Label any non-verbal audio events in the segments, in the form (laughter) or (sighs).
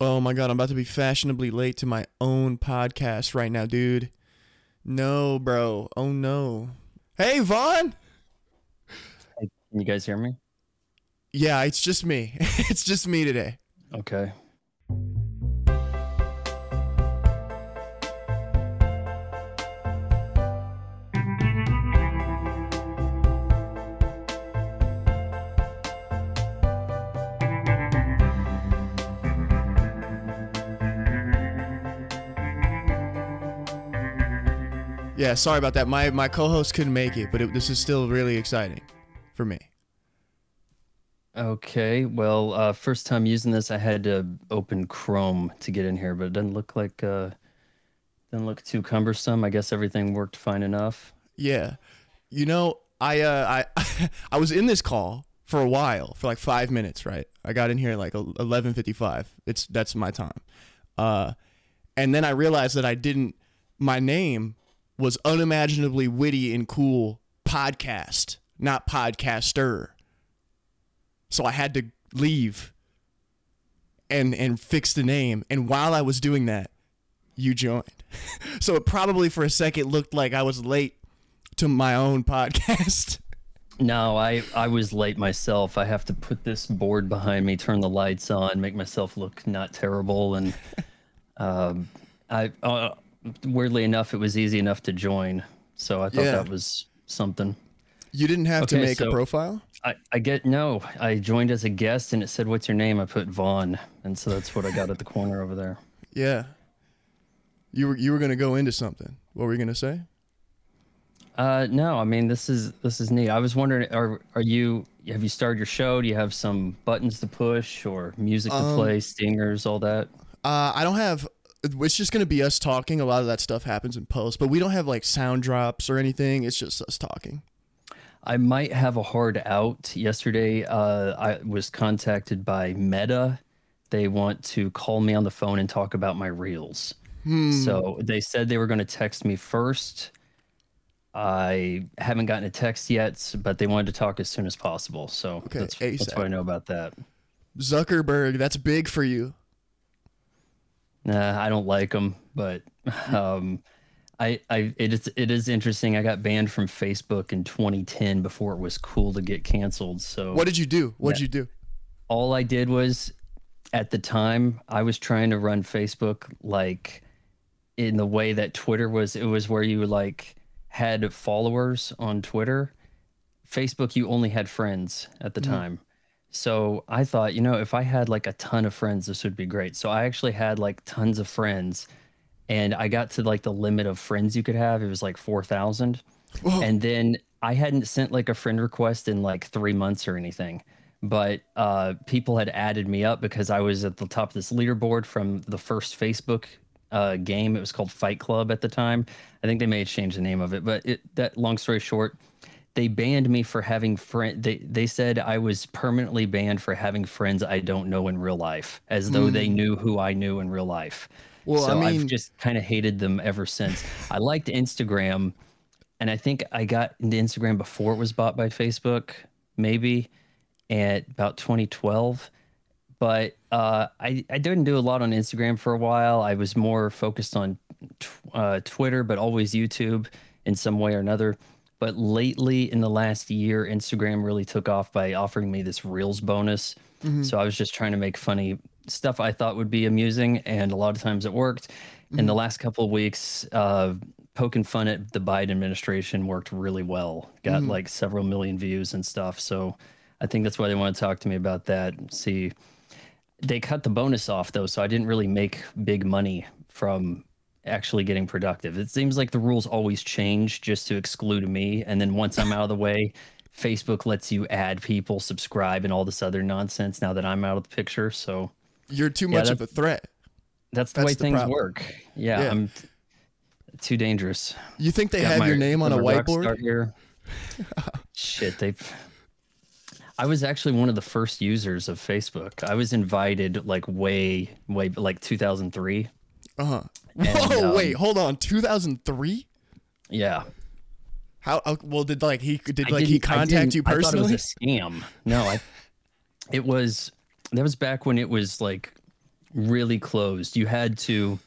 Oh my god, I'm about to be fashionably late to my own podcast right now, dude. No, bro. Oh no. Hey, Vaughn. Can you guys hear me? Yeah, it's just me. (laughs) it's just me today. Okay. Yeah, sorry about that. My my co-host couldn't make it, but it, this is still really exciting for me. Okay. Well, uh, first time using this, I had to open Chrome to get in here, but it doesn't look like uh, doesn't look too cumbersome. I guess everything worked fine enough. Yeah. You know, I uh I (laughs) I was in this call for a while, for like 5 minutes, right? I got in here at like 11:55. It's that's my time. Uh and then I realized that I didn't my name was unimaginably witty and cool podcast, not podcaster. So I had to leave and and fix the name. And while I was doing that, you joined. (laughs) so it probably for a second looked like I was late to my own podcast. (laughs) No, I I was late myself. I have to put this board behind me, turn the lights on, make myself look not terrible, and (laughs) um, I uh, weirdly enough, it was easy enough to join. So I thought Yeah. that was something. You didn't have to Okay, make a profile? I, I get no. I joined as a guest and it said, What's your name? I put Vaughn. And so that's what I got at the corner over there. (laughs) Yeah. You were you were gonna go into something. What were you gonna say? Uh, no, I mean this is this is neat. I was wondering, are are you have you started your show? Do you have some buttons to push or music to Um, play, stingers, all that? Uh, I don't have. It's just gonna be us talking. A lot of that stuff happens in post, but we don't have like sound drops or anything. It's just us talking. I might have a hard out. Yesterday, uh, I was contacted by Meta. They want to call me on the phone and talk about my reels. Hmm. So they said they were going to text me first. I haven't gotten a text yet, but they wanted to talk as soon as possible. So Okay, that's, that's what I know about that. Zuckerberg, that's big for you. Nah, I don't like them, but um, I, I, it is, it is interesting. I got banned from Facebook in 2010 before it was cool to get canceled. So What did you do? What did you do? all I did was at the time I was trying to run Facebook like in the way that Twitter was it was where you like had followers on Twitter. Facebook you only had friends at the time. So I thought, you know, if I had like a ton of friends this would be great. So I actually had like tons of friends and I got to like the limit of friends you could have. It was like 4,000 and then I hadn't sent like a friend request in like three months or anything. But uh, people had added me up because I was at the top of this leaderboard from the first Facebook uh, game. It was called Fight Club at the time. I think they may have changed the name of it. But it, that long story short, they banned me for having friend. They they said I was permanently banned for having friends I don't know in real life, as though they knew who I knew in real life. Hmm. Well, I so mean- I've just kind of hated them ever since. I liked Instagram, and I think I got into Instagram before it was bought by Facebook, maybe at about 2012. But uh, I I didn't do a lot on Instagram for a while. I was more focused on uh, Twitter, but always YouTube in some way or another. But lately, in the last year, Instagram really took off by offering me this Reels bonus. Mm-hmm. So I was just trying to make funny stuff I thought would be amusing, and a lot of times it worked. In the mm-hmm. last couple of weeks, uh, poking fun at the Biden administration worked really well. Got mm-hmm. like several million views and stuff. So I think that's why they want to talk to me about that. See, they cut the bonus off though, so I didn't really make big money from actually getting productive. It seems like the rules always change just to exclude me, and then once I'm out of the way, Facebook lets you add people, subscribe, and all this other nonsense. Now that I'm out of the picture, so You're too Yeah, much of a threat. that's the That's way the things problem. work. Yeah, Yeah. I'm too dangerous. You think they Got have my- your name on a got my rock whiteboard? Here. (laughs) Shit, they. I was actually one of the first users of Facebook. I was invited like way, way like 2003. Uh huh. And, Whoa, um, wait, hold on. 2003? Yeah, How? uh, Well, did like he did like he contact you I thought it personally? was a scam. No, I. It was. That was back when it was like really closed. You had to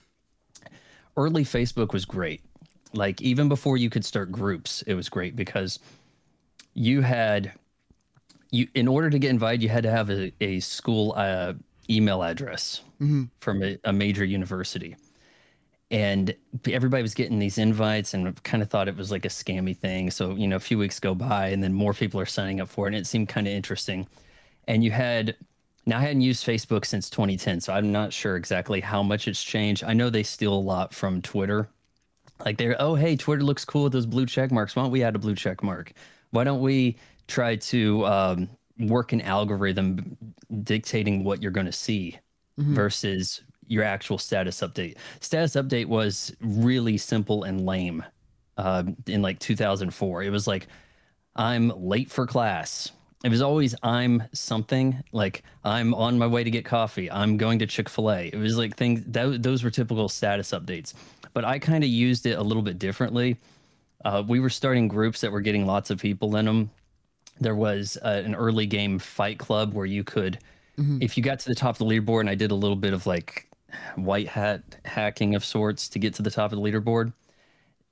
early Facebook was great. Like even before you could start groups, it was great because you had you in order to get invited, you had to have a, a school uh, email address from a, a major university. And everybody was getting these invites and kind of thought it was like a scammy thing. So, you know, a few weeks go by and then more people are signing up for it. And it seemed kind of interesting. And you had now I hadn't used Facebook since 2010, so I'm not sure exactly how much it's changed. I know they steal a lot from Twitter. Like they're, oh hey, Twitter looks cool with those blue check marks. Why don't we add a blue check mark? Why don't we try to um, work an algorithm dictating what you're going to see versus your actual status update? Status update was really simple and lame uh, in like 2004. It was like, I'm late for class. It was always I'm something like I'm on my way to get coffee. I'm going to Chick Fil A. It was like things that those were typical status updates, but I kind of used it a little bit differently. Uh, we were starting groups that were getting lots of people in them. There was uh, an early game fight club where you could, if you got to the top of the leaderboard, and I did a little bit of like white hat hacking of sorts to get to the top of the leaderboard.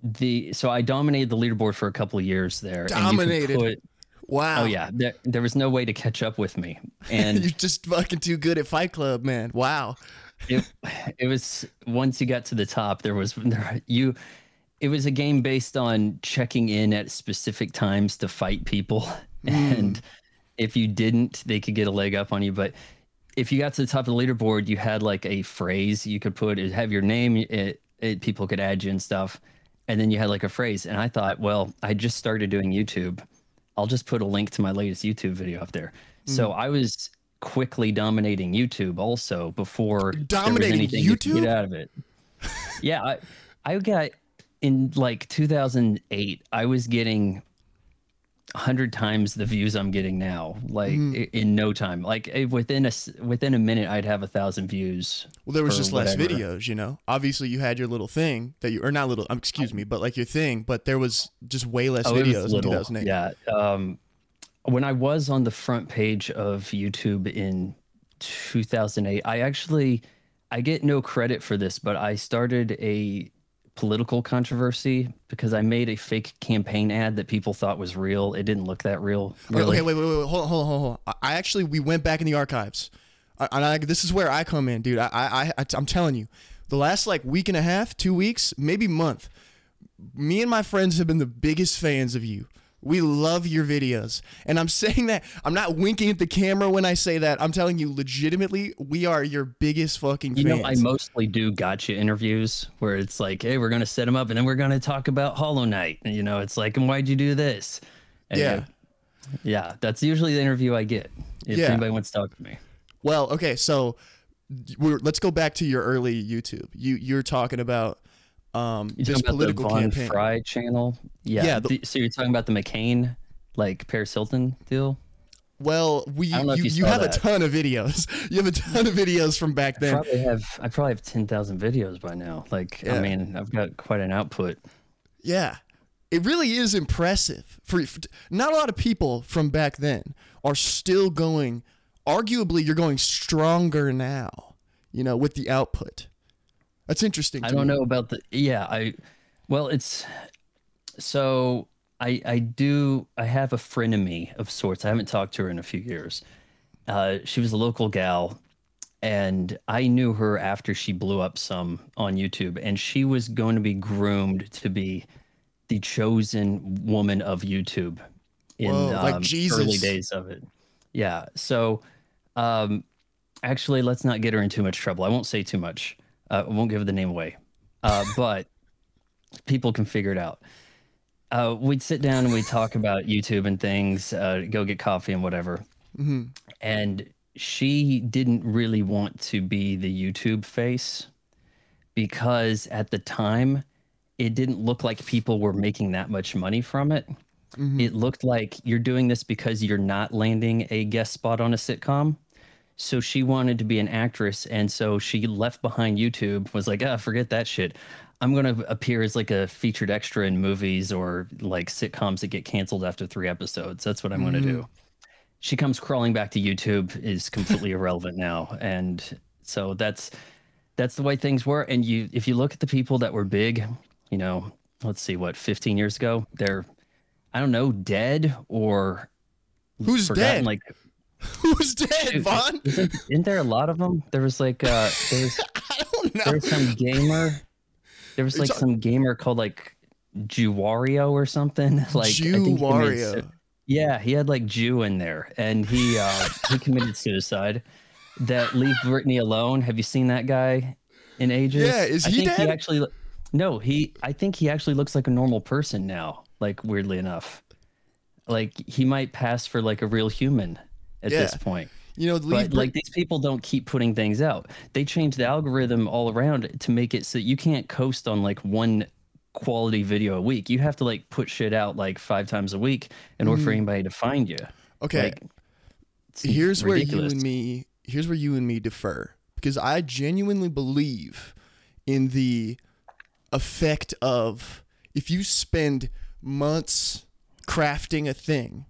The so I dominated the leaderboard for a couple of years there. and you could Dominated. put- Wow. Oh yeah, there, there was no way to catch up with me, (laughs) and You're just fucking too good at Fight Club, man. Wow. it, it was once you got to the top, there was there, you. It was a game based on checking in at specific times to fight people, hmm. and if you didn't, they could get a leg up on you. But if you got to the top of the leaderboard, you had like a phrase you could put. It have your name. It, it people could add you and stuff, and then you had like a phrase. And I thought, well, I just started doing YouTube. I'll just put a link to my latest YouTube video up there. Hmm. So I was quickly dominating YouTube also before there was dominating anything you YouTube? get out of it. yeah, I I got in like 2008. I was getting hundred times the views I'm getting now, like i- in no time. Like eh, within a within a minute, I'd have a thousand views. Well, there was just less whatever. videos, you know. Obviously, you had your little thing that you, or not little, um, excuse me, but like your thing. But there was just way less Oh, videos in 2008. Yeah. Um, when I was on the front page of YouTube in 2008, I actually I get no credit for this, but I started a political controversy because I made a fake campaign ad that people thought was real. It didn't look that real. Okay, Really. Okay, wait, wait, wait, hold on, hold on, hold on. I I actually we went back in the archives, I, and I, this is where I come in, dude. I, I, I, I'm telling you, the last like week and a half, two weeks, maybe month, me and my friends have been the biggest fans of you. We love your videos, and I'm (laughs) saying that I'm not winking at the camera when I say that. I'm telling you, legitimately, we are your biggest fucking You fans. know, I mostly do gotcha interviews where it's like, hey, we're going to set them up and then we're going to talk about Hollow Knight. And, you know, it's like, and why'd you do this? And, yeah. Yeah. That's usually the interview I get if Yeah. anybody wants to talk to me. Well, okay, so we're, let's go back to your early YouTube. You you're talking about um, You this talking about political the Vaughn campaign. Fry channel? Yeah. Yeah, the- so you're talking about the McCain, like Paris Hilton deal? Well, we I don't know if you, you you have that. a ton of videos. (laughs) You have a ton of videos from back then. I probably have I probably have ten thousand videos by now. Like Yeah. I mean, I've got quite an output. Yeah. It really is impressive. For, for not a lot of people from back then are still going arguably you're going stronger now, you know, with the output. That's interesting. I don't me. know about the yeah, I well it's so I I do I have a frenemy of sorts. I haven't talked to her in a few years. Uh she was a local gal and I knew her after she blew up some on YouTube and she was going to be groomed to be the chosen woman of YouTube in Whoa, like um, Jesus. early days of it. Yeah. So um actually let's not get her in too much trouble. I won't say too much. Uh, I won't give the name away. Uh, (laughs) but people can figure it out. Uh, we'd sit down and we'd talk about YouTube and things, uh, go get coffee and whatever. Mm-hmm. And she didn't really want to be the YouTube face because at the time, it didn't look like people were making that much money from it. Mm-hmm. It looked like you're doing this because you're not landing a guest spot on a sitcom. So she wanted to be an actress, and so she left behind YouTube. Was like, ah, forget that shit. I'm gonna appear as like a featured extra in movies or like sitcoms that get canceled after three episodes. That's what I'm gonna do. She comes crawling back to YouTube. Is completely (laughs) irrelevant now, and So that's that's the way things were. And you, if you look at the people that were big, you know, let's see, what 15 years ago, they're I don't know, dead or Who's forgotten, dead? Like, (laughs) Who's dead, Vaughn? isn't, (laughs) isn't there a lot of them? There was like uh, there was (laughs) I don't know. there was some gamer. There was like It's a- some gamer called like Juwario or something. Like I think he committed Wario. su- Yeah, he had like Jew in there, and he uh, he committed suicide. That leave Britney alone. Have you seen that guy in ages? Yeah, is I he think dead? He actually, no, he. I think he actually looks like a normal person now. Like weirdly enough, like he might pass for like a real human at this point You know, leave but like these people don't keep putting things out they change the algorithm all around to make it so you can't coast on like one quality video a week you have to like put shit out like five times a week in order for anybody to find you Mm-hmm. okay. like, here's where you and me here's where you and me differ because I genuinely believe in the effect of if you spend months crafting a thing.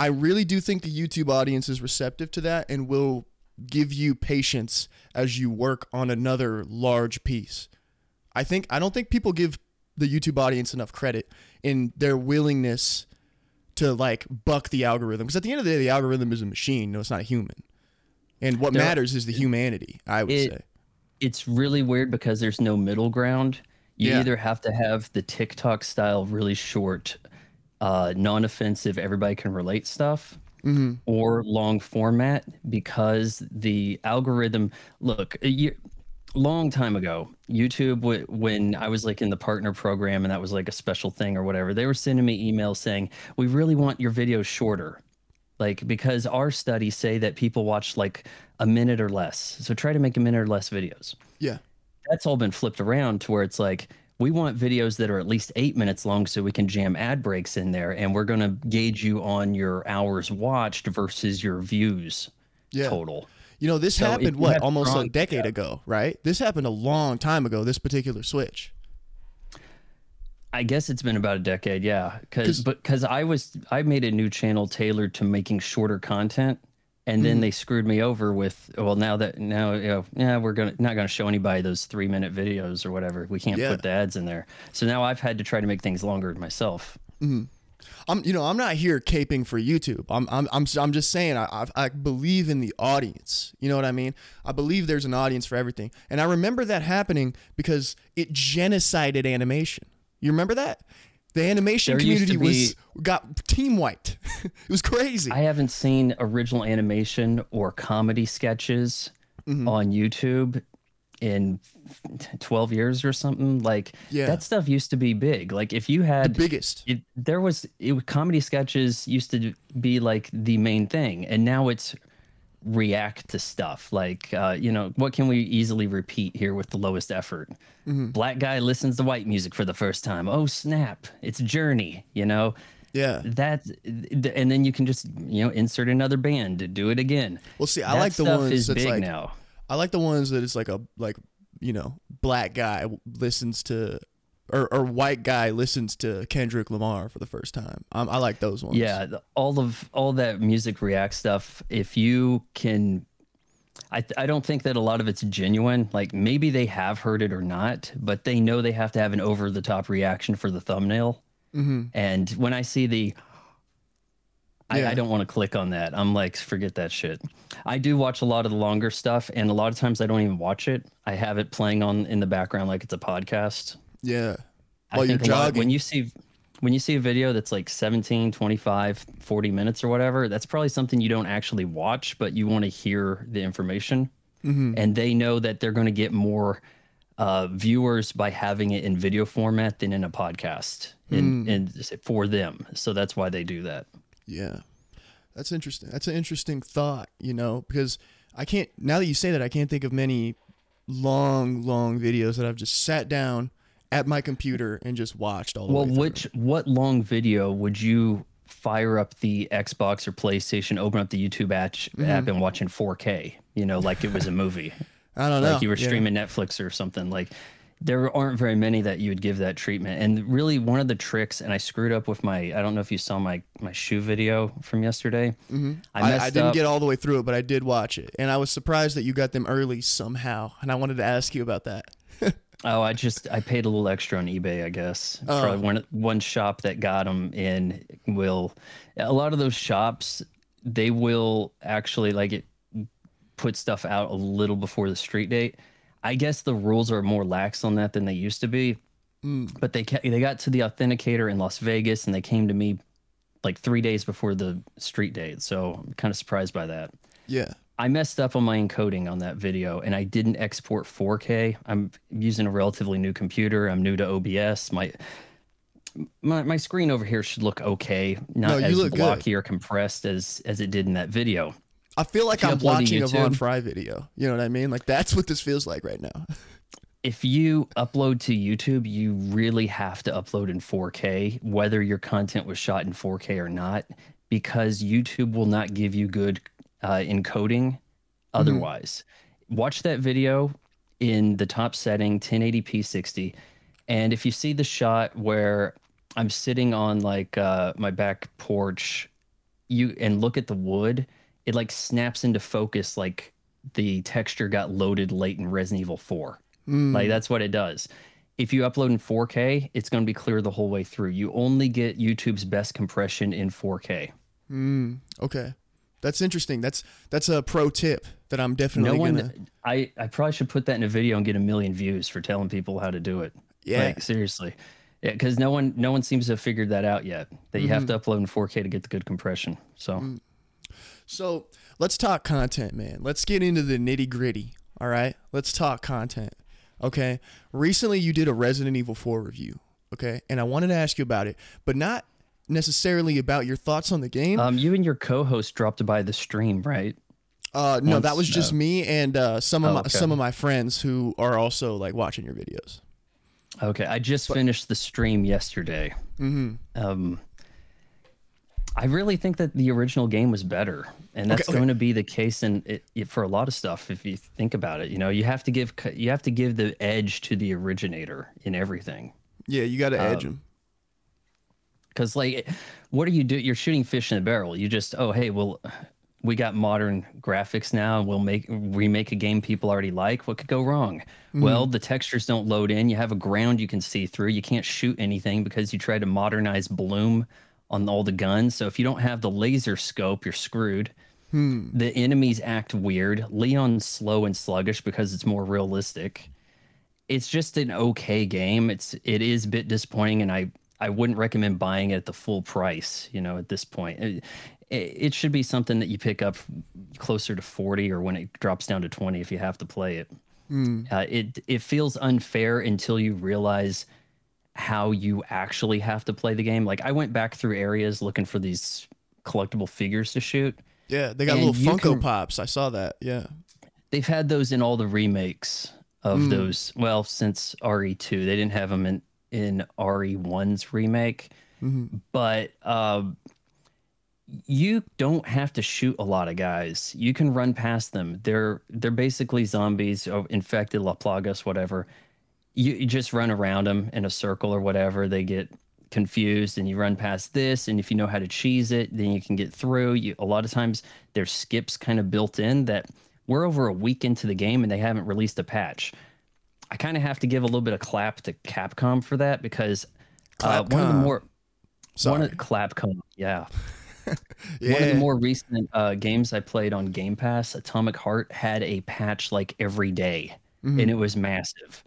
I really do think the YouTube audience is receptive to that and will give you patience as you work on another large piece. I think I don't think people give the YouTube audience enough credit in their willingness to like buck the algorithm. Because at the end of the day the algorithm is a machine no it's not a human. And what There- matters is the humanity i would It- say. it's really weird because there's no middle ground. You Yeah. either have to have the tiktok style really short uh, non-offensive everybody can relate stuff Mm-hmm. or long format because the algorithm look a year, long time ago youtube when i was like in the partner program and that was like a special thing or whatever they were sending me emails saying we really want your videos shorter. Like because our studies say that people watch like a minute or less. So try to make a minute or less videos. Yeah. That's all been flipped around to where it's like we want videos that are at least eight minutes long so we can jam ad breaks in there and we're going to gauge you on your hours watched versus your views yeah. total. You know this So happened what almost a decade ago right? This happened a long time ago this particular switch. I guess it's been about a decade yeah. because but because i was i made a new channel tailored to making shorter content and then mm-hmm. they screwed me over with well now that now you know yeah we're gonna not gonna show anybody those three minute videos or whatever. We can't Yeah. put the ads in there. So now i've had to try to make things longer myself. Mm-hmm. I'm you know i'm not here caping for youtube. I'm i'm i'm, I'm just saying I, I i believe in the audience. You know what i mean? I believe there's an audience for everything. And i remember that happening because it genocided animation. You remember that the animation There community was got team wiped (laughs) it was crazy I haven't seen original animation or comedy sketches Mm-hmm. on YouTube in 12 years or something. Like Yeah. that stuff used to be big. Like if you had the biggest it, there was it, comedy sketches used to be like the main thing, and now it's react to stuff. Like uh, you know what can we easily repeat here with the lowest effort? Black guy listens to white music for the first time. Oh snap. It's journey you know? Yeah. That and then you can just you know insert another band to do it again. Well, see, I That like the ones that's big like now. I like the ones that it's like a like you know black guy listens to or or white guy listens to Kendrick Lamar for the first time. Um, I like those ones. yeah the- all of all that music react stuff if you can I, I don't think that a lot of it's genuine. Like maybe they have heard it or not but they know they have to have an over the top reaction for the thumbnail. Mm-hmm. and when i see the I, I don't want to click on that. I'm like forget that shit. I do watch a lot of the longer stuff and a lot of times i don't even watch it. I have it playing on in the background like it's a podcast yeah. I While you're think a lot- when you see when you see a video that's like 17 25 40 minutes or whatever that's probably something you don't actually watch but you want to hear the information Mm-hmm. and they know that they're going to get more uh, viewers by having it in video format than in a podcast in, Mm. in for them so that's why they do that Yeah. That's interesting. That's an interesting thought, you know, because I can't now that you say that I can't think of many long, long videos that I've just sat down at my computer and just watched all the well which what long video would you fire up the xbox or playstation open up the youtube app, Mm-hmm. app and watch in 4k you know like it was a movie (laughs) I don't know. like you were Yeah. streaming Netflix or something. Like there aren't very many that you would give that treatment. And really, one of the tricks, and I screwed up with my. I don't know if you saw my my shoe video from yesterday. Mm-hmm. I I, I didn't up. get all the way through it, but I did watch it, and I was surprised that you got them early somehow. And I wanted to ask you about that. (laughs) Oh, I just I paid a little extra on eBay, I guess. Oh. Probably one one shop that got them in will. A lot of those shops, they will actually like it put stuff out a little before the street date. I guess the rules are more lax on that than they used to be. Mm. But they they got to the authenticator in Las Vegas and they came to me like three days before the street date. So I'm kind of surprised by that. Yeah. I messed up on my encoding on that video and I didn't export 4K. I'm using a relatively new computer. I'm new to OBS. My my, my screen over here should look okay, not No, as look good. blocky or compressed as as it did in that video. I feel like I'm watching a Vaughn? Fry video. You know what I mean? Like that's what this feels like right now. (laughs) If you upload to YouTube, you really have to upload in 4K, whether your content was shot in 4K or not, because YouTube will not give you good uh, encoding otherwise. Watch that video in the top setting, 1080p 60. And if you see the shot where I'm sitting on like uh, my back porch, you and look at the wood, it like snaps into focus like the texture got loaded late in Resident Evil 4. Like that's what it does. If you upload in 4K, it's going to be clear the whole way through. You only get YouTube's best compression in 4K. Okay. That's interesting. That's that's a pro tip that I'm definitely no one gonna. I, I probably should put that in a video and get a million views for telling people how to do it. Yeah. Like seriously. Yeah, because no one no one seems to have figured that out yet. That you have Mm-hmm. to upload in 4K to get the good compression. So So let's talk content, man. Let's get into the nitty gritty. All right. Let's talk content. Okay. Recently, you did a Resident Evil 4 review. Okay. And I wanted to ask you about it, but not necessarily about your thoughts on the game. um you and your co-host dropped by the stream, right? Uh, no, that was just no. me and uh, some of Oh, my okay. some of my friends who are also like watching your videos. Okay, I just finished the stream yesterday. Mm-hmm. Um, I really think that the original game was better, and that's okay. going to be the case in it, it- for a lot of stuff. If you think about it, you know, you have to give you have to give the edge to the originator in everything. Yeah, you got to Uh, edge them. Because like, what do you do? You're shooting fish in a barrel. You just oh hey, well, we got modern graphics now, and we'll make remake a game people already like. What could go wrong? Mm-hmm. Well, the textures don't load in. You have a ground you can see through. You can't shoot anything because you try to modernize bloom on all the guns. So if you don't have the laser scope, you're screwed. Hmm. The enemies act weird. Leon's slow and sluggish because it's more realistic it's just an okay game. It's it is a bit disappointing, and I I wouldn't recommend buying it at the full price. You know, at this point, it, it, should be something that you pick up closer to forty, or when it drops down to twenty if you have to play it. Uh, it it feels unfair until you realize how you actually have to play the game. Like I went back through areas looking for these collectible figures to shoot. Yeah, they got little Funko can- Pops. I saw that. Yeah. they've had those in all the remakes of those. Well, since RE2, they didn't have them in in RE1's remake, but um, you don't have to shoot a lot of guys. You can run past them. They're they're basically zombies, or infected, La Plagas, whatever. You, you just run around them in a circle or whatever. They get confused, and you run past this. And if you know how to cheese it, then you can get through. You a lot of times there's skips kind of built in that we're over a week into the game and they haven't released a patch. I kind of have to give a little bit of clap to Capcom for that because uh, one of the more Sorry. one of Clapcom, yeah. yeah. (laughs) One of the more recent uh, games I played on Game Pass, Atomic Heart, had a patch like every day, Mm-hmm. and it was massive.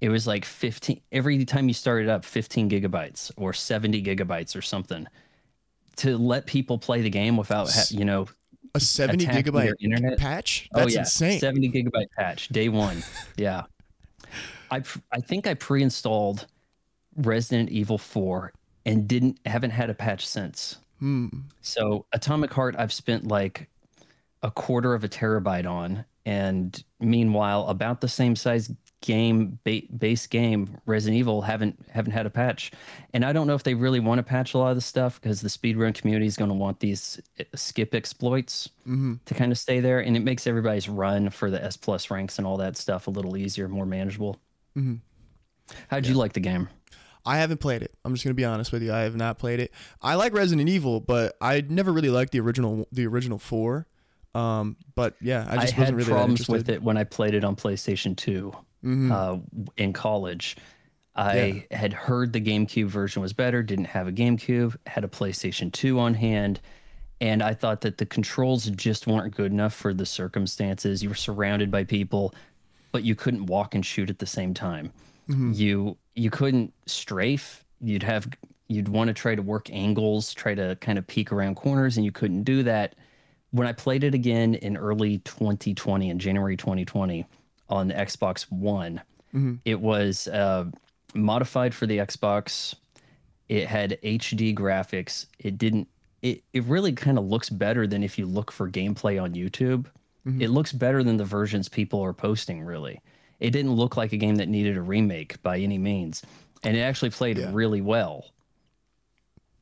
It was like 15 every time you started up, 15 gigabytes or 70 gigabytes or something to let people play the game without, ha- you know, a 70 gigabyte internet. patch? That's oh yeah, insane. 70 gigabyte patch day one. (laughs) yeah, I I think I pre-installed Resident Evil 4 and didn't haven't had a patch since. Hmm. So Atomic Heart, I've spent like a quarter of a terabyte on, and meanwhile, about the same size game ba- base game Resident Evil haven't haven't had a patch, and I don't know if they really want to patch a lot of the stuff because the speedrun community is going to want these uh, skip exploits to kind of stay there, and it makes everybody's run for the S plus ranks and all that stuff a little easier, more manageable. How'd you like the game? I haven't played it. I'm just gonna be honest with you. I have not played it. I like Resident Evil, but I never really liked the original the original four. Um, but yeah, I I, just had wasn't really problems with it when I played it on PlayStation 2 Mhm. uh, in college. I had heard the GameCube version was better, didn't have a GameCube, had a PlayStation 2 on hand, and I thought that the controls just weren't good enough for the circumstances. You were surrounded by people, but you couldn't walk and shoot at the same time. Mm-hmm. You you couldn't strafe. You'd have you'd want to try to work angles, try to kind of peek around corners, and you couldn't do that. When I played it again in early 2020, in January 2020, on the Xbox One, it was uh, modified for the Xbox. It had HD graphics. It didn't. It it really kind of looks better than if you look for gameplay on YouTube. Mm-hmm. It looks better than the versions people are posting. Really, it didn't look like a game that needed a remake by any means, and it actually played Yeah. really well.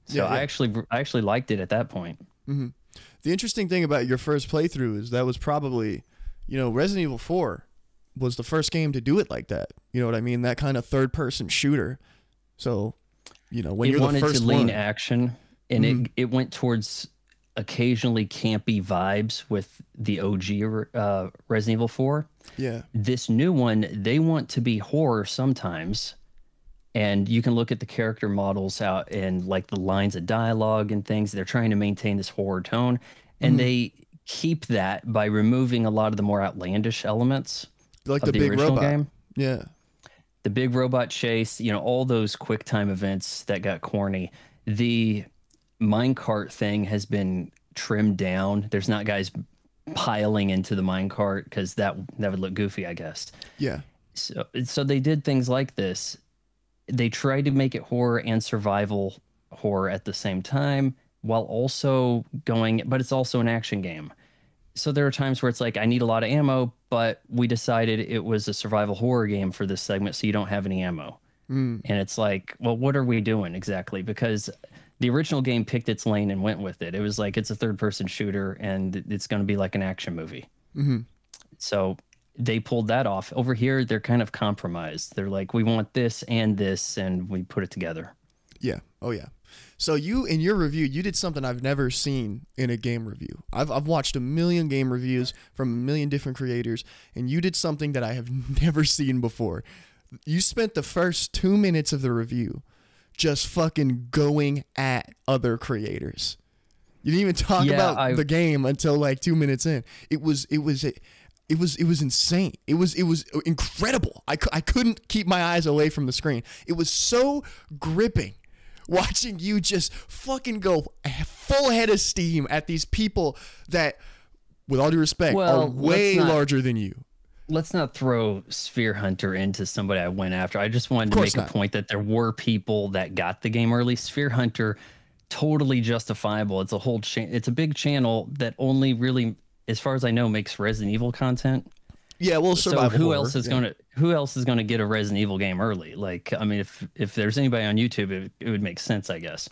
So Yeah, I actually I actually liked it at that point. Mm-hmm. The interesting thing about your first playthrough is that was probably, you know, Resident Evil 4 was the first game to do it like that. You know what I mean? That kind of third person shooter. So, you know, when it you're the wanted first to lean one, action and it mm-hmm. it went towards occasionally campy vibes with the OG uh, Resident Evil 4. yeah, This new one, they want to be horror sometimes. And you can look at the character models out and like the lines of dialogue and things. They're trying to maintain this horror tone. And they keep that by removing a lot of the more outlandish elements like of the, the, big original robot. game Yeah. the big robot chase, you know, all those quick time events that got corny. The minecart thing has been trimmed down. There's not guys piling into the minecart because that that would look goofy, I guess. Yeah. So so they did things like this. They tried to make it horror and survival horror at the same time while also going but it's also an action game. So there are times where it's like I need a lot of ammo, but we decided it was a survival horror game for this segment so you don't have any ammo. Mm. And it's like, well, what are we doing exactly? Because the original game picked its lane and went with it. It was like it's a third person shooter and it's going to be like an action movie. hmm So they pulled that off. Over here, they're kind of compromised. They're like, we want this and this, and we put it together. Yeah. Oh yeah. So you in your review, you did something I've never seen in a game review. I've I've watched a million game reviews from a million different creators, and you did something that I have (laughs) never seen before. You spent the first two minutes of the review just fucking going at other creators. You didn't even talk Yeah, about I- the game until like two minutes in. It was it was it was it was insane. It was it was incredible. I, cou- I couldn't keep my eyes away from the screen. It was so gripping watching you just fucking go full head of steam at these people that with all due respect Well, are way not- larger than you. Let's not throw Sphere Hunter into somebody I went after. I just wanted to make not. a point that there were people that got the game early. Sphere Hunter, totally justifiable. It's a whole cha- it's a big channel that only really, as far as I know, makes Resident Evil content. Yeah, well, so who horror, else is yeah. going to who else is going to get a Resident Evil game early? Like, I mean, if if there's anybody on YouTube, it, it would make sense, I guess.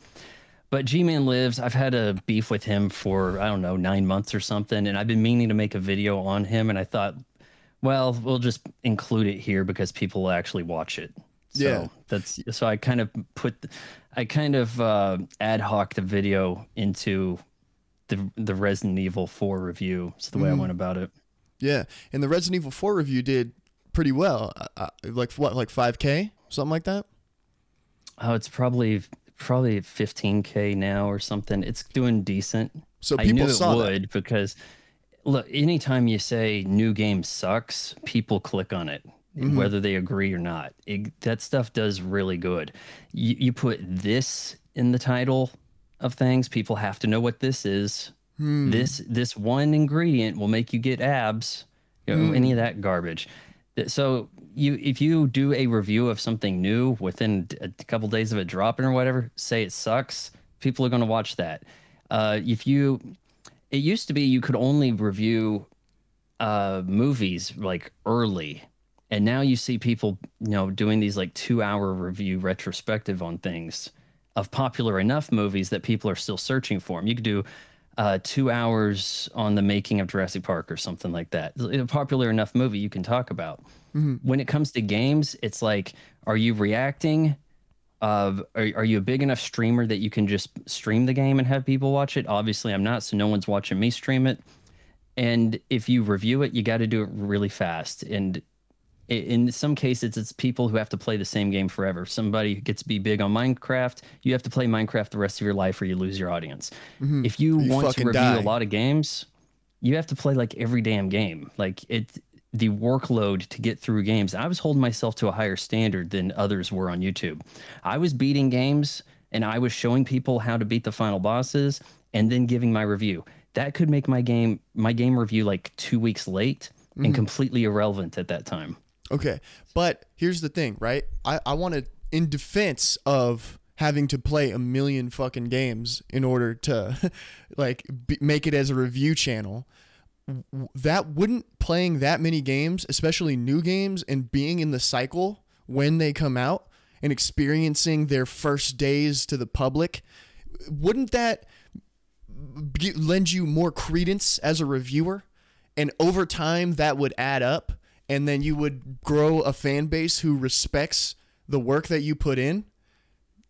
But GmanLives. I've had a beef with him for I don't know nine months or something, and I've been meaning to make a video on him, and I thought, well, we'll just include it here because people will actually watch it. So Yeah. that's so I kind of put, I kind of uh, ad hoc the video into the the Resident Evil 4 review. It's the way I Mm-hmm. went about it. Yeah, and the Resident Evil 4 review did pretty well. Uh, uh, like what, like 5K, something like that. Oh, it's probably probably 15k now or something. It's doing decent. So I people knew it saw that. would because look, anytime you say new game sucks, people click on it, Mm-hmm. whether they agree or not. It, that stuff does really good. You, you put this in the title of things, people have to know what this is. Hmm. This this one ingredient will make you get abs. You know, Hmm. any of that garbage. So you if you do a review of something new within a couple days of it dropping or whatever, say it sucks, people are going to watch that. Uh, if you, it used to be you could only review uh, movies like early, and now you see people you know doing these like two hour review retrospective on things of popular enough movies that people are still searching for them. You could do uh, two hours on the making of Jurassic Park or something like that. A popular enough movie you can talk about. When it comes to games, it's like, are you reacting? Uh, are, are you a big enough streamer that you can just stream the game and have people watch it? Obviously, I'm not, so no one's watching me stream it. And if you review it, you got to do it really fast. And in some cases, it's people who have to play the same game forever. Somebody gets to be big on Minecraft, you have to play Minecraft the rest of your life or you lose your audience. If you, You want to review die. a lot of games, you have to play like every damn game. Like it, the workload to get through games. I was holding myself to a higher standard than others were on YouTube. I was beating games and I was showing people how to beat the final bosses and then giving my review. That could make my game my game review like 2 weeks late and mm-hmm. completely irrelevant at that time. Okay, but here's the thing, right? I I want to, in defense of having to play a million fucking games in order to, (laughs) like, be, make it as a review channel. That wouldn't playing that many games, especially new games, and being in the cycle when they come out and experiencing their first days to the public, wouldn't that lend you more credence as a reviewer? And over time, that would add up, and then you would grow a fan base who respects the work that you put in.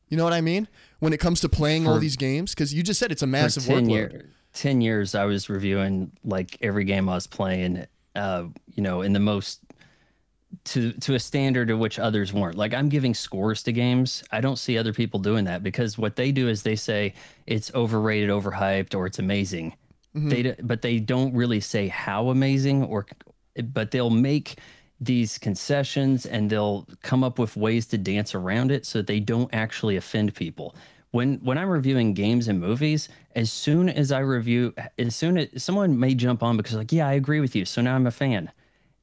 You know what I mean? When it comes to playing all these games, because you just said it's a For massive 10 workload. year- 10 years I was reviewing like every game I was playing uh you know in the most to to a standard of which others weren't. Like I'm giving scores to games. I don't see other people doing that because what they do is they say it's overrated, overhyped, or it's amazing. They but they don't really say how amazing or but they'll make these concessions and they'll come up with ways to dance around it so that they don't actually offend people. When when I'm reviewing games and movies, as soon as I review as soon as someone may jump on because like, yeah, I agree with you. So now I'm a fan.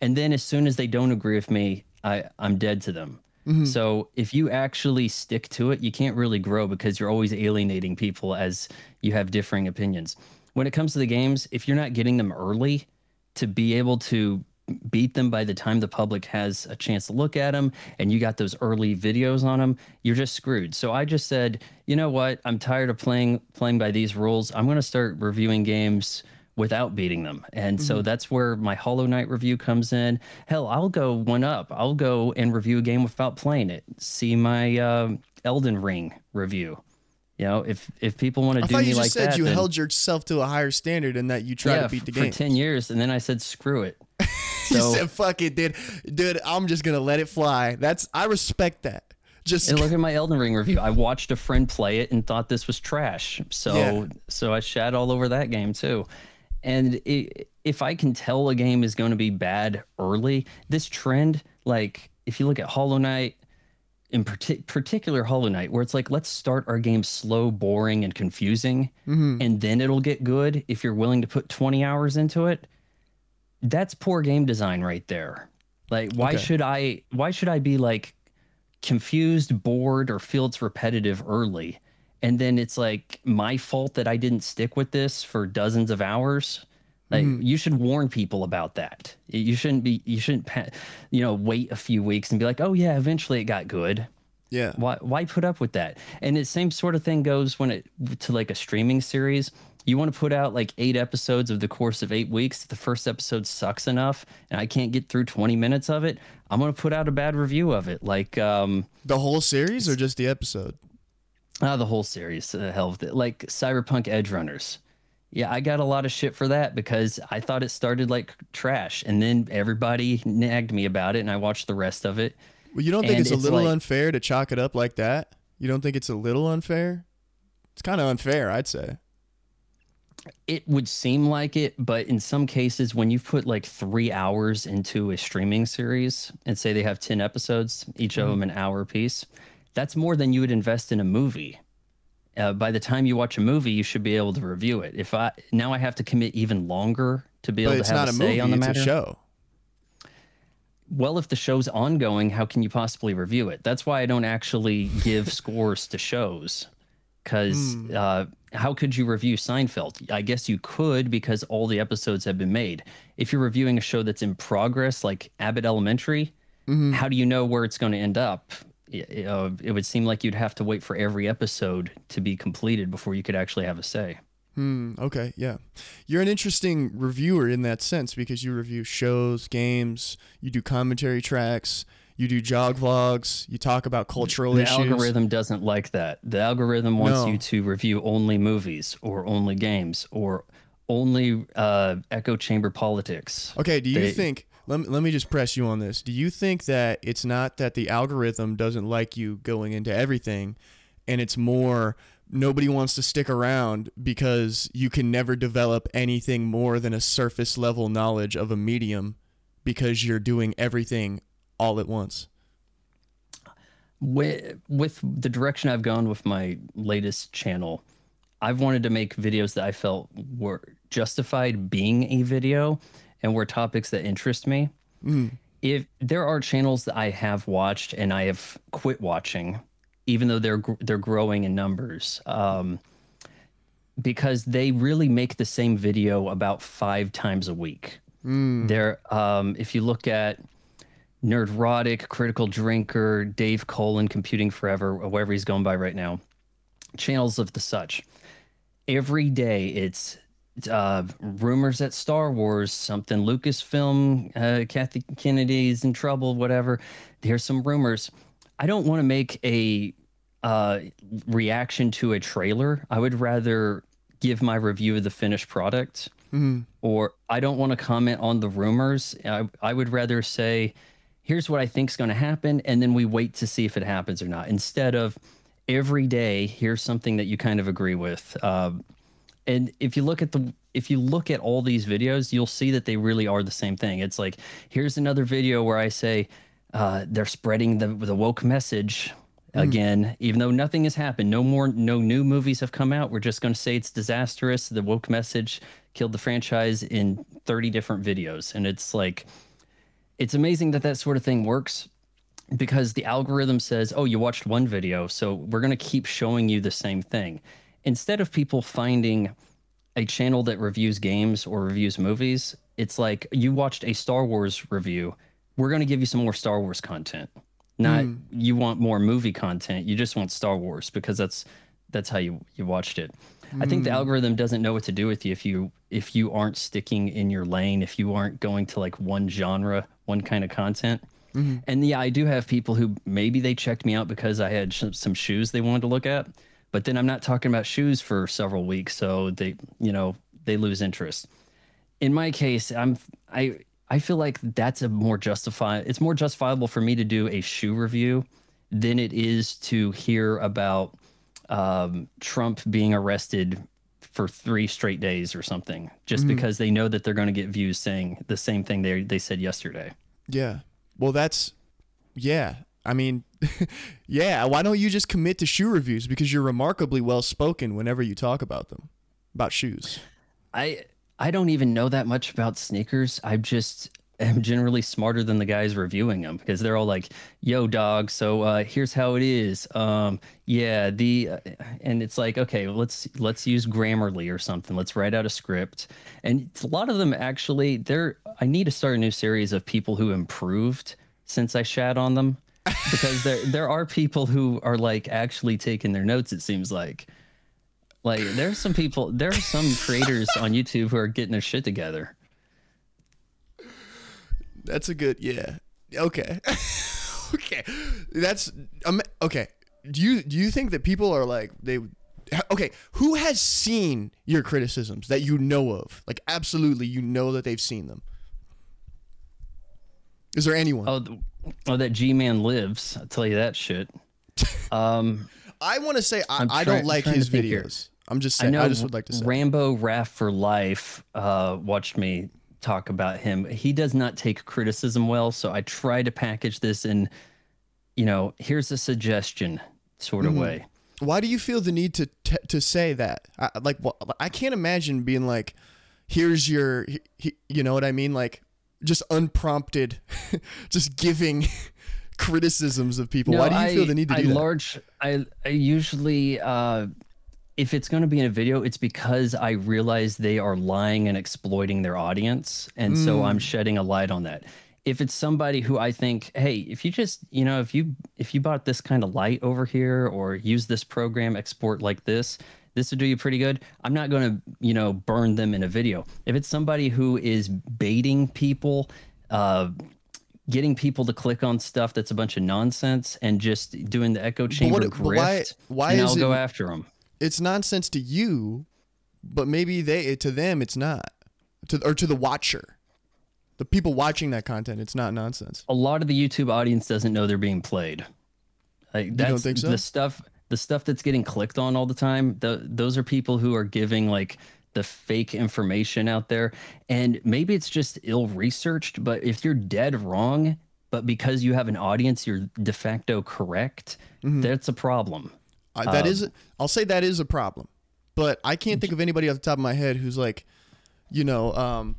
And then as soon as they don't agree with me, I, I'm dead to them. Mm-hmm. So if you actually stick to it, you can't really grow because you're always alienating people as you have differing opinions. When it comes to the games, if you're not getting them early to be able to beat them by the time the public has a chance to look at them and you got those early videos on them you're just screwed. So i just said you know what? I'm tired of playing playing by these rules. I'm going to start reviewing games without beating them. And so that's where my hollow knight review comes in. Hell i'll go one up. I'll go and review a game without playing it. See my uh, elden ring review. You know if if people want to I do thought me you just like said you then- held yourself to a higher standard and that you try yeah, to beat the game. for 10 years and then i said screw it (laughs) so said, "Fuck it, dude. Dude, I'm just gonna let it fly." That's I respect that. Just And look at my Elden Ring review. I watched a friend play it and thought this was trash. So Yeah. so I shat all over that game too. And i if I can tell a game is going to be bad early, this trend, like if you look at Hollow Knight, in partic- particular Hollow Knight, where it's like let's start our game slow, boring, and confusing, mm-hmm. and then it'll get good if you're willing to put 20 hours into it. That's poor game design right there. Like why Okay. should I why should I be like confused, bored, or feel it's repetitive early. And then it's like my fault that I didn't stick with this for dozens of hours. Like mm-hmm. you should warn people about that. You shouldn't be. You shouldn't, you know, wait a few weeks and be like, "Oh yeah, eventually it got good." yeah. Why? Why put up with that? And the same sort of thing goes when it to like a streaming series. You want to put out like eight episodes of the course of eight weeks. If the first episode sucks enough, and I can't get through twenty minutes of it, I'm gonna put out a bad review of it. Like, um, The whole series or just the episode? Ah, the whole series, to the hell with it. Like Cyberpunk Edge Runners. Yeah, I got a lot of shit for that because I thought it started like trash, and then everybody nagged me about it, and I watched the rest of it. Well, you don't think And it's a little like- unfair to chalk it up like that? You don't think it's a little unfair? It's kind of unfair, I'd say. It would seem like it, but in some cases, when you put like three hours into a streaming series and say they have 10 episodes, each of them an hour piece, that's more than you would invest in a movie. Uh, by the time you watch a movie, you should be able to review it. If I now I have to commit even longer to be But able to have a a say movie, on the it's matter. a show. Well, if the show's ongoing, how can you possibly review it? That's why I don't actually give (laughs) scores to shows. Because uh, how could you review Seinfeld? I guess you could because all the episodes have been made. If you're reviewing a show that's in progress, like Abbott Elementary, how do you know where it's going to end up? Y- uh, it would seem like you'd have to wait for every episode to be completed before you could actually have a say. Hmm. Okay. Yeah. You're an interesting reviewer in that sense because you review shows, games, you do commentary tracks, you do jog vlogs, you talk about cultural the issues. The algorithm doesn't like that. The algorithm wants No. you to review only movies or only games or only uh, echo chamber politics. Okay, do you They- think let me, let me just press you on this. Do you think that it's not that the algorithm doesn't like you going into everything and it's more nobody wants to stick around because you can never develop anything more than a surface level knowledge of a medium because you're doing everything all at once? with with the direction I've gone with my latest channel, I've wanted to make videos that I felt were justified being a video and were topics that interest me. If there are channels that I have watched and I have quit watching, even though they're they're growing in numbers, um, because they really make the same video about five times a week. They're um, if you look at Nerdrotic, Critical Drinker, Dave Cullen, Computing Forever, or whatever he's going by right now, channels of the such. Every day it's uh, rumors at Star Wars, something Lucasfilm, uh, Kathy is in trouble, whatever. Here's some rumors. I don't want to make a uh, reaction to a trailer. I would rather give my review of the finished product or I don't want to comment on the rumors. I, I would rather say, here's what I think is going to happen, and then we wait to see if it happens or not. Instead of every day, here's something that you kind of agree with. Um, and if you look at the if you look at all these videos, you'll see that they really are the same thing. It's like here's another video where I say uh, they're spreading the the woke message again, even though nothing has happened. No more, no new movies have come out. We're just going to say it's disastrous. The woke message killed the franchise in 30 different videos, and it's like it's amazing that that sort of thing works because the algorithm says, "Oh, you watched one video, so we're going to keep showing you the same thing." Instead of people finding a channel that reviews games or reviews movies, it's like you watched a Star Wars review. We're going to give you some more Star Wars content. Not hmm. you want more movie content. You just want Star Wars because that's that's how you you watched it. I think the hmm. algorithm doesn't know what to do with you if you if you aren't sticking in your lane, if you aren't going to like one genre, one kind of content. Mm-hmm. And yeah, I do have people who maybe they checked me out because I had sh- some shoes they wanted to look at, but then I'm not talking about shoes for several weeks, so they, you know, they lose interest. In my case, I'm I I feel like that's a more justify it's more justifiable for me to do a shoe review than it is to hear about um, Trump being arrested for three straight days or something, just because they know that they're going to get views saying the same thing they they said yesterday. Yeah. Well, that's yeah. I mean, (laughs) yeah. Why don't you just commit to shoe reviews because you're remarkably well spoken whenever you talk about them, about shoes. I I don't even know that much about sneakers. I just am generally smarter than the guys reviewing them because they're all like, "Yo, dog. So uh, here's how it is. Um, yeah, the uh, and it's like, okay, let's let's use Grammarly or something. Let's write out a script. And it's- a lot of them actually, they're. I need to start a new series of people who improved since I shat on them because there (laughs) there are people who are like actually taking their notes. It seems like. Like there's some people, there are some creators on YouTube who are getting their shit together. That's a good yeah. Okay. (laughs) okay. That's um, okay. Do you do you think that people are like they okay, who has seen your criticisms that you know of? Like absolutely you know that they've seen them. Is there anyone? Oh, oh, that GmanLives. I'll tell you that shit. (laughs) Um, I want to say I, I'm I don't like his think here. videos. I'm just I saying. know I, just would like to say. Rambo Raff for Life uh, watched me talk about him. He does not take criticism well, so I try to package this in, you know, here's a suggestion sort Mm-hmm. of way. Why do you feel the need to t- to say that? I, like, wh- I can't imagine being like, "Here's your," he, he- you know what I mean? Like, just unprompted, (laughs) just giving (laughs) criticisms of people. Why do you I, feel the need to I do that? large I I usually uh if it's going to be in a video, it's because I realize they are lying and exploiting their audience, and so Mm. I'm shedding a light on that. If it's somebody who I think, hey, if you just, you know, if you if you bought this kind of light over here or use this program export like this, this would do you pretty good. I'm not going to, you know, burn them in a video. If it's somebody who is baiting people, uh, getting people to click on stuff that's a bunch of nonsense and just doing the echo chamber what- why- grift, why then is I'll go after them. It's nonsense to you, but maybe they to them it's not. To or to the watcher. The people watching that content, it's not nonsense. a lot of the YouTube audience doesn't know they're being played. Like that's think so? the stuff the stuff that's getting clicked on all the time. The, those are people who are giving like the fake information out there and maybe it's just ill researched, but if you're dead wrong, but because you have an audience you're de facto correct, Mm-hmm. that's a problem. Uh, that Um, is, I'll say that is a problem, but I can't think of anybody off the top of my head who's like, you know, um,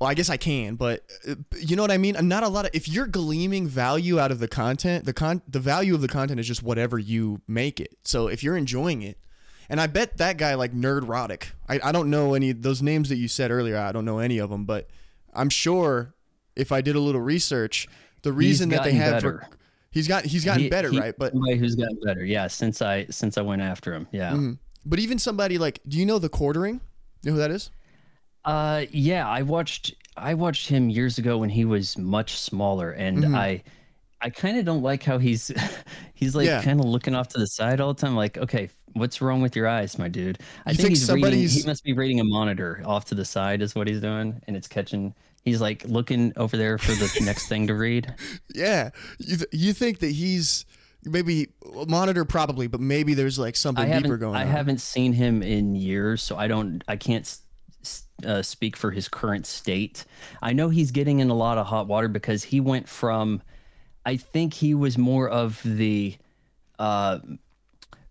well, I guess I can, but uh, you know what I mean. I'm Not a lot of. If you're gleaming value out of the content, the con, the value of the content is just whatever you make it. So if you're enjoying it, and I bet that guy like Nerdrotic. I I don't know any those names that you said earlier. I don't know any of them, but I'm sure if I did a little research, the reason that they have better. for, he's got he's gotten He- better, he- right? But somebody who's gotten better, yeah. Since I since I went after him, yeah. Mhm. But even somebody like, do you know the quartering? You know who that is? Uh, yeah, I watched I watched him years ago when he was much smaller, and Mm-hmm. I I kind of don't like how he's (laughs) he's like Yeah. kind of looking off to the side all the time. Like, okay, what's wrong with your eyes, my dude? I think, think he's reading. He must be reading a monitor off to the side, is what he's doing, and it's catching. He's like looking over there for the (laughs) next thing to read. Yeah, you th- you think that he's maybe monitor probably, but maybe there's like something deeper going I on. haven't seen him in years, so I don't I can't uh, speak for his current state. I know he's getting in a lot of hot water because he went from I think he was more of the uh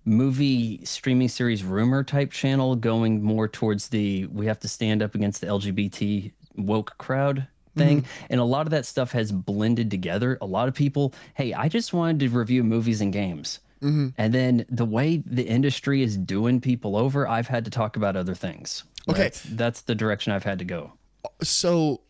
movie streaming series rumor type channel going more towards the we have to stand up against the LGBT woke crowd thing. Mm-hmm. And a lot of that stuff has blended together. A lot of people hey i just wanted to review movies and games. Mm-hmm. And then the way the industry is doing people over i've had to talk about other things. Okay. that's, that's the direction i've had to go. So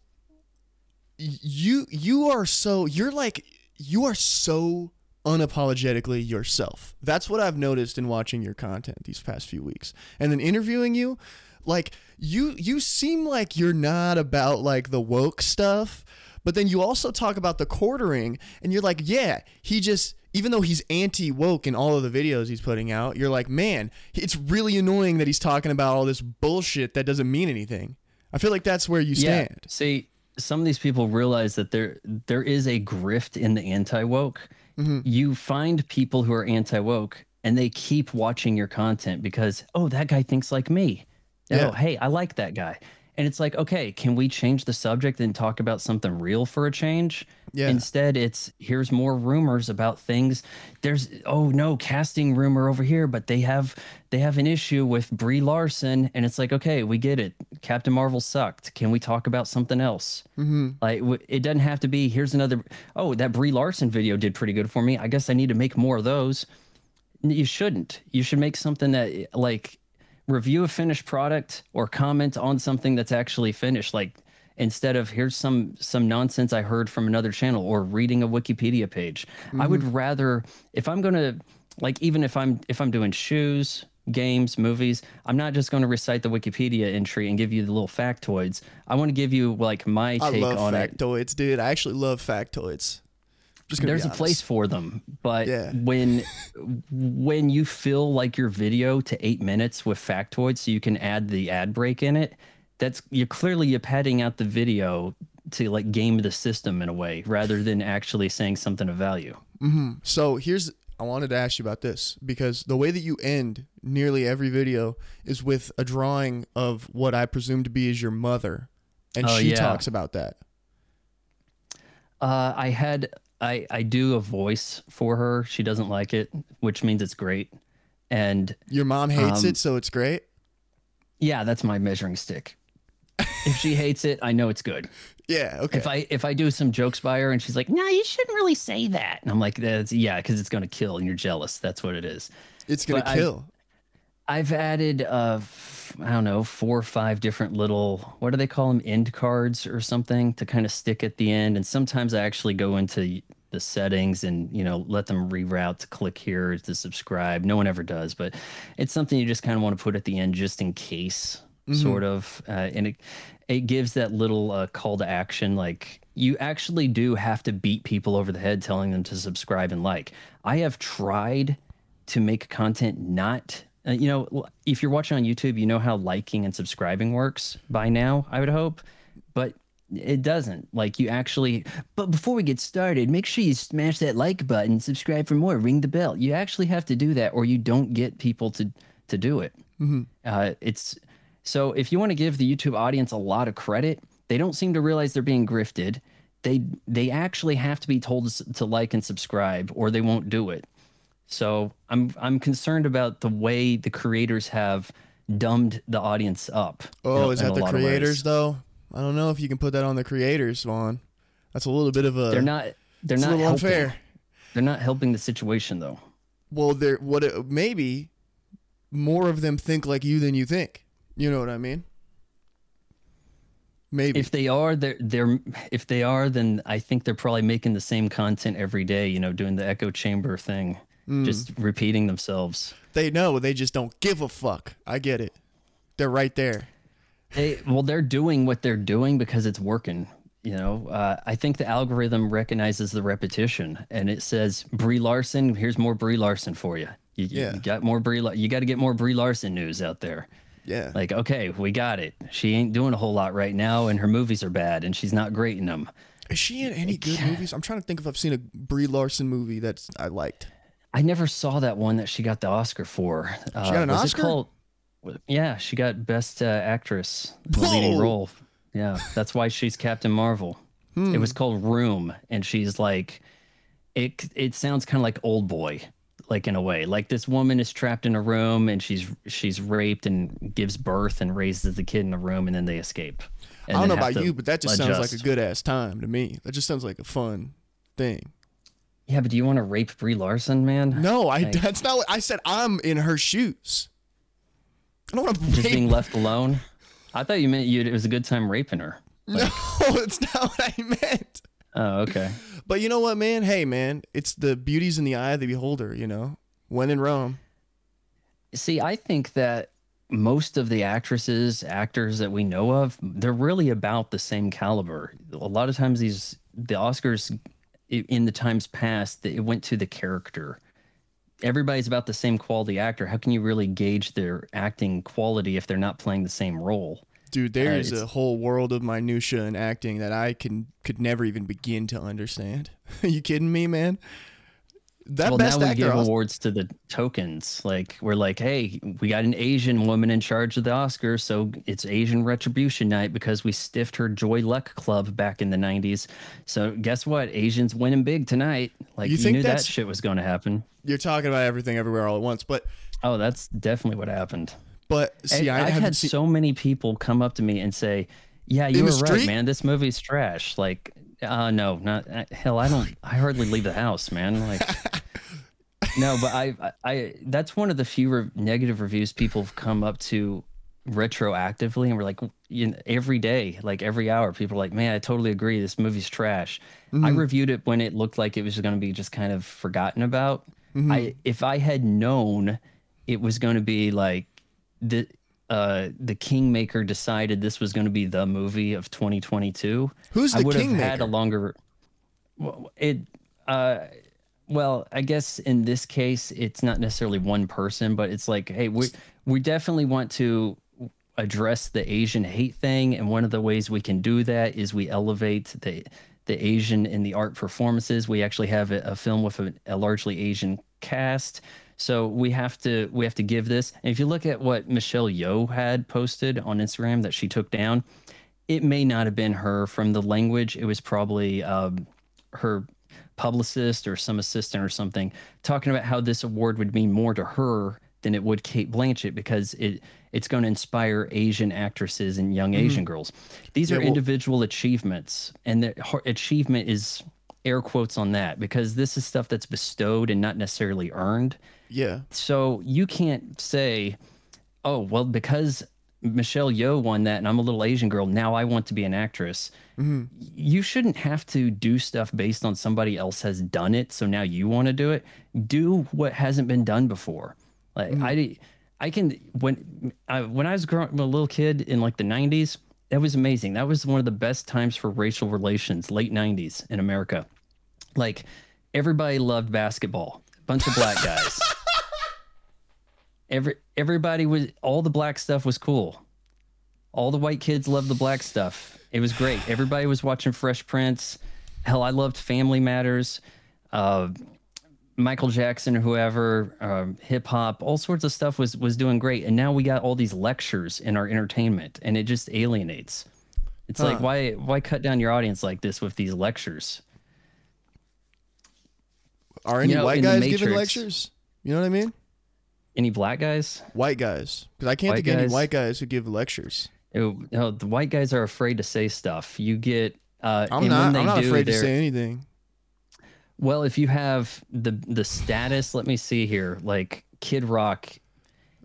you you are so you're like you are so unapologetically yourself. That's what I've noticed in watching your content these past few weeks. And then interviewing you, like you you seem like you're not about like the woke stuff, but then you also talk about the quartering and you're like, yeah, he just even though he's anti woke in all of the videos he's putting out, you're like, man, it's really annoying that he's talking about all this bullshit that doesn't mean anything. I feel like that's where you stand. Yeah. See, some of these people realize that there there is a grift in the anti woke. Mm-hmm. You find people who are anti woke and they keep watching your content because oh that guy thinks like me. Yeah. Oh hey I like that guy. And it's like okay can we change the subject and talk about something real for a change? Yeah. Instead it's here's more rumors about things. There's oh no casting rumor over here, but they have they have an issue with Brie Larson, and it's like okay we get it. Captain Marvel sucked. Can we talk about something else? Mm-hmm. Like it doesn't have to be. Here's another. Oh, that Brie Larson video did pretty good for me. I guess I need to make more of those. You shouldn't. You should make something that like review a finished product or comment on something that's actually finished. Like instead of here's some some nonsense I heard from another channel or reading a Wikipedia page. I would mm-hmm. rather if I'm gonna like even if I'm if I'm doing shoes games, movies. I'm not just going to recite the Wikipedia entry and give you the little factoids. I want to give you like my I take love on it. factoids, dude. I actually love factoids. There's a place for them, but Yeah. when (laughs) when you fill like your video to eight minutes with factoids, so you can add the ad break in it, that's you're clearly you're padding out the video to like game the system in a way rather than actually saying something of value. So here's I wanted to ask you about this because the way that you end nearly every video is with a drawing of what I presume to be is your mother, and Oh, she yeah. talks about that. Uh, I had I I do a voice for her. She doesn't like it, which means it's great. And Your mom hates Um, it, so it's great. yeah, that's my measuring stick. if she hates it, I know it's good. (laughs) Yeah. Okay. If I if I do some jokes by her and she's like, "No, you shouldn't really say that," and I'm like, "That's yeah, because it's gonna kill and you're jealous. That's what it is." it's gonna but kill. I've added uh f- I don't know four or five different little what do they call them end cards or something to kind of stick at the end, and sometimes I actually go into the settings and you know let them reroute to click here to subscribe. No one ever does, but it's something you just kind of want to put at the end just in case, Mm-hmm. sort of, uh, and it it gives that little uh, call to action. Like you actually do have to beat people over the head, telling them to subscribe and like. I have tried to make content not. Uh, you know, if you're watching on YouTube, you know how liking and subscribing works by now. I would hope, but it doesn't. Like you actually. But before we get started, make sure you smash that like button, subscribe for more, ring the bell. You actually have to do that, or you don't get people to to do it. Uh, it's so if you want to give the YouTube audience a lot of credit, they don't seem to realize they're being grifted. They they actually have to be told to, to like and subscribe, or they won't do it. So I'm I'm concerned about the way the creators have dumbed the audience up. Oh, is that the lot of ways. creators though? I don't know if you can put that on the creators, Vaughn. That's a little bit of a. They're not. They're not helping. unfair. They're not helping the situation though. Well, they're what it, maybe more of them think like you than you think. You know what I mean? Maybe. If they are, they're they're if they are, then I think they're probably making the same content every day. You know, doing the echo chamber thing, Mm. just repeating themselves. they know, they just don't give a fuck. I get it. They're right there. They well, they're doing what they're doing because it's working. You know, uh, I think the algorithm recognizes the repetition, and it says Brie Larson. Here's more Brie Larson for you. You, you Yeah. got more Brie. You got to get more Brie Larson news out there. Yeah. Like, okay, we got it. She ain't doing a whole lot right now, and her movies are bad, and she's not great in them. Is she in any good movies? I'm trying to think if I've seen a Brie Larson movie that's I liked. I never saw that one that she got the Oscar for. Uh, got an was Oscar? It called, yeah, she got Best uh, Actress, in the leading role. Yeah, that's why she's Captain Marvel. It was called Room, and she's like, it. It sounds kind of like Old Boy, like in a way. Like this woman is trapped in a room, and she's she's raped and gives birth and raises the kid in the room, and then they escape. I don't know about you, but that just sounds like a good ass time to me. That just sounds like a fun thing. Yeah, but do you want to rape Brie Larson, man? No, I Like- that's not what I said. I'm in her shoes. I don't want to Just rape. being left alone. I thought you meant you. It was a good time raping her. (laughs) No, it's not what I meant. Oh, okay. But you know what, man? Hey, man, it's the beauty's in the eye of the beholder. You know, when in Rome. See, I think that most of the actresses, actors that we know of, they're really about the same caliber. A lot of times, these the Oscars in the times past, that it went to the character. Everybody's about the same quality actor. How can you really gauge their acting quality if they're not playing the same role? Dude, there's uh, it's- a whole world of minutia in acting that I can could never even begin to understand. (laughs) Are you kidding me, man? That well, best now we give awards to the tokens. Like we're like, hey, we got an Asian woman in charge of the Oscars, so it's Asian Retribution Night because we stiffed her Joy Luck Club back in the '90s. So guess what? Asians winning big tonight. Like You you, knew that shit was going to happen. You're talking about everything everywhere all at once, but Oh, that's definitely what happened. but see, I I've had seen. so many people come up to me and say, "Yeah, you In were right, man. This movie's trash." Like, uh, no, not uh, hell. I don't. I hardly leave the house, man. Like, (laughs) no, but I, I, that's one of the few re- negative reviews people have come up to retroactively, and we're like, you know, every day, like every hour, people are like, "Man, I totally agree. This movie's trash." I reviewed it when it looked like it was going to be just kind of forgotten about. I if I had known it was going to be like the uh the kingmaker decided this was going to be the movie of 2022 Who's the i would have had a longer well, it uh well i guess in this case it's not necessarily one person but it's like hey we we definitely want to address the asian hate thing and one of the ways we can do that is we elevate the the asian in the art performances. We actually have a, a film with a, a largely asian cast so we have to we have to give this and if you look at what michelle yeoh had posted on instagram that she took down it may not have been her from the language it was probably um, her publicist or some assistant or something talking about how this award would mean more to her than it would Cate Blanchett because it it's going to inspire Asian actresses and young Asian girls. These Yeah, are well- individual achievements, and the achievement is air quotes on that because this is stuff that's bestowed and not necessarily earned. Yeah, So you can't say, oh, well, because Michelle Yeoh won that, and I'm a little Asian girl. Now I want to be an actress. Mm-hmm. You shouldn't have to do stuff based on somebody else has done it. So now you want to do it. Do what hasn't been done before. Like Mm-hmm. I, I can when I when I was growing up a little kid in like the 90s. That was amazing. That was one of the best times for racial relations. Late 90s in America. Like everybody loved basketball. Bunch of black guys. (laughs) Every everybody was all the black stuff was cool. All the white kids loved the black stuff. It was great. Everybody was watching Fresh Prince. Hell, I loved Family Matters, uh, Michael Jackson, whoever, um, hip hop, all sorts of stuff was was doing great. And now we got all these lectures in our entertainment, and it just alienates. It's like why why cut down your audience like this with these lectures? Are any You know, white guys giving lectures? You know what I mean? Any black guys? White guys, because I can't White think of any white guys who give lectures. It- no, the white guys are afraid to say stuff. You get uh, I'm not. I'm not do, afraid to say anything. Well, if you have the the status, let me see here. Like Kid Rock,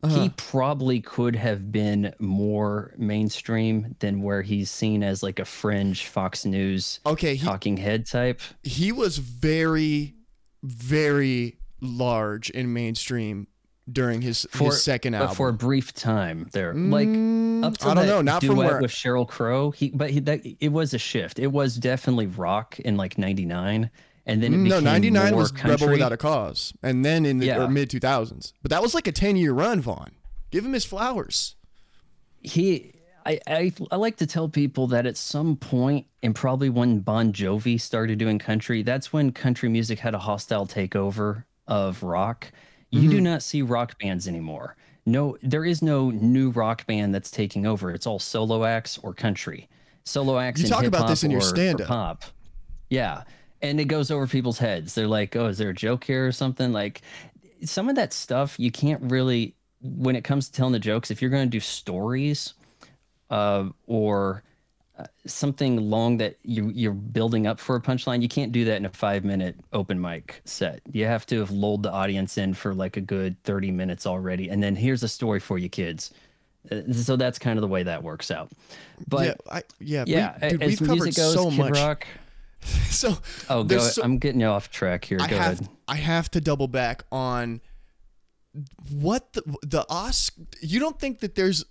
Uh-huh. he probably could have been more mainstream than where he's seen as like a fringe Fox News Okay, he talking head type. he was very, very large in mainstream during his his second album. for a brief time there, like Mm, up to I don't know, not duet from where- with Sheryl Crow. He, but he, that it was a shift. It was definitely rock in like '99, and then it no, 99 was country. Rebel Without a Cause. And then in the Yeah. mid 2000s. But that was like a 10 year run, Vaughn. Give him his flowers. he I, I I like to tell people that at some point and probably when Bon Jovi started doing country, that's when country music had a hostile takeover of rock. You Mm-hmm. do not see rock bands anymore. No, there is no new rock band that's taking over. It's all solo acts or country. Solo acts. You talk about this in your stand-up. Pop. Yeah, and it goes over people's heads. They're like, "Oh, is there a joke here or something?" Like some of that stuff you can't really when it comes to telling the jokes if you're going to do stories uh, or uh, something long that you you're building up for a punchline you can't do that in a five minute open mic set you have to have lulled the audience in for like a good 30 minutes already and then here's a story for you kids Uh, so that's kind of the way that works out but yeah, I, yeah, yeah, we, dude, as we've covered goes, so Kid much. Rock. (laughs) So, Oh, go. so- I'm getting you off track here. I Go have ahead. I have to double back on what the the Oscar. You don't think that there's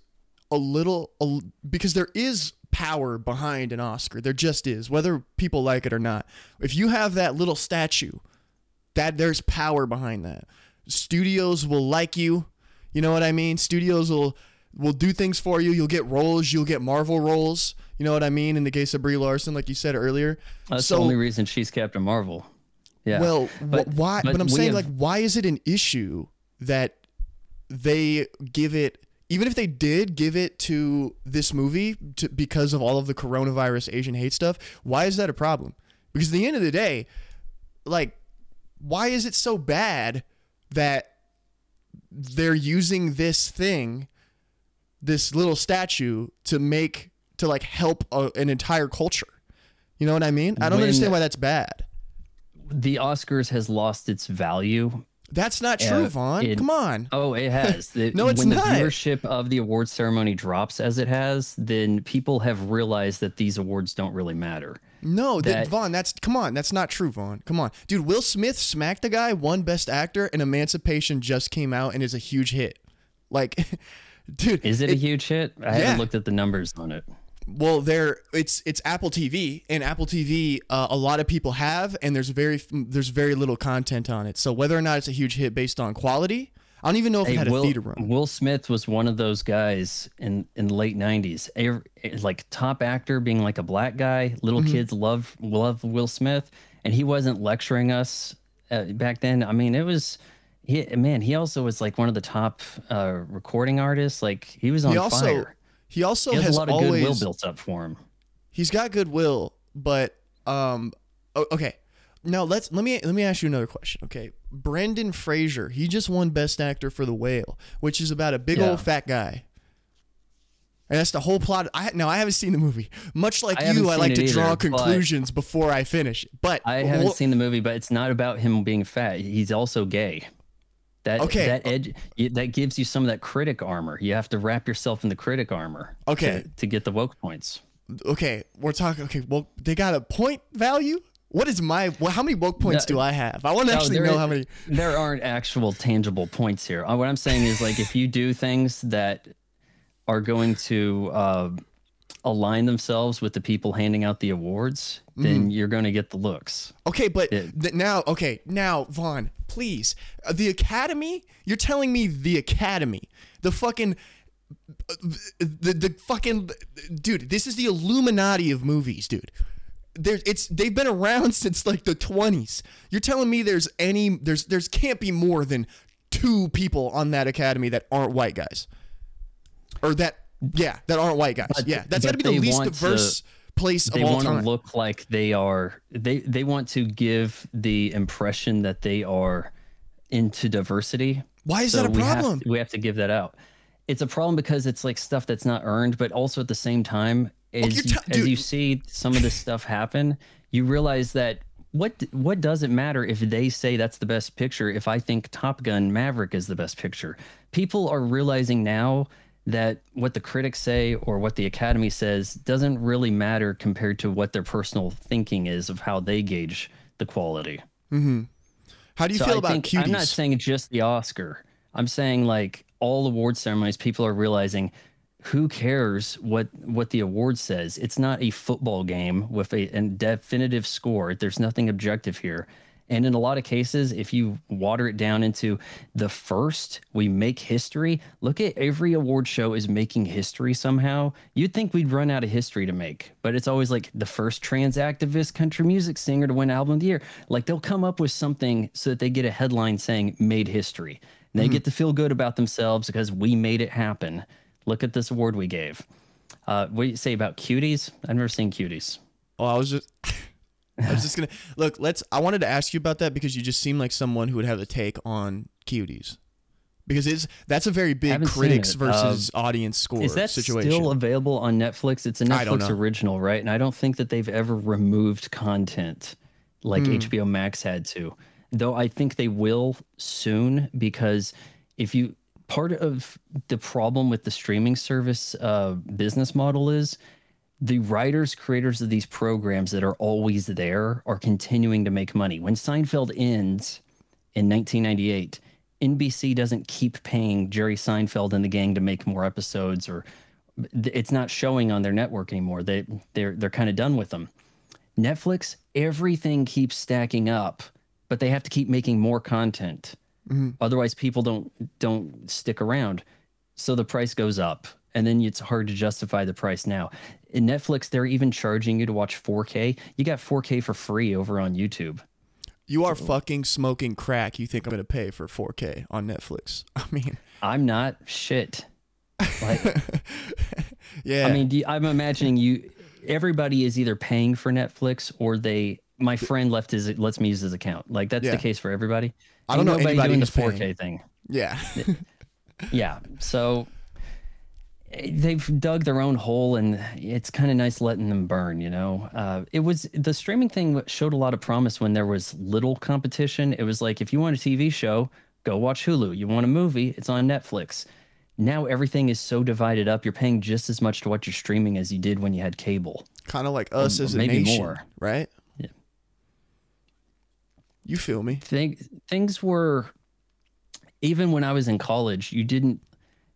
a little a, because there is power behind an Oscar. There just is, whether people like it or not. If you have that little statue, that there's power behind that. Studios will like you. You know what I mean? Studios will will do things for you. You'll get roles. You'll get Marvel roles. You know what I mean? In the case of Brie Larson, like you said earlier. That's so the only reason she's Captain Marvel. Yeah. well, But- why? But, but I'm saying, have- like, why is it an issue that they give it? Even if they did give it to this movie to, because of all of the coronavirus Asian hate stuff, why is that a problem? Because at the end of the day, like, why is it so bad that they're using this thing, this little statue, to make to like help a, an entire culture? You know what I mean? I don't When- understand why that's bad. the Oscars has lost its value. That's not true, Uh, Vaughn. it- Come on. Oh, it has. (laughs) The- No, it's when not. the viewership of the award ceremony drops as it has, then people have realized that these awards don't really matter. No, that, that- Vaughn, that's come on, that's not true, Vaughn. Come on. Dude, Will Smith smacked the guy, won best actor, and Emancipation just came out and is a huge hit. Like (laughs) dude, Is it, a huge hit? I Yeah. haven't looked at the numbers on it. Well there it's it's Apple TV and Apple TV uh, a lot of people have and there's very there's very little content on it. So whether or not it's a huge hit based on quality, I don't even know if it Hey, had a Will, theater run. Will Smith was one of those guys in in the late '90s, Ev- like top actor, being like a black guy. Little Mm-hmm. kids love love Will Smith, and he wasn't lecturing us uh, back then. I mean, it was. He, man, he also was like one of the top uh, recording artists. Like he was on He also fire. He also He has, has a lot of always goodwill built up for him. he's got goodwill, but um, okay. Now let's let me let me ask you another question. Okay, Brendan Fraser, he just won Best Actor for The Whale, which is about a big Yeah. old fat guy. And that's the whole plot. I now I haven't seen the movie. Much like I you, I like to draw either, but- conclusions before I finish. But I haven't seen the movie, but it's not about him being fat. He's also gay. That Okay. that edge that gives you some of that critic armor. You have to wrap yourself in the critic armor. Okay. To, to get the woke points. Okay, we're talking. Okay, well, they got a point value. What is my? Well, how many woke points No, do I have? I want to No, actually know is- how many. There aren't actual tangible points here. Uh, What I'm saying is like if you do things that are going to uh, align themselves with the people handing out the awards, Mm-hmm. then you're going to get the looks. Okay, but It- th- now, okay, now, Vaughn, please, uh, the Academy. You're telling me the Academy, the fucking, uh, the the fucking, dude. This is the Illuminati of movies, dude. There's, it's they've been around (laughs) since like the 20s. You're telling me there's any there's there's can't be more than two people on that Academy that aren't white guys, or that yeah that aren't white guys. yeah, that's got to be the least diverse place They of all want to time. look like they are. They they want to give the impression that they are into diversity. Why is So that a we have- problem? We have, to give that out. It's a problem because it's like stuff that's not earned, but also at the same time, oh, as, you're you, as you see some of this stuff happen, you realize that what what does it matter if they say that's the best picture? If I think Top Gun Maverick is the best picture, people are realizing now that what the critics say or what the Academy says doesn't really matter compared to what their personal thinking is of how they gauge the quality. Mm-hmm. How do you So feel I about cuties? I'm not saying just the Oscar. I'm saying like all award ceremonies, people are realizing who cares what what the award says. It's not a football game with a, a definitive score. There's nothing objective here. And in a lot of cases, if you water it down into the first, we make history. Look at every award show is making history somehow. You'd think we'd run out of history to make, but it's always like the first trans activist country music singer to win album of the year. Like they'll come up with something so that they get a headline saying made history. And they get to feel good about themselves because we made it happen. Look at this award we gave. Uh, what do you say about cuties? I've never seen cuties. Oh, I was just (laughs) I was just gonna look, let's I wanted to ask you about that because you just seem like someone who would have a take on cuties. Because it's that's a very big critics it. versus audience score Is that situation. still available on Netflix? It's a Netflix original, right? And I don't think that they've ever removed content like Hmm. HBO Max had to. Though I think they will soon because if you part of the problem with the streaming service uh, business model is the writers creators of these programs that are always there are continuing to make money. When seinfeld ends in 1998 nbc doesn't keep paying jerry seinfeld and the gang to make more episodes or it's not showing on their network anymore. They they're they're kind of done with them. Netflix everything keeps stacking up but they have to keep making more content. Mm-hmm. Otherwise people don't don't stick around. So the price goes up and then it's hard to justify the price now in netflix they're even charging you to watch 4k you got 4k for free over on youtube you are fucking smoking crack. You think I'm gonna pay for 4K on Netflix? (laughs) I mean, i'm not shit like (laughs) yeah. i mean you- i'm imagining you everybody is either paying for netflix or they my friend left his lets me use his account like that's Yeah. the case for everybody I don't Ain't know anybody doing the who's 4k paying. thing yeah. yeah so they've dug their own hole and it's kind of nice letting them burn you know uh, it was the streaming thing showed a lot of promise when there was little competition it was like if you want a tv show go watch hulu you want a movie it's on netflix now everything is so divided up you're paying just as much to watch your streaming as you did when you had cable kind of like us as a maybe nation, more. right? Yeah. You feel me? Thing, things were even when i was in college you didn't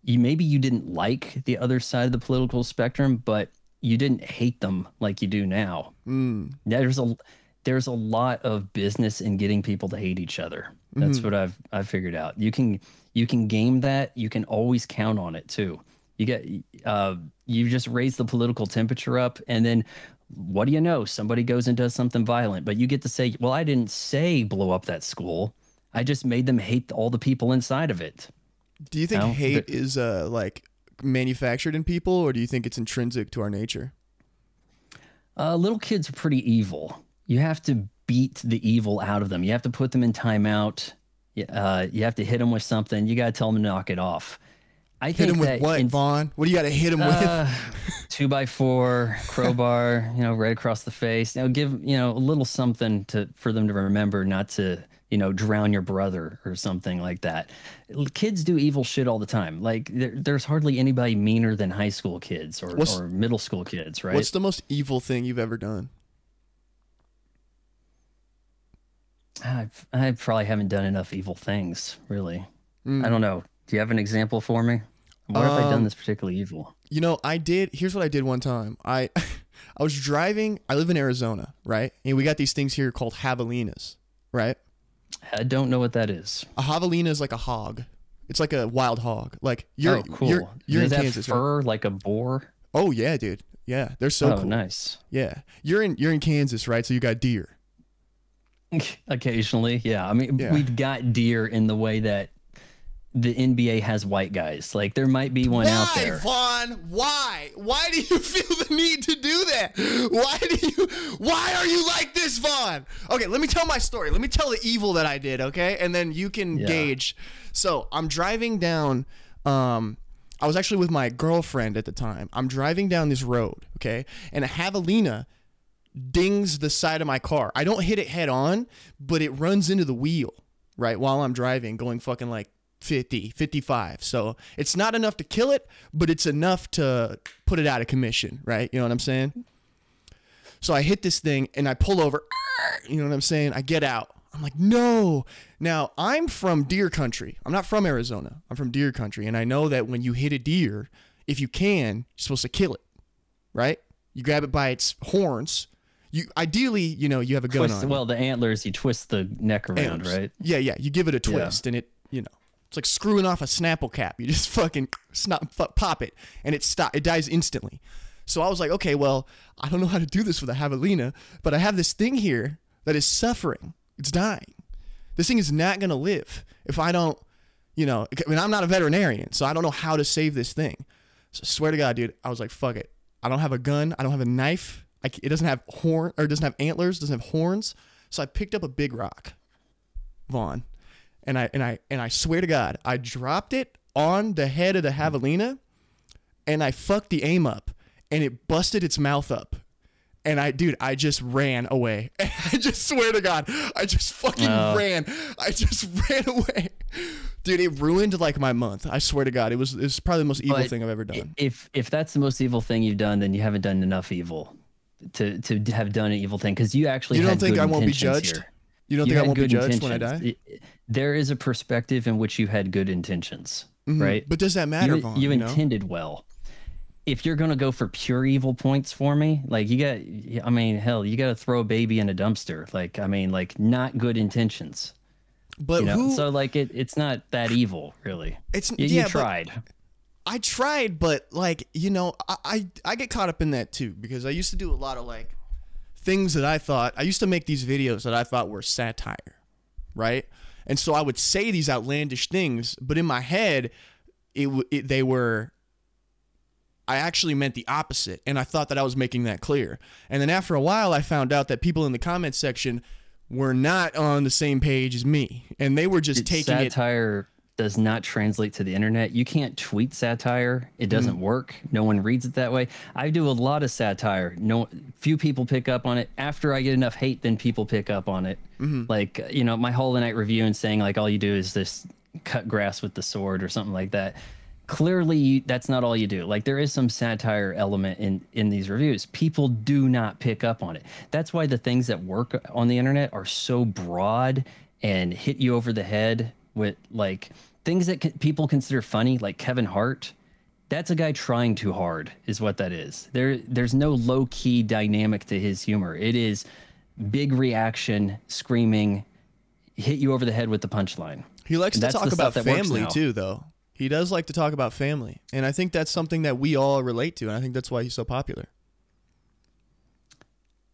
you maybe you didn't like the other side of the political spectrum but you didn't hate them like you do now. Mm. there's a there's a lot of business in getting people to hate each other. That's Mm-hmm. what i've i've figured out. You can you can game that. You can always count on it too. You get uh you just raise the political temperature up and then what do you know? Somebody goes and does something violent but you get to say well i didn't say blow up that school. I just made them hate all the people inside of it Do you think No, hate is uh like manufactured in people, or do you think it's intrinsic to our nature? Uh, little kids are pretty evil. You have to beat the evil out of them. You have to put them in timeout. Uh, you have to hit them with something. You got to tell them to knock it off. I Hit think him with what, in- Vaughn? What do you got to hit him uh, two by four crowbar, you know, right across the face. You know, give you know a little something to for them to remember, not to you know, drown your brother or something like that. Kids do evil shit all the time. Like there, there's hardly anybody meaner than high school kids or, What's- or middle school kids, right? What's the most evil thing you've ever done? I've, I probably haven't done enough evil things, really. Mm. I don't know. Do you have an example for me? What have I done Um, that's particularly evil? You know, I did. Here's what I did one time. I, (laughs) I was driving. I live in Arizona, right? And we got these things here called javelinas, right? I don't know what that is. A javelina is like a hog. It's like a wild hog. Like you're oh, cool. you're you're in Does it have right? fur like a boar? Oh yeah, dude. Yeah, they're so oh, cool. nice. Yeah, you're in you're in Kansas, right? So you got deer. (laughs) Occasionally, yeah. I mean, Yeah. we've got deer in the way that the NBA has white guys. Like there might be one out Why, there. Vaughn? Why? Why do you (laughs) feel the need to do that? Why do you? Why are you like this, Vaughn? Okay, let me tell my story. Let me tell the evil that I did, okay? And then you can Yeah. gauge. So I'm driving down. Um, I was actually with my girlfriend at the time. I'm driving down this road, okay, and a javelina dings the side of my car. I don't hit it head on, but it runs into the wheel, right, while I'm driving, going fucking like 50, 55. So it's not enough to kill it, but it's enough to put it out of commission, right? You know what I'm saying? So I hit this thing and I pull over. (clears throat) You know what I'm saying? I get out. I'm like, no. Now, I'm from deer country. I'm not from Arizona. I'm from deer country. And I know that when you hit a deer, if you can, you're supposed to kill it, right? You grab it by its horns. You ideally, you know, you have a gun Twist, on. well, the antlers, you twist the neck around, Antlers. right? Yeah, yeah. You give it a Yeah. twist, and it, it's like screwing off a Snapple cap. You just (laughs) fucking snap, pop it, and it stop. It dies instantly. So I was like, okay, well, I don't know how to do this with a javelina, but I have this thing here that is suffering. It's dying. This thing is not gonna live if I don't, you know. I mean, I'm not a veterinarian, so I don't know how to save this thing. So I swear to God, dude, I was like, fuck it. I don't have a gun. I don't have a knife. I it doesn't have horn or it doesn't have antlers. Doesn't have horns. So I picked up a big rock, Vaughn, and I and I and I swear to God, I dropped it on the head of the javelina, and I fucked the aim up, and it busted its mouth up. And I, dude, I just ran away. (laughs) I just swear to God, I just fucking Oh. ran. I just (laughs) ran away, dude. It ruined like my month. I swear to God, it was it was probably the most evil But thing I've ever done. If if that's the most evil thing you've done, then you haven't done enough evil to to have done an evil thing because you actually You don't think I won't be intentions judged? here. You don't You think I won't be judged when I die? There is a perspective in which you had good intentions, Mhm. right? But does that matter, you, Vaughn? you you know? intended well. If you're gonna go for pure evil points for me, like you got, I mean, hell, you got to throw a baby in a dumpster. Like, I mean, like not good intentions. but You know, who? so like it, it's not that evil, really. it's You, yeah, you but tried. I tried, but like you know, I, I I get caught up in that too because I used to do a lot of like things that I thought I used to make these videos that I thought were satire, right? And so I would say these outlandish things, but in my head, it, it they were. I actually meant the opposite, and I thought that I was making that clear. And then after a while, I found out that people in the comment section were not on the same page as me, and they were just It- taking it. satire does not translate to the internet. You can't tweet satire. It doesn't Mm. work. No one reads it that way. I do a lot of satire. No few people pick up on it. After I get enough hate, then people pick up on it. Mm-hmm. Like, you know, my Hollow Knight review and saying like all you do is this cut grass with the sword or something like that. Clearly, that's not all you do. Like there is some satire element in in these reviews. People do not pick up on it. That's why the things that work on the internet are so broad and hit you over the head with like things that c- people consider funny, like Kevin Hart. That's a guy trying too hard, is what that is. There, there's no low key dynamic to his humor. It is big reaction, screaming, hit you over the head with the punchline. He likes And to talk about family too, though. He does like to talk about family, and I think that's something that we all relate to, and I think that's why he's so popular.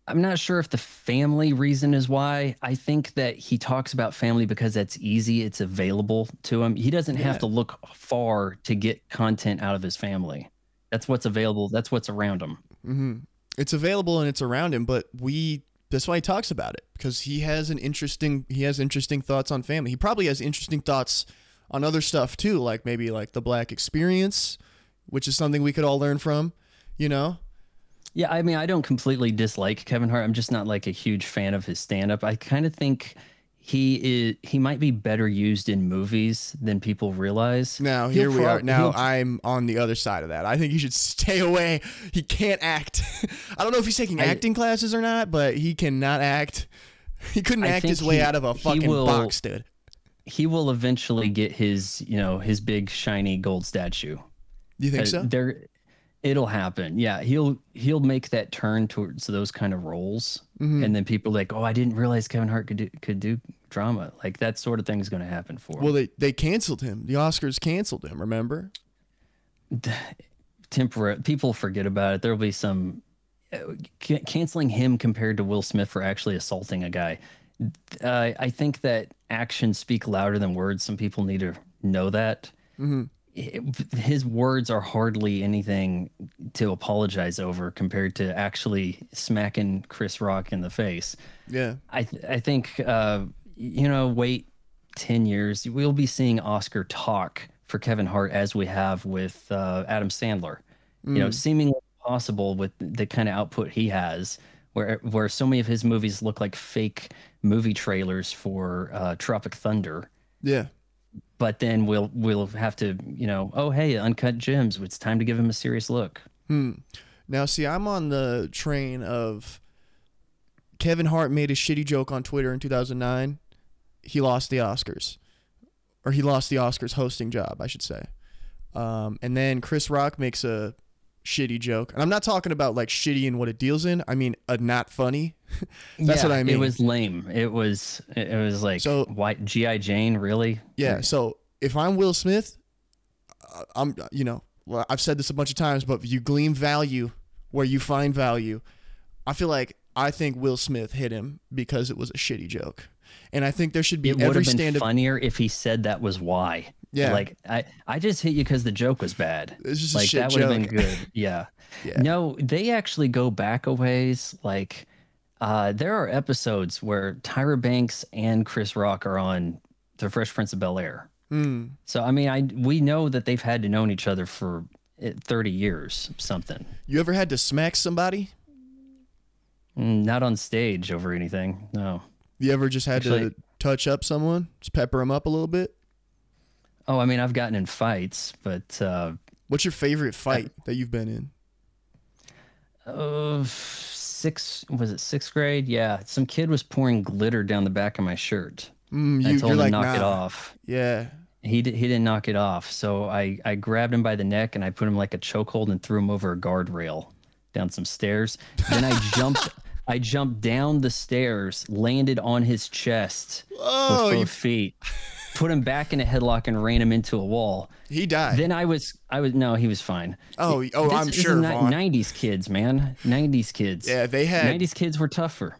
I'm not sure if the family reason is why. I think that he talks about family because that's easy, it's available to him. He doesn't Yeah. have to look far to get content out of his family. That's what's available, that's what's around him. hmm It's available and it's around him, but we. That's why he talks about it because he has an interesting. He has interesting thoughts on family. He probably has interesting thoughts on other stuff too, like maybe like the black experience, which is something we could all learn from. You know, Yeah, I mean, I don't completely dislike Kevin Hart. I'm just not like a huge fan of his stand up. I kind of think he is he might be better used in movies than people realize. Now He'll here we are. Now I'm on the other side of that. I think he should (laughs) stay away. He can't act. (laughs) I don't know if he's taking I- acting classes or not, but he cannot act. (laughs) He couldn't I act his way he- out of a fucking will- box, dude. he will eventually get his you know his big shiny gold statue. Do You think Uh, so? There, it'll happen. Yeah, he'll he'll make that turn towards those kind of roles, Mm-hmm. and then people are like, oh, I didn't realize Kevin Hart could do could do drama. Like that sort of thing is going to happen for him. Well, they they canceled him. The Oscars canceled him. Remember? (sighs) temporary people forget about it. There'll be some uh, canceling him compared to Will Smith for actually assaulting a guy. Uh, I think that actions speak louder than words. Some people need to know that. It- His words are hardly anything to apologize over compared to actually smacking Chris Rock in the face. Yeah. I th- I think uh, you know wait ten years we'll be seeing Oscar talk for Kevin Hart as we have with uh, Adam Sandler. You know, seemingly possible with the kind of output he has, where where so many of his movies look like fake movie trailers for uh, Tropic Thunder. Yeah. But then we'll we'll have to you know oh hey uncut gems it's time to give him a serious look. Now, see, I'm on the train of Kevin Hart made a shitty joke on Twitter in 2009. He lost the Oscars, or he lost the Oscars hosting job, I should say. Um, and then Chris Rock makes a shitty joke, and I'm not talking about like shitty and what it deals in. I mean, a not funny. (laughs) That's what I mean. It was lame. It was it was like So- white GI Jane really. Yeah. So if I'm Will Smith, uh, I'm you know well, I've said this a bunch of times, but you glean value where you find value. I feel like I think Will Smith hit him because it was a shitty joke, and I think there should be It every stand up. funnier if he said that was why. Yeah. Like I, I just hit you because the joke was bad. It's just a like shit that would have been good. (laughs) Yeah. Yeah. No, they actually go back a ways. Like uh, there are episodes where Tyra Banks and Chris Rock are on The Fresh Prince of Bel Air. Hmm. So I mean, I we know that they've had to known each other for eh, thirty years, something. You ever had to smack somebody? Mm, Not on stage over anything. No. You ever just had Actually- to touch up someone, just pepper them up a little bit? Oh, I mean, I've gotten in fights, but uh, What's your favorite fight that you've been in? uh, six was it sixth grade? Yeah, some kid was pouring glitter down the back of my shirt. Mm, I told him like, to knock it off. Yeah. He did, he didn't knock it off, so I I grabbed him by the neck and I put him like a chokehold and threw him over a guardrail down some stairs. Then I (laughs) jumped. I jumped down the stairs, landed on his chest Oh, with you, feet, put him back in a headlock and ran him into a wall. he died. Then I was I was no, he was fine. oh, oh, This I'm sure. 90s kids, man. 90s kids. Yeah, they had 90s kids were tougher.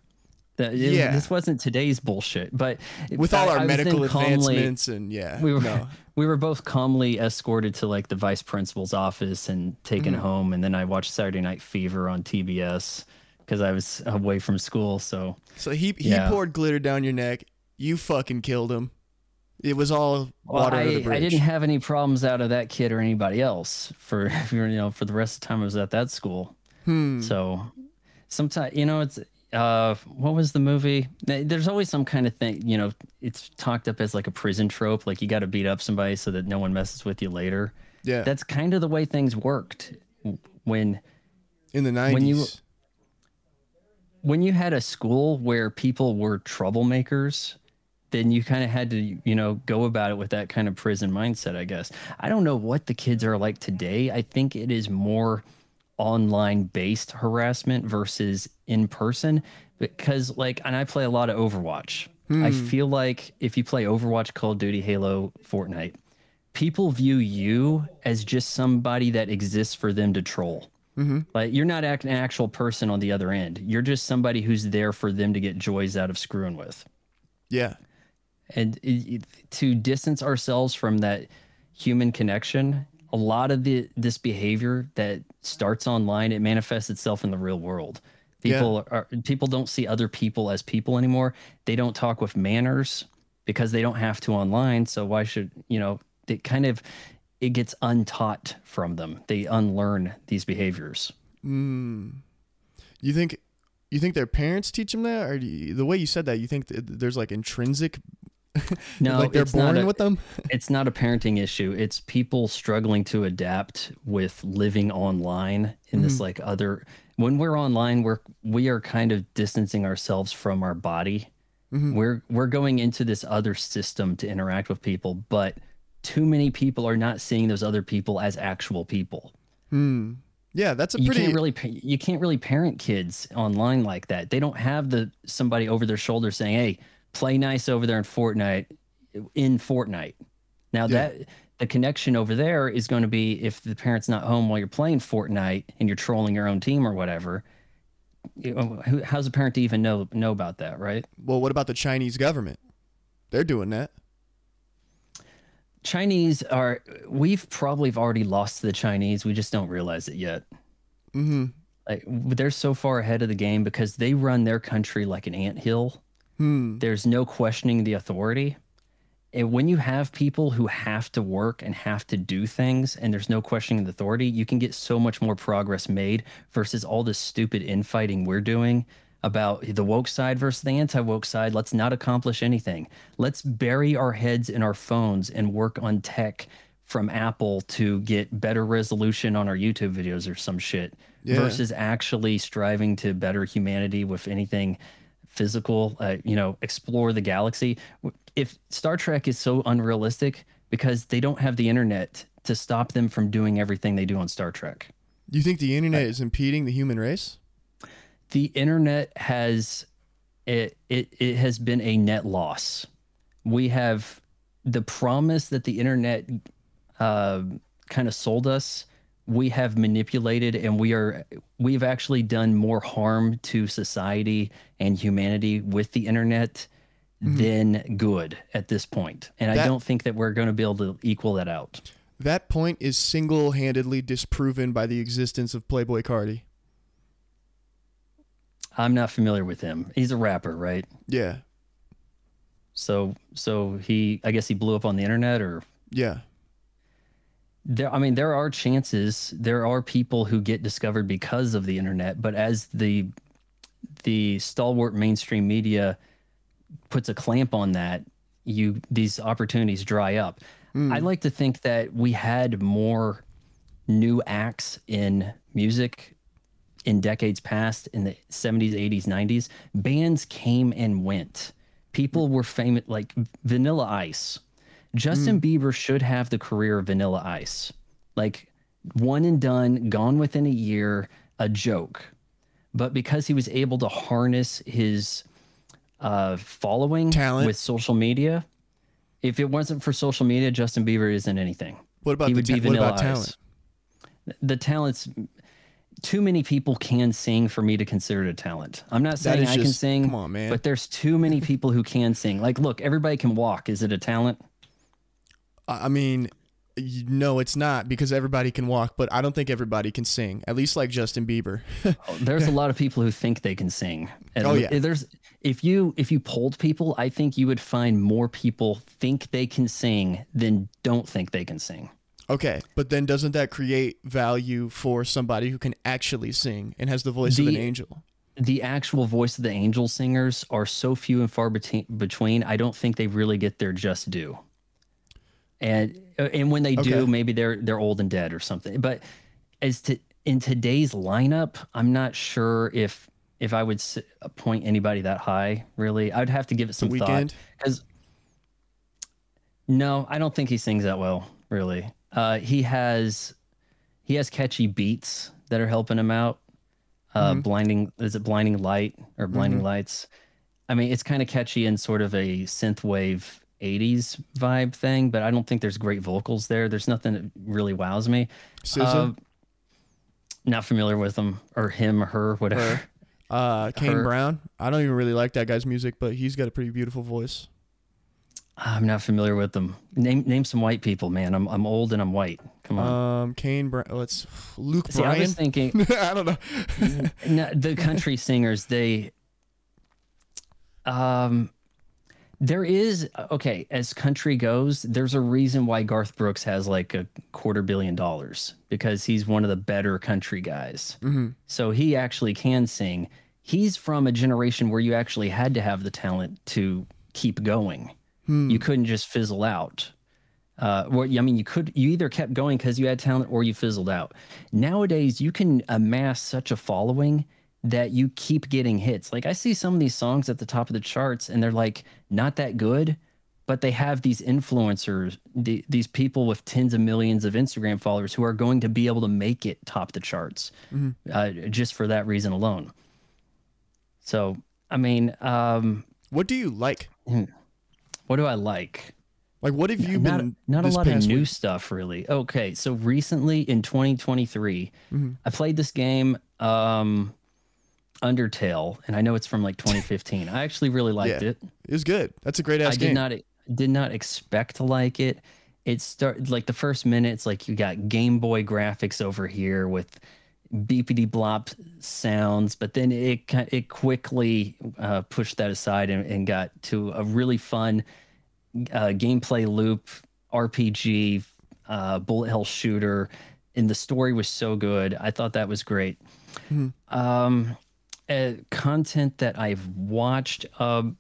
That- it- Yeah. This wasn't today's bullshit, but with all our I medical calmly- advancements and yeah. we were no. (laughs) we were both calmly escorted to like the vice principal's office and taken Mm-hmm. home and then I watched Saturday Night Fever on TBS because I was away from school so So he he Yeah. poured glitter down your neck. You fucking killed him. It was all well, water under the I, bridge. I didn't have any problems out of that kid or anybody else for (laughs) you know for the rest of the time I was at that school Hmm. So sometimes, you know, it's uh, what was the movie? There's always some kind of thing, you know, it's talked up as like a prison trope, like you got to beat up somebody so that no one messes with you later. yeah. That's kind of the way things worked when in the 90s. when you- when you had a school where people were troublemakers then you kind of had to you know go about it with that kind of prison mindset i guess i don't know what the kids are like today i think it is more online based harassment versus in person because like and i play a lot of overwatch i hmm. feel like if you play overwatch call of duty halo fortnite people view you as just somebody that exists for them to troll mm-hmm. like you're not an actual person on the other end. You're just somebody who's there for them to get joys out of screwing with. yeah. And it, to distance ourselves from that human connection, a lot of the this behavior that starts online, it manifests itself in the real world. People are people don't see other people as people anymore. They don't talk with manners because they don't have to online. So why should you know? It kind of it gets untaught from them. They unlearn these behaviors. Hmm. You think you think their parents teach them that, or do you, the way you said that, you think th- there's like intrinsic, (laughs) No, like they're it's not born a- with them? (laughs) it's not a parenting issue. It's people struggling to adapt with living online in this like other when we're online, we're we are kind of distancing ourselves from our body. We're we're going into this other system to interact with people, but too many people are not seeing those other people as actual people. Hmm. Yeah, that's a You pretty. can't really you can't really parent kids online like that. They don't have the somebody over their shoulder saying, "Hey, play nice over there in Fortnite." In Fortnite, now Yeah. that the connection over there is going to be if the parent's not home while you're playing Fortnite and you're trolling your own team or whatever. You know, how's a parent to even know know about that, right? well, what about the Chinese government? They're doing that. Chinese are we've probably already lost to the Chinese. We just don't realize it yet. Mm-hmm. Like they're so far ahead of the game because they run their country like an anthill. Hmm. There's no questioning the authority. And when you have people who have to work and have to do things and there's no questioning the authority, you can get so much more progress made versus all this stupid infighting we're doing about the woke side versus the anti woke side. Let's not accomplish anything. Let's bury our heads in our phones and work on tech from Apple to get better resolution on our YouTube videos or some shit Yeah. versus actually striving to better humanity with anything physical, uh, you know, explore the galaxy. If Star Trek is so unrealistic because they don't have the internet to stop them from doing everything they do on Star Trek. Do you think the internet is impeding the human race? The internet has it it, it has been a net loss. We have the promise that the internet uh, kind of sold us. We have manipulated, and we are we've actually done more harm to society and humanity with the internet mm-hmm. than good at this point. And I don't think that we're going to be able to equal that out. That point is single-handedly disproven by the existence of Playboi Carti. I'm not familiar with him. He's a rapper, right? Yeah, So so he I guess he blew up on the internet or yeah. There i mean there are chances there are people who get discovered because of the internet but as the the stalwart mainstream media puts a clamp on that you these opportunities dry up. Hmm. I like to think that we had more new acts in music in decades past in the 70s 80s 90s bands came and went. People hmm. were famous like vanilla ice justin bieber should have the career of vanilla ice. Like one and done gone within a year a joke. But because he was able to harness his uh, following Talent. with social media if it wasn't for social media justin bieber isn't anything. What about He the would be ta- what Vanilla about Ice. talent? the talents too many people can sing for me to consider it a talent. I'm not saying i can sing on, but there's too many people who can sing. Like look everybody can walk. Is it a talent I mean, no, it's not because everybody can walk, but I don't think everybody can sing. At least like Justin Bieber. (laughs) Oh, there's a lot of people who think they can sing and Oh, yeah. there's if you if you polled people i think you would find more people think they can sing than don't think they can sing okay, but then doesn't that create value for somebody who can actually sing and has the voice of an angel? the actual voice of the angel singers are so few and far between i don't think they really get their just due and uh, and when they do maybe they're they're old and dead or something. But as to in today's lineup i'm not sure if if i would appoint anybody that high really. I'd have to give it some thought. because no i don't think he sings that well really. Uh he has he has catchy beats that are helping him out. Uh blinding is it blinding light or blinding lights? I mean it's kind of catchy in sort of a synthwave 80s vibe thing but i don't think there's great vocals there there's nothing that really wows me SZA? Uh, not familiar with him or him or her whatever Her. Uh, (laughs) Kane her- Brown. I don't even really like that guy's music, but he's got a pretty beautiful voice. i'm not familiar with them name name some white people man i'm, I'm old and i'm white come on Um, Kane Brown. Let's Luke See, I Bryan. was thinking (laughs) I don't know. no, the country (laughs) singers they um there is okay as country goes there's a reason why garth brooks has like a quarter billion dollars because he's one of the better country guys so he actually can sing he's from a generation where you actually had to have the talent to keep going. You couldn't just fizzle out. Uh, well, I mean, you could you either kept going because you had talent or you fizzled out. Nowadays, you can amass such a following that you keep getting hits. Like I see some of these songs at the top of the charts, and they're like not that good, but they have these influencers, the, these people with tens of millions of Instagram followers who are going to be able to make it top the charts, uh, just for that reason alone. So, I mean, um, What do you like? what do I like? Like, what have you not, been? not a lot of new week? stuff really okay so recently in 2023 Mm-hmm. i played this game um undertale and i know it's from like (laughs) 2015 i actually really liked Yeah. it It was good. That's a great ass i game. did not did not expect to like it it started like the first minute it's like you got game boy graphics over here with beepity blop sounds but then it it quickly uh, pushed that aside and, and got to a really fun uh, gameplay loop rpg uh, bullet hell shooter and the story was so good i thought that was great um uh, content that i've watched um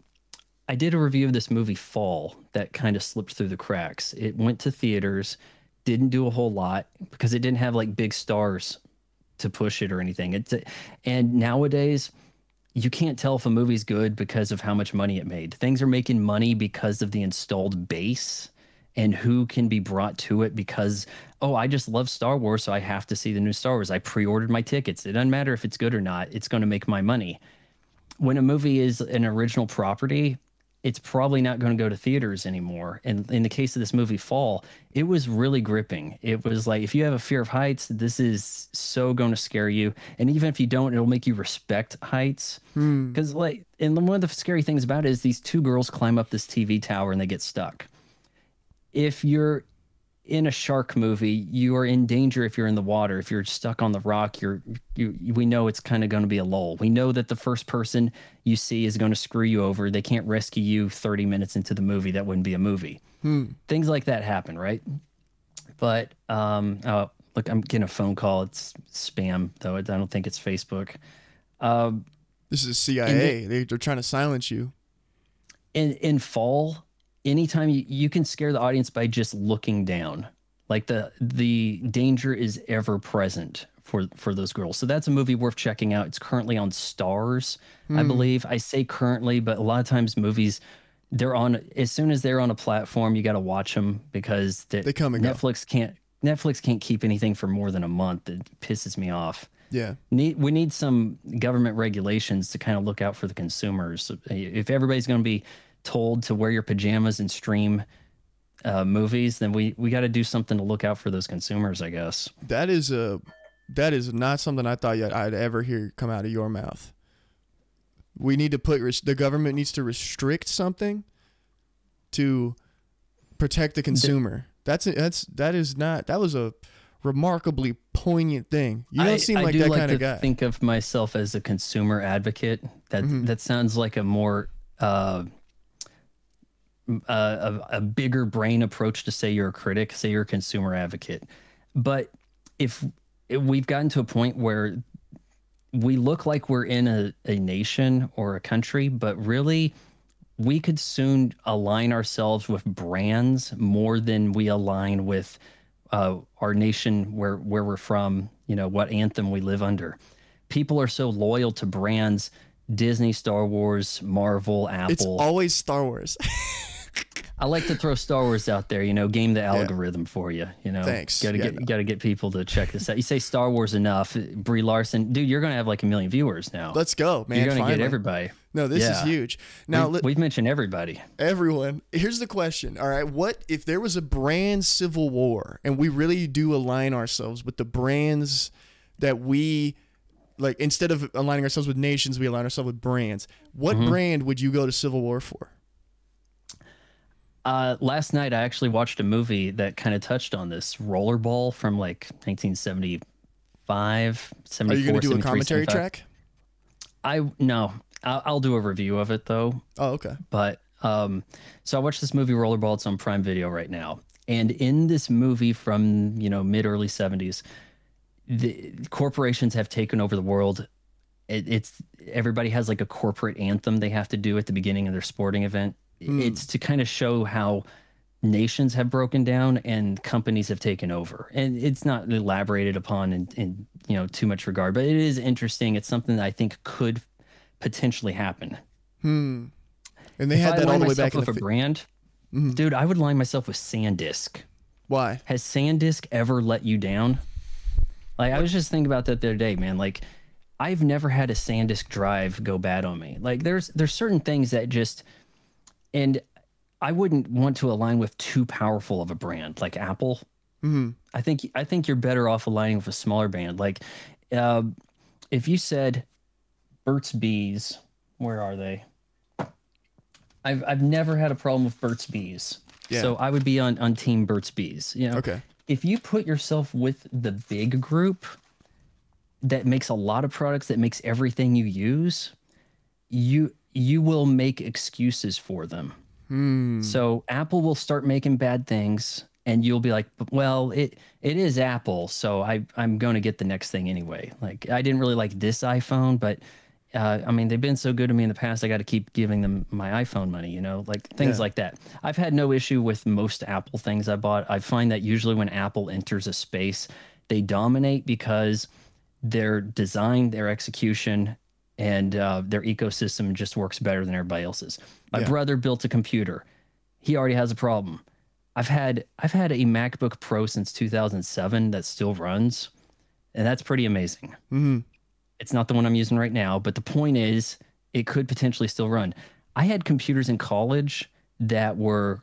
I did a review of this movie Fall that kind of slipped through the cracks. It went to theaters, didn't do a whole lot because it didn't have like big stars to push it or anything. It's and nowadays you can't tell if a movie's good because of how much money it made. Things are making money because of the installed base and who can be brought to it because oh, I just love Star Wars so I have to see the new Star Wars. I pre-ordered my tickets. It doesn't matter if it's good or not. It's going to make my money when a movie is an original property, it's probably not going to go to theaters anymore. And in the case of this movie, Fall, it was really gripping. It was like if you have a fear of heights, this is so going to scare you. And even if you don't, it'll make you respect heights. Hmm. Because like, and one of the scary things about it is these two girls climb up this TV tower and they get stuck. If you're in a shark movie, you are in danger if you're in the water. If you're stuck on the rock, you're you. We know it's kind of going to be a lull. We know that the first person you see is going to screw you over. They can't rescue you 30 minutes into the movie. That wouldn't be a movie. Things like that happen, right? But um, oh, look, I'm getting a phone call. It's spam though. I don't think it's Facebook. Um, This is CIA. they, they're trying to silence you. in in fall anytime you, you can scare the audience by just looking down. Like the the danger is ever present for for those girls. So that's a movie worth checking out. It's currently on Starz i hmm. believe. I say currently but a lot of times movies they're on as soon as they're on a platform you got to watch them because the, They come and go. netflix can't netflix can't keep anything for more than a month. It pisses me off. Yeah. need we need some government regulations to kind of look out for the consumers. If everybody's going to be told to wear your pajamas and stream uh, movies, then we we got to do something to look out for those consumers, I guess. That is a that is not something I thought yet I'd ever hear come out of your mouth. We need to put the government needs to restrict something to protect the consumer. That's that's that is not that was a remarkably poignant thing. You don't I, seem like do that like kind of guy. think of myself as a consumer advocate. That Mm-hmm. that sounds like a more uh, a, a, a bigger brain approach to say you're a critic, say you're a consumer advocate. But if, if we've gotten to a point where we look like we're in a, a nation or a country, but really we could soon align ourselves with brands more than we align with uh, our nation where where we're from you know what anthem we live under people are so loyal to brands disney star wars marvel apple It's always Star Wars. (laughs) i like to throw star wars out there you know game the algorithm for you you know Thanks. gotta Yeah, get no. gotta get people to check this out you say star wars enough brie larson dude you're gonna have like a million viewers now Let's go, man. you're gonna get everybody No, this Yeah. is huge. Now, we, we've mentioned everybody everyone, here's the question. All right, what if there was a brand civil war and we really do align ourselves with the brands that we like instead of aligning ourselves with nations, we align ourselves with brands. What Mm-hmm. brand would you go to civil war for? Uh, last night I actually watched a movie that kind of touched on this Rollerball from like 1975, 74, Are you going to do a commentary 75. track? I no, I'll, I'll do a review of it though. Oh, okay. But um, so I watched this movie Rollerball. It's on Prime Video right now, and in this movie from you know mid early 70s, the corporations have taken over the world it, it's everybody has like a corporate anthem they have to do at the beginning of their sporting event. It's to kind of show how nations have broken down and companies have taken over. And it's not elaborated upon in, in you know too much regard, but it is interesting. It's something that I think could potentially happen. Hmm. And they if had I that all the way back in with the. a brand, dude, I would line myself with SanDisk. Why? Has SanDisk ever let you down? Like I was just thinking about that the other day, man. Like I've never had a SanDisk drive go bad on me. Like there's there's certain things that just and I wouldn't want to align with too powerful of a brand like Apple. Mm-hmm. I think I think you're better off aligning with a smaller band. Like uh, if you said Burt's Bees, where are they? I've I've never had a problem with Burt's Bees. Yeah. So I would be on on team Burt's Bees. You know, Okay. if you put yourself with the big group that makes a lot of products that makes everything you use, you you will make excuses for them. Hmm. So Apple will start making bad things and you'll be like, well, it it is Apple, so I I'm going to get the next thing anyway. Like I didn't really like this iPhone, but uh, I mean, they've been so good to me in the past. I got to keep giving them my iPhone money, you know, like things Yeah. like that. I've had no issue with most Apple things I bought. I find that usually when Apple enters a space, they dominate because their design, their execution, and uh, their ecosystem just works better than everybody else's. My Yeah. brother built a computer. He already has a problem. I've had I've had a MacBook Pro since 2007 that still runs, and that's pretty amazing. Mm-hmm. It's not the one I'm using right now, but the point is, it could potentially still run. I had computers in college that were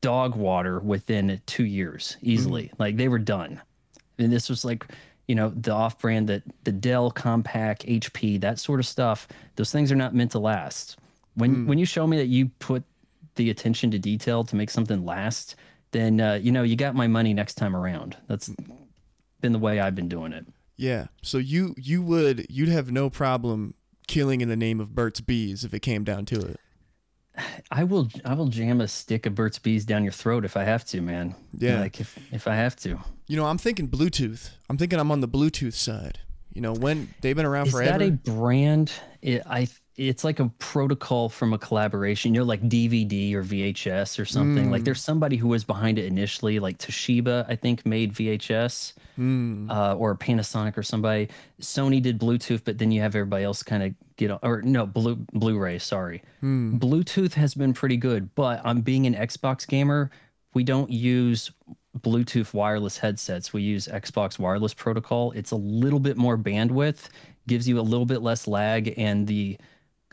dog water within two years easily. Like they were done. And this was like, you know, the off brand that the Dell Compaq, HP, that sort of stuff. Those things are not meant to last. When when you show me that you put the attention to detail to make something last, then uh, you know you got my money next time around. That's been the way I've been doing it. Yeah. So you you would you'd have no problem killing in the name of Burt's Bees if it came down to it. I will I will jam a stick of Burt's Bees down your throat if I have to, man. Yeah. Like if if I have to. You know, I'm thinking Bluetooth. I'm thinking I'm on the Bluetooth side. You know, when they've been around Is forever. Is that a brand? It, I it's like a protocol from a collaboration, you know, like DVD or VHS or something. Like there's somebody who was behind it initially, like Toshiba, I think, made VHS Hmm. uh, or Panasonic or somebody. Sony did Bluetooth, but then you have everybody else kind of get on, or no, Blu Blu-ray. Sorry, Bluetooth has been pretty good, but I'm being an Xbox gamer. We don't use Bluetooth wireless headsets. We use Xbox wireless protocol. It's a little bit more bandwidth, gives you a little bit less lag, and the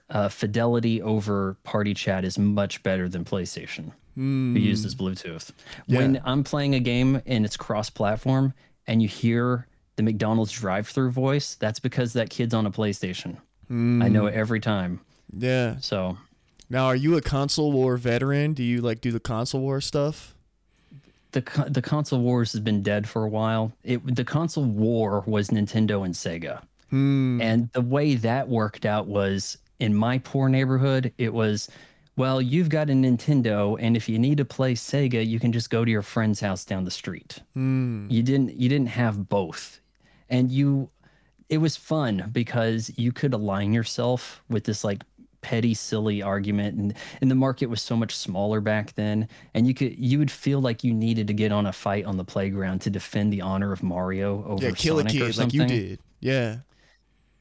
uh, fidelity over party chat is much better than PlayStation, who uses Bluetooth. When I'm playing a game and it's cross-platform, and you hear the McDonald's drive-through voice, that's because that kid's on a PlayStation. I know it every time. yeah. So Now, are you a console war veteran? Do you like do the console war stuff? The the console wars has been dead for a while. It the console war was Nintendo and Sega, hmm. and the way that worked out was in my poor neighborhood. It was, well, you've got a Nintendo, and if you need to play Sega, you can just go to your friend's house down the street. Hmm. You didn't you didn't have both, and you. It was fun because you could align yourself with this like petty silly argument and and the market was so much smaller back then and you could you would feel like you needed to get on a fight on the playground to defend the honor of Mario over Yeah, kill Sonic a or kid like you did. Yeah.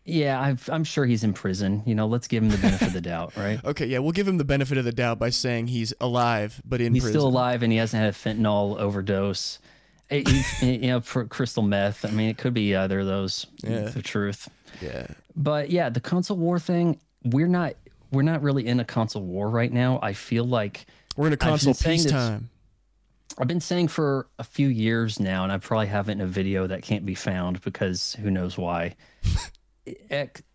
Yeah, I've, I'm sure he's in prison. You know, let's give him the benefit of the doubt, right? (laughs) Okay, yeah, we'll give him the benefit of the doubt by saying he's alive but in He's prison. still alive and he hasn't had a fentanyl overdose. Eh, you know, for crystal meth. I mean, it could be either of those. Yeah. The truth. Yeah. But yeah, the console war thing. We're not. We're not really in a console war right now. I feel like We're in a console this- peacetime. I've been saying for a few years now, and I probably have it in a video that can't be found because who knows why. (laughs)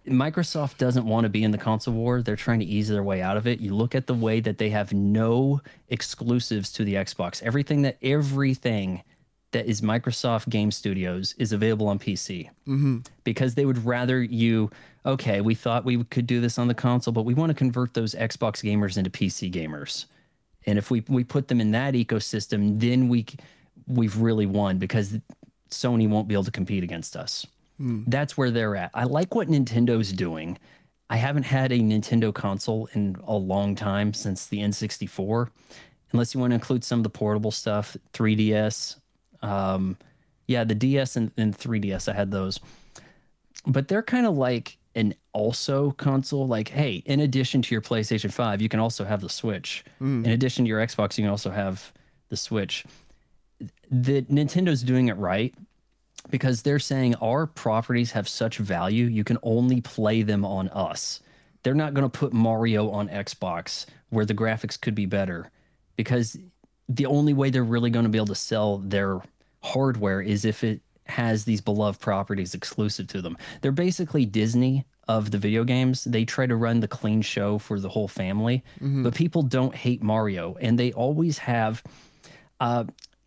Microsoft doesn't want to be in the console war. They're trying to ease their way out of it. You look at the way that they have no exclusives to the Xbox. Everything that everything that is Microsoft Game Studios is available on PC mm-hmm. because they would rather you. Okay, we thought we could do this on the console, but we want to convert those Xbox gamers into PC gamers. And if we we put them in that ecosystem, then we we've really won because Sony won't be able to compete against us. Hmm. That's where they're at. I like what Nintendo's doing. I haven't had a Nintendo console in a long time since the N64, unless you want to include some of the portable stuff, 3DS. Um, yeah, the DS and, and 3DS, I had those. But they're kind of like an also console. Like, hey, in addition to your PlayStation 5, you can also have the Switch. In addition to your Xbox, you can also have the Switch. The Nintendo's doing it right because they're saying our properties have such value, you can only play them on us. They're not going to put Mario on Xbox where the graphics could be better because the only way they're really going to be able to sell their hardware is if it has these beloved properties exclusive to them. They're basically Disney of the video games. They try to run the clean show for the whole family, but people don't hate Mario and they always have uh,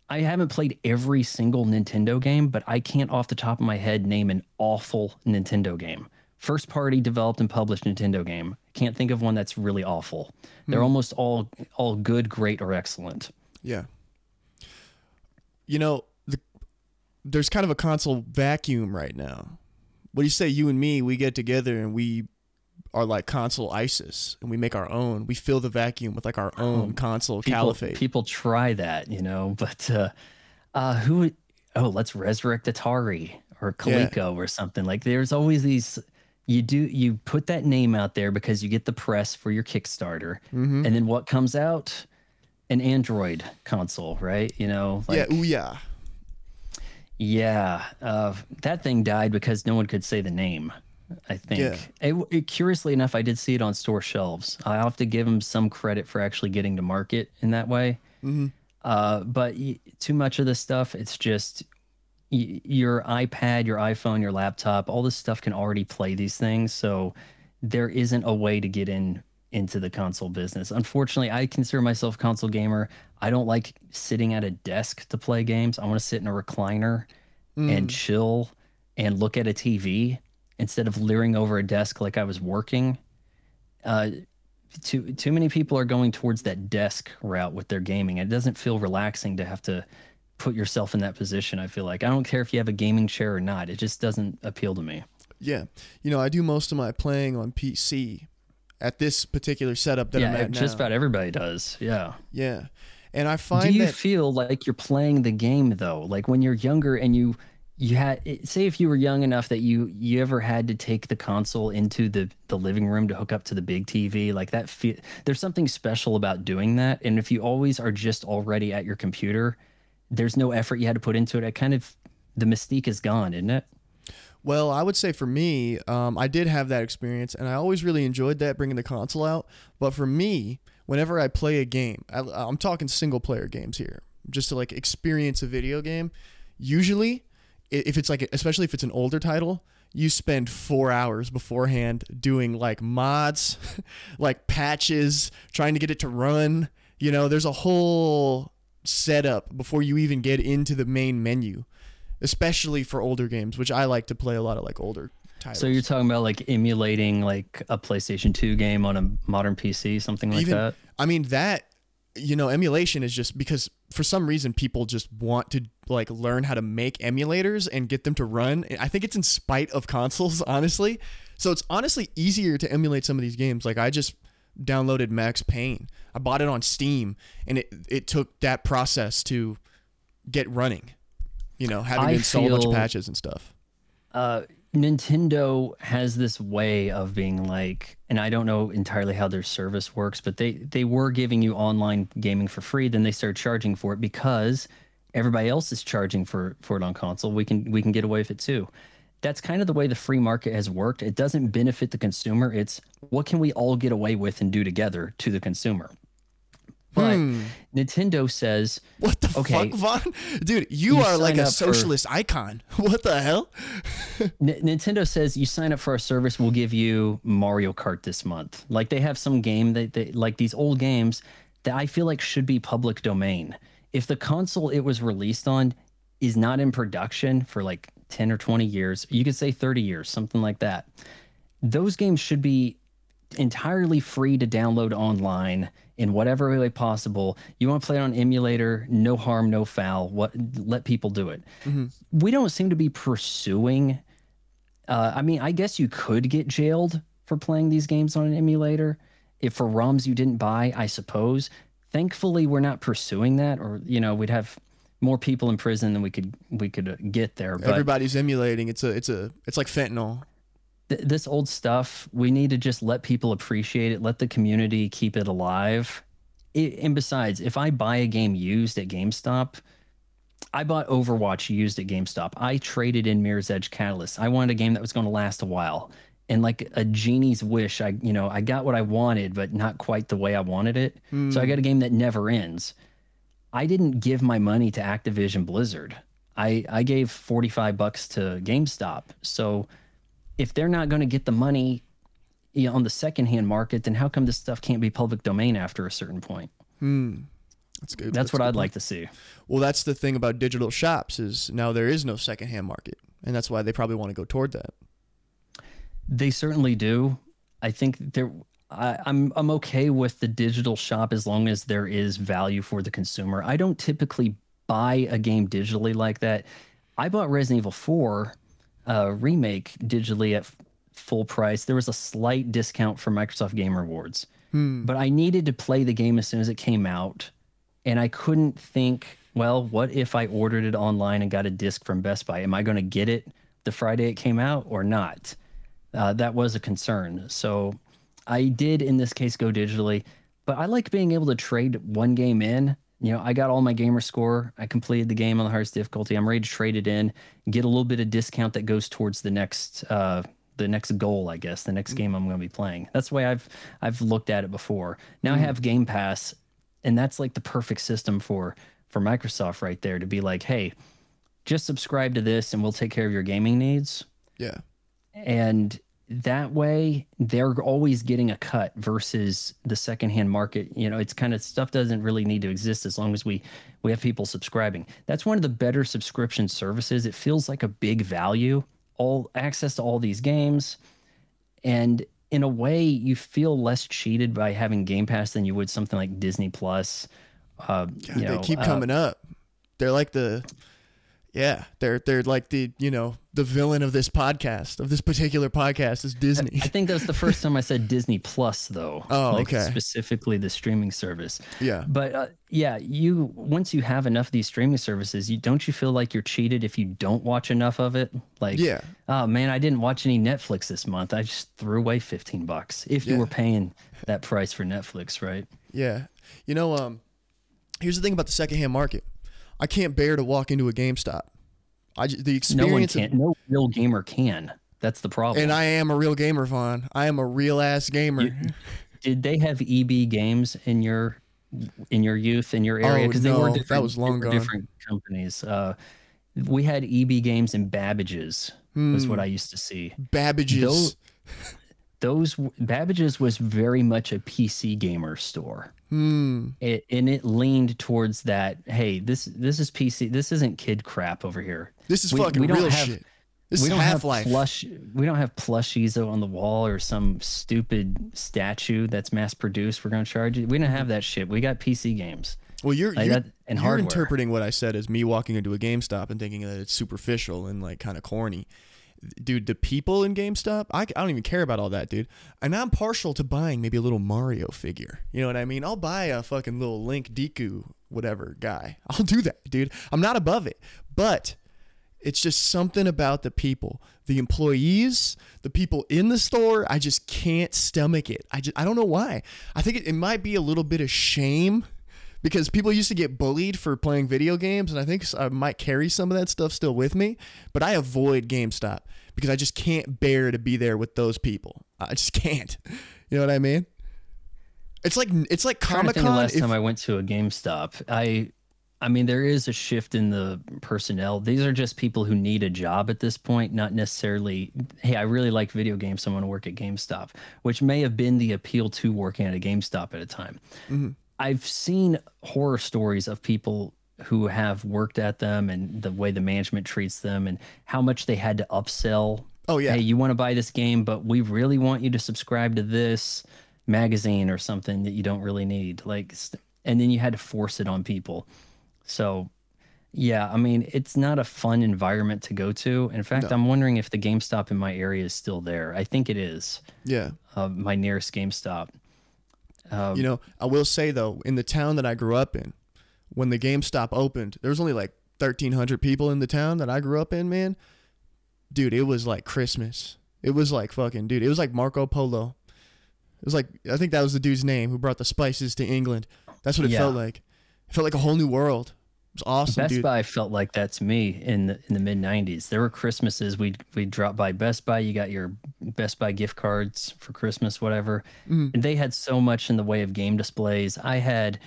I haven't played every single Nintendo game, but I can't off the top of my head name an awful Nintendo game. First party developed and published Nintendo game. Can't think of one that's really awful. They're almost all all good, great, or excellent. Yeah. You know, the, there's kind of a console vacuum right now. What do you say, you and me, we get together and we are like console ISIS and we make our own. We fill the vacuum with like our own console People, caliphate. people try that, you know, but uh, uh, who? Oh, let's resurrect Atari or Yeah. Coleco or something. Like, there's always these. You do you put that name out there because you get the press for your Kickstarter, Mm-hmm. and then what comes out? An Android console, right? You know, like, yeah, ooh yeah. Yeah, uh, that thing died because no one could say the name. I think. Yeah. It, it- curiously enough, I did see it on store shelves. I have to give them some credit for actually getting to market in that way. Hmm. Uh, but too much of this stuff, it's just y- your iPad, your iPhone, your laptop, all this stuff can already play these things. So there isn't a way to get in into the console business. Unfortunately, I consider myself a console gamer. I don't like sitting at a desk to play games. I want to sit in a recliner and chill and look at a TV instead of leering over a desk like I was working. Uh, too too many people are going towards that desk route with their gaming. It doesn't feel relaxing to have to put yourself in that position. I feel like I don't care if you have a gaming chair or not. It just doesn't appeal to me. Yeah. You know, I do most of my playing on PC at this particular setup that I'm yeah, at just now. about everybody does. Yeah. Yeah. And I find Do you that feel like you're playing the game though? Like when you're younger and you you had say if you were young enough that you you ever had to take the console into the the living room to hook up to the big TV like that fe- there's something special about doing that and if you always are just already at your computer there's no effort you had to put into it it kind of the mystique is gone isn't it Well, I would say for me, um, I did have that experience, and I always really enjoyed that bringing the console out. But for me, whenever I play a game, I, I'm talking single player games here, just to like experience a video game. Usually, if it's like, especially if it's an older title, you spend four hours beforehand doing like mods, (laughs) like patches, trying to get it to run. You know, there's a whole setup before you even get into the main menu especially for older games, which I like to play a lot of like older titles. so you're talking about like emulating like a PlayStation 2 game on a modern PC something like even that I mean that you know emulation is just because for some reason people just want to like learn how to make emulators and get them to run. I think it's in spite of consoles, (laughs) honestly. So it's honestly easier to emulate some of these games. Like I just downloaded Max Payne. I bought it on Steam and it it took that process to get running. You know, having I to install a bunch of patches and stuff. uh, Nintendo has this way of being like, and I don't know entirely how their service works, but they they were giving you online gaming for free. Then they started charging for it because everybody else is charging for for it on console. We can we can get away with it too. That's kind of the way the free market has worked. It doesn't benefit the consumer. It's what can we all get away with and do together to the consumer. But hmm. Nintendo says, What the Okay. fuck, Vaughn? Dude, you, You are like a up for- socialist icon. (laughs) What the hell? N- Nintendo says you sign up for our service, we'll give you Mario Kart this month. Like they have some game that they like these old games that I feel like should be public domain. If the console it was released on is not in production for like 10 or 20 years, you could say 30 years, something like that. Those games should be entirely free to download online in whatever way possible. You want to play it on emulator, no harm, no foul. What let people do it. We don't seem to be pursuing Uh, I mean, I guess you could get jailed for playing these games on an emulator if for ROMs you didn't buy, I suppose. Thankfully, we're not pursuing that, or you know, we'd have more people in prison than we could we could uh, get there. But Everybody's emulating. It's a it's a it's like fentanyl. Th- this old stuff, we need to just let people appreciate it, let the community keep it alive. It, and besides, if I buy a game used at GameStop, I bought Overwatch used at GameStop. I traded in Mirror's Edge Catalyst. I wanted a game that was going to last a while. And like a genie's wish, I you know, I got what I wanted, but not quite the way I wanted it. So I hmm. got a game that never ends. I didn't give my money to Activision Blizzard. I I gave 45 bucks to GameStop. So if they're not going to get the money you know, on the secondhand market, then how come this stuff can't be public domain after a certain point? Hmm. That's good. That's, a what good I'd point. like to see. Well, that's the thing about digital shops is now there is no secondhand market, and that's why they probably want to go toward that. They certainly do. I think there. I, I'm I'm okay with the digital shop as long as there is value for the consumer. I don't typically buy a game digitally like that. I bought Resident Evil 4 uh, remake digitally at full price. There was a slight discount for Microsoft Game Rewards, but I needed to play the game as soon as it came out, and I couldn't think. Well, what if I ordered it online and got a disc from Best Buy? Am I going to get it the Friday it came out or not? uh, that was a concern. So I did in this case go digitally, but I like being able to trade one game in. You know, I got all my gamer score. I completed the game on the hardest difficulty. I'm ready to trade it in, get a little bit of discount that goes towards the next uh, the next goal, I guess, the next game I'm going to be playing. That's the way I've I've looked at it before. Now I have Game Pass, and that's like the perfect system for for Microsoft right there to be like, hey, just subscribe to this, and we'll take care of your gaming needs Yeah. and that way they're always getting a cut versus the secondhand market. You know it's kind of stuff doesn't really need to exist as long as we we have people subscribing. That's one of the better subscription services. It feels like a big value all access to all these games. And in a way you feel less cheated by having game pass than you would something like disney plus uh, God, you know, they keep uh, coming up. They're like the, yeah, they're they're like the you know the villain of this podcast of this particular podcast is Disney. I think that was the first time I said Disney Plus, though. Oh, like okay. Specifically, the streaming service. yeah, But uh, yeah, you once you have enough of these streaming services, you don't you feel like you're cheated if you don't watch enough of it? Like, Yeah. oh man, I didn't watch any Netflix this month. I just threw away fifteen bucks. If you Yeah. were paying that price for Netflix, right? yeah. You know, um, here's the thing about the secondhand market. I can't bear to walk into a GameStop. I just, the No one experience, of- can. No real gamer can. That's the problem. and I am a real gamer, Vaughn. I am a real ass gamer. Did they have EB games in your in your youth in your area? Oh, Because they no, were that different, was long gone. different companies. Uh, we had EB games and Babbage's. Was Hmm. what I used to see. Babbage's. Those- Those Babbage's was very much a PC gamer store. Hmm. It, and it leaned towards that. Hey, this this is PC. This isn't kid crap over here. This is we- fucking we real have- shit. This we is don't have Life. plush. We don't have plushies on the wall or some stupid statue that's mass produced. We're gonna charge you. We don't have that shit. We got PC games. Well, you're Like you're, that- and you're hardware. interpreting what I said as me walking into a GameStop and thinking that it's superficial and like kind of corny. Dude, the people in GameStop, I, I don't even care about all that, dude. And I'm partial to buying maybe a little Mario figure. You know what I mean? I'll buy a fucking little Link Deku whatever guy. (laughs) I'll do that, dude. I'm not above it. But it's just something about the people, the employees, the people in the store. I just can't stomach it. I just I don't know why. I think it, it might be a little bit of shame because people used to get bullied for playing video games, and I think I might carry some of that stuff still with me. But I avoid GameStop because I just can't bear to be there with those people. I just (laughs) can't. You know what I mean? It's like it's like Comic think of the Con. last time I went to a GameStop. I, I mean, there is a shift in the personnel. These are just people who need a job at this point, not necessarily. Hey, I really like video games. So I'm going to work at GameStop, which may have been the appeal to working at a GameStop at a time. Mm-hmm. I've seen horror stories of people who have worked at them and the way the management treats them and how much they had to upsell. Oh, yeah. Hey, you want to buy this game, but we really want you to subscribe to this magazine or something that you don't really need. Like, and then you had to force it on people. So Yeah, I mean, it's not a fun environment to go to. In fact, No. I'm wondering if the GameStop in my area is still there. I think it is. Yeah. Uh, my nearest GameStop. Um, You know, I will say though, in the town that I grew up in, when the GameStop opened, there was only like 1,300 people in the town that I grew up in. Man, dude, it was like Christmas. It was like fucking, dude. It was like Marco Polo. It was like I think that was the dude's name who brought the spices to England. That's what it Yeah. felt like. It felt like a whole new world. It was awesome, Best dude. Buy felt like that to me in the in the mid '90s. There were Christmases we'd we'd drop by Best Buy. You got your Best Buy gift cards for Christmas, whatever. Mm-hmm. And they had so much in the way of game displays. I had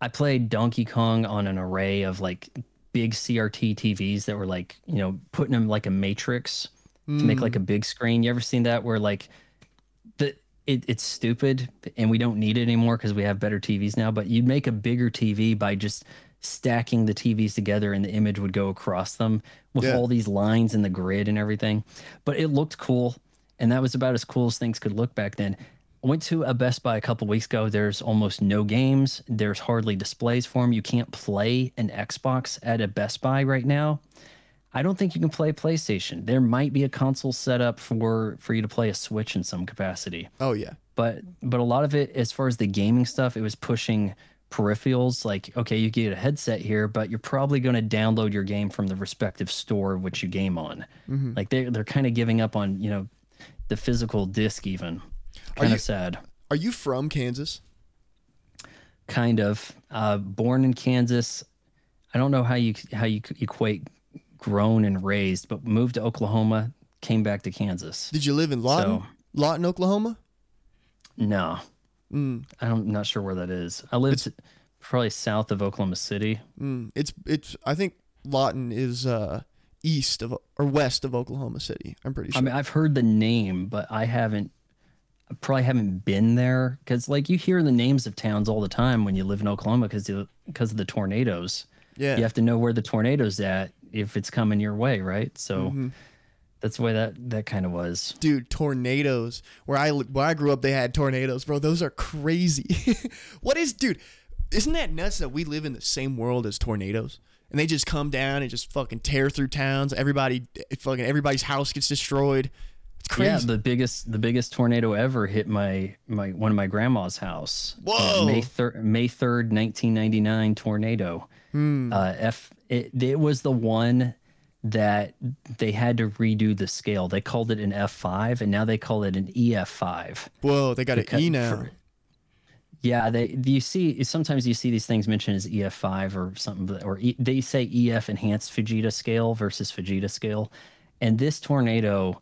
I played Donkey Kong on an array of like big CRT TVs that were like you know putting them like a matrix to make Mm. like a big screen. You ever seen that where like the it, it's stupid and we don't need it anymore because we have better TVs now. But you'd make a bigger TV by just stacking the TVs together and the image would go across them with Yeah. all these lines in the grid and everything. But it looked cool. And that was about as cool as things could look back then. I went to a Best Buy a couple weeks ago. There's almost no games. There's hardly displays for them. You can't play an Xbox at a Best Buy right now. I don't think you can play PlayStation. There might be a console set up for for you to play a Switch in some capacity, oh yeah. but but a lot of it, as far as the gaming stuff, it was pushing peripherals. Like, okay, you get a headset here, but you're probably going to download your game from the respective store which you game on. Mm-hmm. Like they they're kind of giving up on you know the physical disc even. Kind of sad. Are you from Kansas? Kind of. Uh, born in Kansas. I don't know how you how you equate grown and raised, but moved to Oklahoma, came back to Kansas. Did you live in Lawton? So- Lawton, Oklahoma? No, Mm, I'm not sure where that is. I lived probably south of Oklahoma City. mm. It's it's. I think Lawton is uh east of or west of Oklahoma City. I'm pretty sure. I mean, I've heard the name, but I haven't. I probably haven't been there because, like, you hear the names of towns all the time when you live in Oklahoma because because of the tornadoes. yeah. You have to know where the tornado's at if it's coming your way, right? So Mm-hmm. That's the way that that kind of was. dude tornadoes where i where i grew up they had tornadoes bro those are crazy (laughs) what is dude isn't that nuts that we live in the same world as tornadoes and they just come down and just fucking tear through towns everybody fucking everybody's house gets destroyed it's crazy Yeah, the biggest the biggest tornado ever hit my my one of my grandma's house. Uh, Whoa. May third May third, nineteen ninety nine tornado. Hmm. Uh, F it, it was the one that they had to redo the scale. They called it an F five, and now they call it an EF five. whoa they got an e now for- Yeah, they you see sometimes you see these things mentioned as EF five or something, or e, they say EF enhanced Fujita scale versus Fujita scale, and this tornado,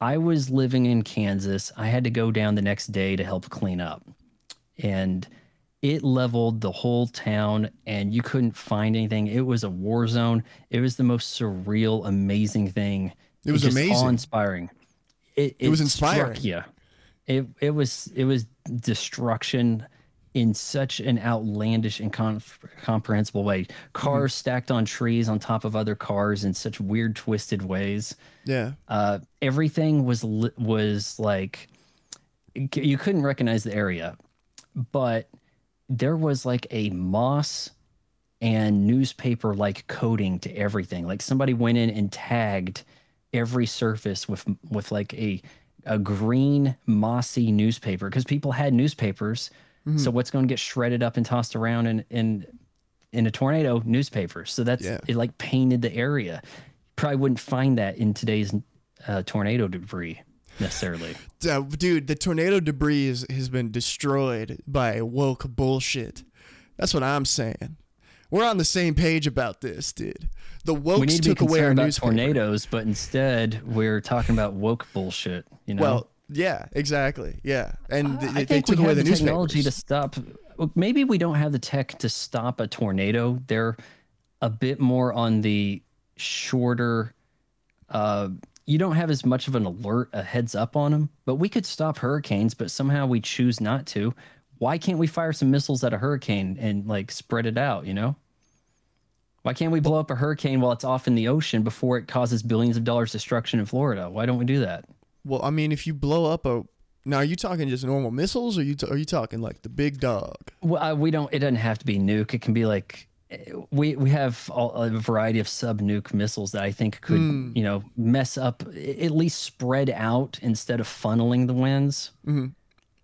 I was living in Kansas. I had to go down the next day to help clean up, and it leveled the whole town, and you couldn't find anything. It was a war zone. It was the most surreal, amazing thing. It was just amazing. awe-inspiring. It, It was inspiring. Yeah. It it was it was destruction in such an outlandish and con- comprehensible way. Cars Mm-hmm. stacked on trees on top of other cars in such weird, twisted ways. yeah Uh, everything was was like you couldn't recognize the area, but there was like a moss and newspaper like coating to everything. Like somebody went in and tagged every surface with with like a a green mossy newspaper because people had newspapers. So what's going to get shredded up and tossed around in in in a tornado? Newspapers. So that's Yeah. it. Like painted the area. Probably wouldn't find that in today's uh, tornado debris necessarily. (laughs) Uh, dude the tornado debris is, has been destroyed by woke bullshit that's what i'm saying we're on the same page about this dude the woke we need to be took away our about newspaper tornadoes, but instead we're talking about woke bullshit. You know. Well, yeah, exactly. Yeah, and I they, they took away the, the technology to stop. Maybe we don't have the tech to stop a tornado. They're a bit more on the shorter. Uh, you don't have as much of an alert, a heads up on them. But we could stop hurricanes, but somehow we choose not to. Why can't we fire some missiles at a hurricane and like spread it out? You know. Why can't we blow up a hurricane while it's off in the ocean before it causes billions of dollars destruction in Florida? Why don't we do that? Well, I mean, if you blow up a now, are you talking just normal missiles, or you t- are you talking like the big dog? Well, uh, we don't. It doesn't have to be nuke. It can be like we we have all, a variety of sub nuke missiles that I think could Hmm. you know mess up at least spread out instead of funneling the winds. Mhm.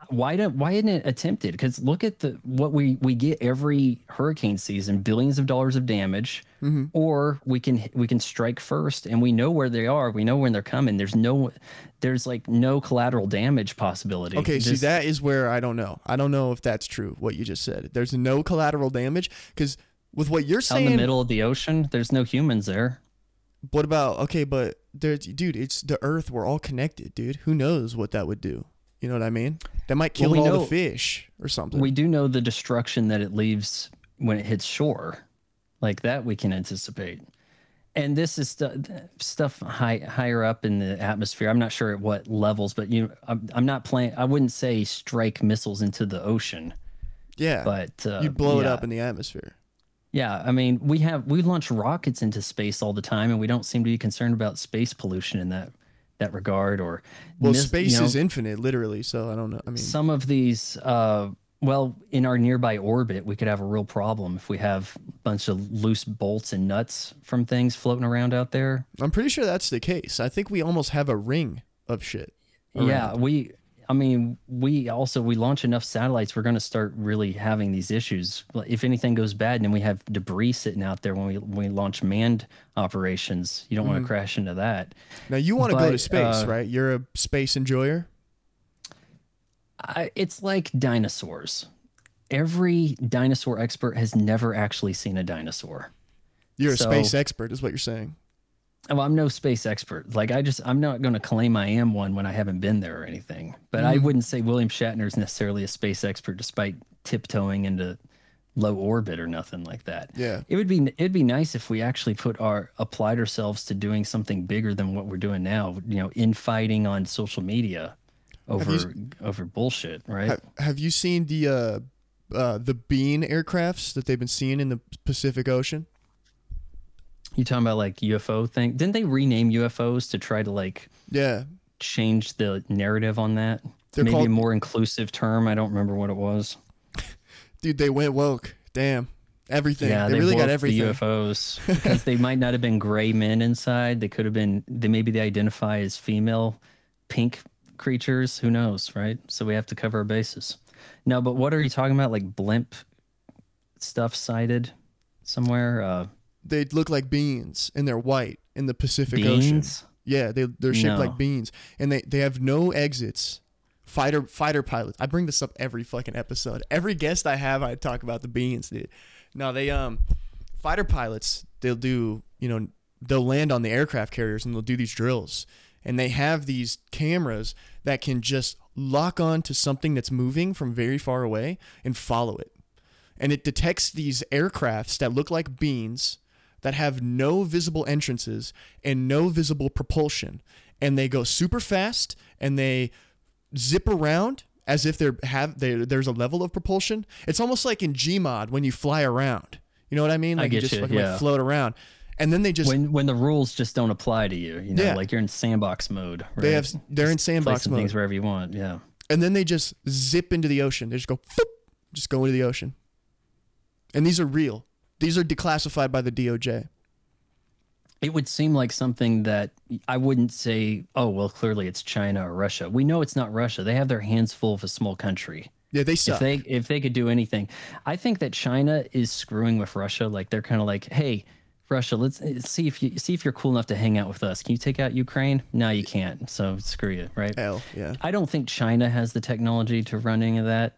Why don't why isn't it attempted? Because look at the what we we get every hurricane season, billions of dollars of damage, Mm-hmm. or we can we can strike first and we know where they are. We know when they're coming. There's no there's like no collateral damage possibility. Okay, see that is where I don't know. I don't know if that's true. What you just said. There's no collateral damage because with what you're saying, in the middle of the ocean, there's no humans there. what about okay? But there's dude, it's the Earth. We're all connected, dude. Who knows what that would do? You know what I mean? That might kill we all know- the fish or something. We do know the destruction that it leaves when it hits shore, like that we can anticipate. And this is stu- stuff high, higher up in the atmosphere. I'm not sure at what levels, but you, I'm, I'm not playing. I wouldn't say strike missiles into the ocean, yeah, but uh, you blow it up in the atmosphere. Yeah, I mean, we have we launch rockets into space all the time, and we don't seem to be concerned about space pollution in that that regard. Or Well, mis- you space know, is infinite, literally. So I don't know. I mean, some of these uh well in our nearby orbit we could have a real problem if we have a bunch of loose bolts and nuts from things floating around out there I'm pretty sure that's the case. I think we almost have a ring of shit. yeah we i mean we also we launch enough satellites we're going to start really having these issues if anything goes bad and then we have debris sitting out there when we when we launch manned operations you don't want to crash into that Now you want to go to space, uh, right? You're a space enjoyer. I, it's like dinosaurs every dinosaur expert has never actually seen a dinosaur You're a space expert, is what you're saying. Well, I'm no space expert. Like I just, I'm not going to claim I am one when I haven't been there or anything. But I wouldn't say William Shatner is necessarily a space expert, despite tiptoeing into low orbit or nothing like that. Yeah. It would be, it'd be nice if we actually put our applied ourselves to doing something bigger than what we're doing now. You know, infighting on social media over you- over bullshit, right? Have, have you seen the uh, uh, the Bean aircrafts that they've been seeing in the Pacific Ocean? You talking about like UFO thing? Didn't they rename UFOs to try to like Yeah, change the narrative on that? They're Maybe called- a more inclusive term. I don't remember what it was. (laughs) dude, they went woke. Damn, everything. Yeah, they, really got woke the everything. UFOs because (laughs) they might not have been gray men inside. They could have been. They maybe they identify as female, pink creatures. Who knows, right? So we have to cover our bases. No, but what are you talking about? Like blimp stuff sighted somewhere? Uh, They look like beans, and they're white in the Pacific Ocean. Yeah, they they're shaped No. like beans, and they they have no exits. Fighter fighter pilots. I bring this up every fucking episode. Every guest I have, I talk about the beans, dude. No, they um fighter pilots. They'll do you know they'll land on the aircraft carriers and they'll do these drills, and they have these cameras that can just lock on to something that's moving from very far away and follow it and it detects these aircrafts that look like beans that have no visible entrances and no visible propulsion and they go super fast and they zip around as if they're have they, there's a level of propulsion it's almost like in gmod when you fly around you know what i mean I like you get just you, fucking yeah. like float around and then they just When when the rules just don't apply to you, you know, Yeah. like you're in sandbox mode. Right? they have they're in Just sandbox placing mode things wherever you want. Yeah. and then they just zip into the ocean. They just go, (laughs) just go into the ocean. And these are real. These are declassified by the DOJ. It would seem like something that I wouldn't say, oh, well, clearly it's China or Russia. We know it's not Russia. They have their hands full of a small country. Yeah, they If suck. they if they could do anything, I think that China is screwing with Russia. Like they're kind of like, hey, Russia, let's let's see if you see if you're cool enough to hang out with us. Can you take out Ukraine? No, you can't. So screw you, right? Hell, yeah. I don't think China has the technology to run any of that.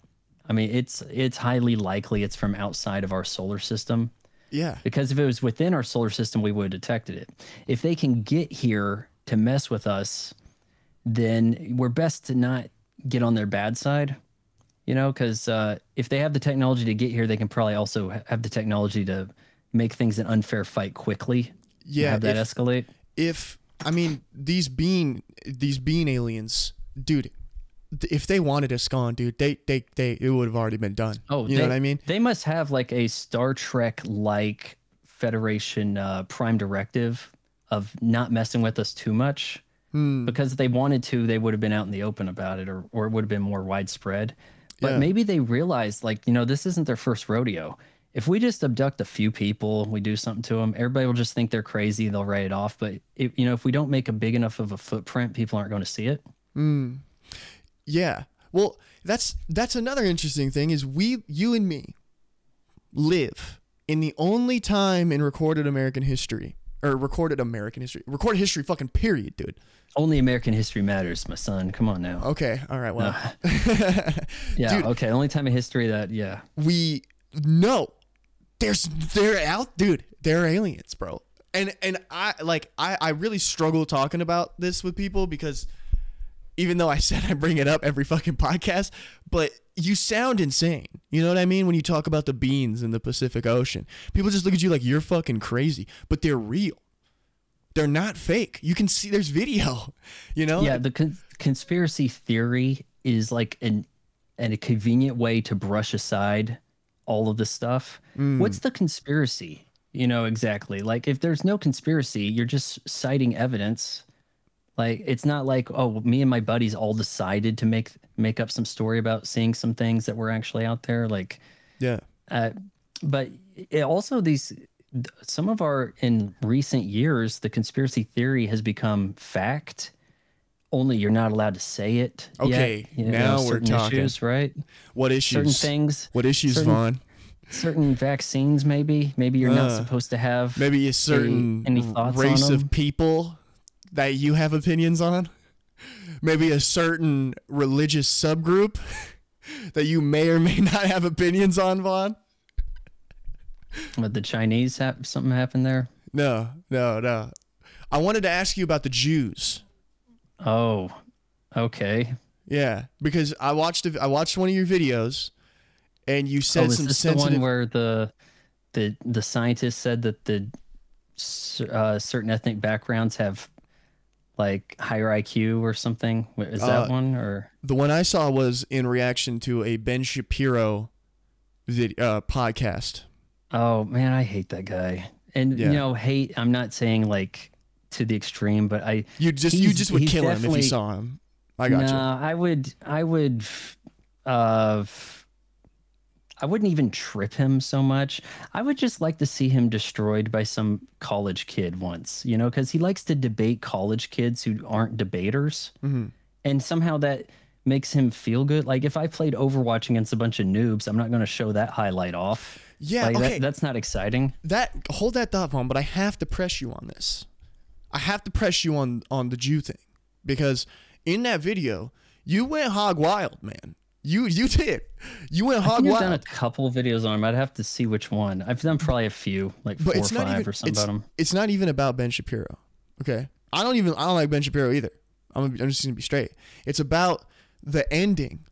I mean, it's it's highly likely it's from outside of our solar system Yeah. because if it was within our solar system, we would have detected it. If they can get here to mess with us, then we're best to not get on their bad side, you know, because uh, if they have the technology to get here, they can probably also have the technology to make things an unfair fight quickly. Yeah. have that if, escalate. if, I mean, these bean, these bean aliens, dude, if they wanted us gone, dude, they, they, they, it would have already been done. Oh, you they, know what I mean? They must have like a Star Trek like Federation uh, prime directive of not messing with us too much. Hmm. Because if they wanted to, they would have been out in the open about it, or or it would have been more widespread. But Yeah. maybe they realized, like, you know, this isn't their first rodeo. if we just abduct a few people, we do something to them, everybody will just think they're crazy. They'll write it off. But if, you know, if we don't make a big enough of a footprint, people aren't going to see it. Yeah. Well, that's that's another interesting thing is we you and me live in the only time in recorded American history or recorded American history, recorded history fucking period, dude. Only American history matters, my son. Come on now. Okay, all right, well. (laughs) Yeah. Dude. Okay. Only time in history that, yeah. we know there's they're out dude they're aliens bro and and i like i i really struggle talking about this with people because even though i said i bring it up every fucking podcast but you sound insane you know what i mean when you talk about the beans in the pacific ocean people just look at you like you're fucking crazy but they're real they're not fake you can see there's video (laughs) you know Yeah. The con- conspiracy theory is like an, an a convenient way to brush aside all of the stuff. Mm. What's the conspiracy? You know, exactly. Like if there's no conspiracy, you're just citing evidence. Like it's not like, oh, me and my buddies all decided to make make up some story about seeing some things that were actually out there. Like yeah. uh, but it also these some of our in recent years the conspiracy theory has become fact. Only you're not allowed to say it yet, Okay, you know, now we're talking. issues, right? What issues? Certain things what issues certain- vaughn? certain vaccines maybe. Maybe you're not Uh, supposed to have maybe a certain any thoughts race of people that you have opinions on? Maybe a certain religious subgroup that you may or may not have opinions on vaughn? But the chinese have something happened there? No no no. I wanted to ask you about the jews. Oh okay. Yeah because i watched a, i watched one of your videos and you oh said is some this sensitive the one where the the the scientist said that the uh, certain ethnic backgrounds have like higher IQ or something? Is that Uh, one or the one i saw was in reaction to a ben shapiro video uh, podcast oh man, I hate that guy. And Yeah. you know, hate. I'm not saying like to the extreme, but I you just you just would kill him if you saw him i got you Nah, I would, I would, uh, I wouldn't even trip him so much. I would just like to see him destroyed by some college kid once, you know, because he likes to debate college kids who aren't debaters, Mhm. and somehow that makes him feel good. Like if I played Overwatch against a bunch of noobs, I'm not going to show that highlight off. yeah like okay that, that's not exciting. that hold that thought Vaughn, but I have to press you on this. I have to press you on on the Jew thing because in that video you went hog wild, man. You you did. You went I hog think I've done a wild. couple videos on him. I'd have to see which one. I've done probably a few, like But four or five even or something it's, about him. it's not even about Ben Shapiro. Okay, I don't even I don't like Ben Shapiro either. I'm I'm just gonna be straight. It's about the ending,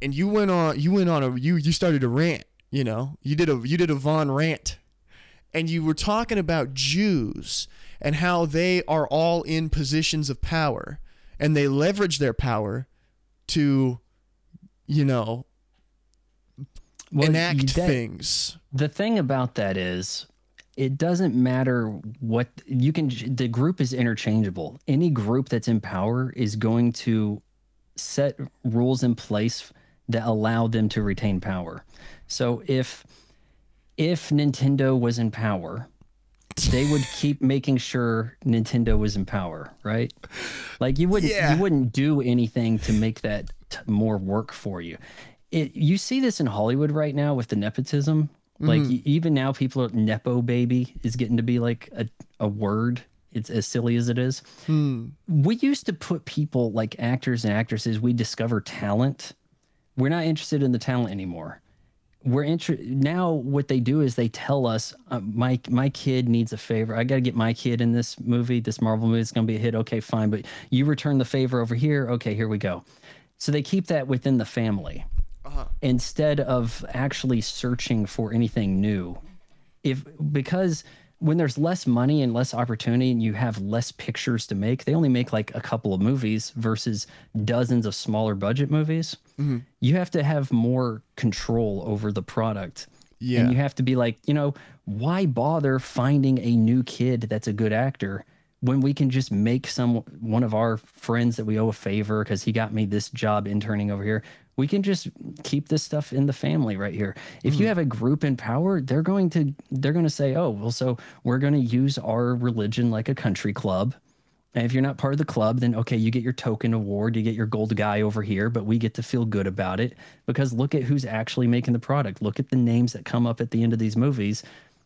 and you went on you went on a you you started a rant. You know you did a you did a Vaughn rant, and you were talking about Jews and how they are all in positions of power, and they leverage their power to, you know, Well, enact that- things. The thing about that is, it doesn't matter what you can. The group is interchangeable. Any group that's in power is going to set rules in place that allow them to retain power. So if if Nintendo was in power, they would (laughs) keep making sure Nintendo was in power, right? Like you wouldn't Yeah. you wouldn't do anything to make that t- more work for you. It, you see this in Hollywood right now with the nepotism. Like Mm-hmm. even now, people are nepo baby is getting to be like a, a word. It's as silly as it is. Hmm. We used to put people like actors and actresses. We discover talent. We're not interested in the talent anymore we're inter- now what they do is they tell us uh, my my kid needs a favor i got to get my kid in this movie this marvel movie is going to be a hit okay fine but you return the favor over here okay here we go so they keep that within the family. Uh-huh. Instead of actually searching for anything new. If because when there's less money and less opportunity and you have less pictures to make they only make like a couple of movies versus dozens of smaller budget movies mm-hmm. you have to have more control over the product. Yeah. and you have to be like you know why bother finding a new kid that's a good actor when we can just make some one of our friends that we owe a favor because he got me this job interning over here We can just keep this stuff in the family right here. If you hmm. have a group in power, they're going to they're going to say, "Oh, well so we're going to use our religion like a country club." And if you're not part of the club, then okay, you get your token award, you get your gold guy over here, but we get to feel good about it because look at who's actually making the product. Look at the names that come up at the end of these movies.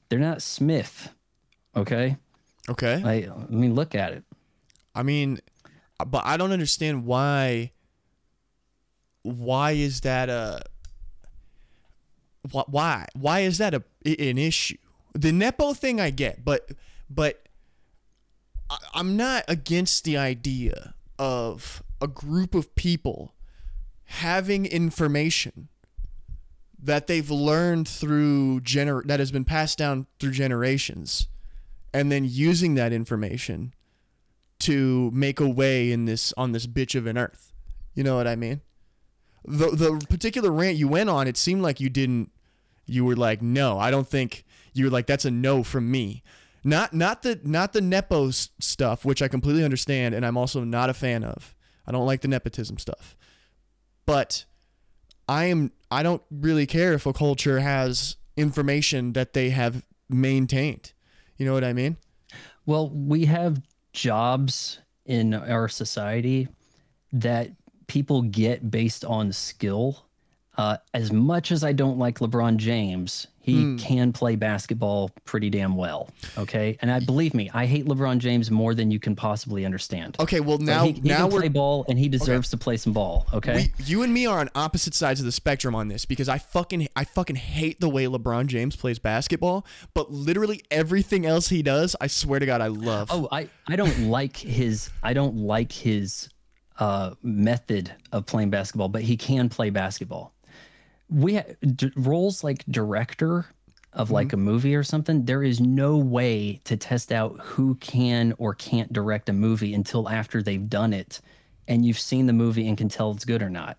They're not Smith. Okay? Okay. I I mean, look at it. I mean, but I don't understand why. Why is that a? wh- Why? Why is that a an issue? The nepo thing I get, but but I'm not against the idea of a group of people having information that they've learned through gener that has been passed down through generations and then using that information to make a way in this on this bitch of an earth. You know what I mean? The the particular rant you went on, it seemed like you didn't you were like, "No, I don't think you were like that's a no from me." Not not the not the nepo stuff, which I completely understand and I'm also not a fan of. I don't like the nepotism stuff. But I am I don't really care if a culture has information that they have maintained. You know what I mean? Well, we have jobs in our society that people get based on skill. Uh, as much as I don't like LeBron James, he can play basketball pretty damn well. Okay, and I believe me, I hate LeBron James more than you can possibly understand. Okay, well now he, he now can we're play ball, and he deserves to play some ball. Okay, we, you and me are on opposite sides of the spectrum on this because I fucking I fucking hate the way LeBron James plays basketball, but literally everything else he does, I swear to God, I love. Oh, I, I don't like his I don't like his uh, method of playing basketball, but he can play basketball. We ha- d- roles like director of like mm-hmm. a movie or something. There is no way to test out who can or can't direct a movie until after they've done it, and you've seen the movie and can tell it's good or not.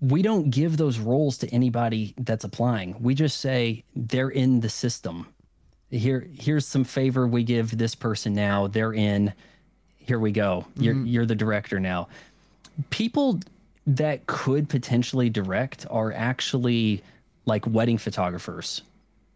We don't give those roles to anybody that's applying. We just say they're in the system here here's some favor we give this person now they're in here we go you're mm-hmm. you're the director now people that could potentially direct are actually like wedding photographers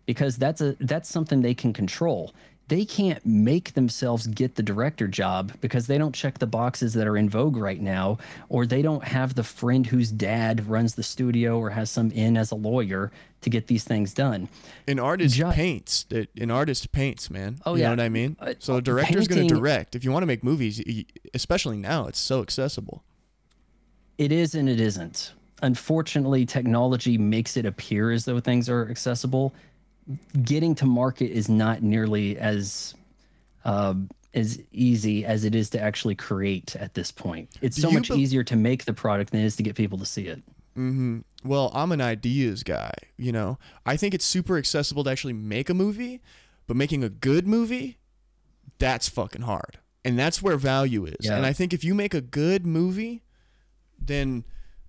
because that's a that's something they can control they can't make themselves get the director job because they don't check the boxes that are in vogue right now or they don't have the friend whose dad runs the studio or has some in as a lawyer to get these things done An artist paints. An artist paints, man. Oh, you yeah. know what I mean. Uh, so a director's going to direct. If you want to make movies, especially now, it's so accessible. It is and it isn't. Unfortunately, technology makes it appear as though things are accessible. Getting to market is not nearly as um, as easy as it is to actually create at this point. It's so much bel- easier to make the product than it is to get people to see it. Well, I'm an ideas guy, you know. I think it's super accessible to actually make a movie, but making a good movie, that's fucking hard. And that's where value is. Yeah. And I think if you make a good movie, then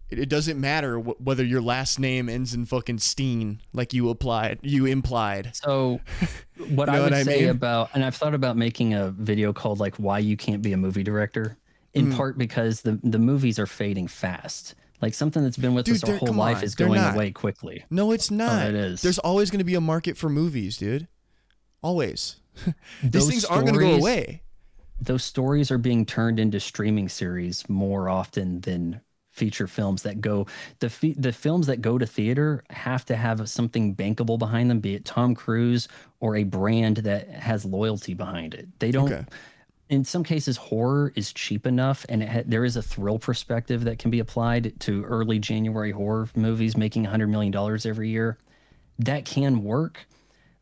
it, doesn't matter wh- whether your last name ends in fucking Steen, like you applied, you implied. So, (laughs) what You I would what I say mean? about, and I've thought about making a video called like "Why You Can't Be a Movie Director," in Hmm. part because the the movies are fading fast. Like something that's been with Dude, us our whole life on, is going away quickly. No, it's not. Oh, it is. There's always going to be a market for movies, dude. Always. (laughs) These things aren't going to go away. Those stories are being turned into streaming series more often than feature films that go the fe- the films that go to theater have to have something bankable behind them be it Tom Cruise or a brand that has loyalty behind it they don't Okay. in some cases horror is cheap enough and it ha- there is a thrill perspective that can be applied to early January horror movies making 100 million dollars every year that can work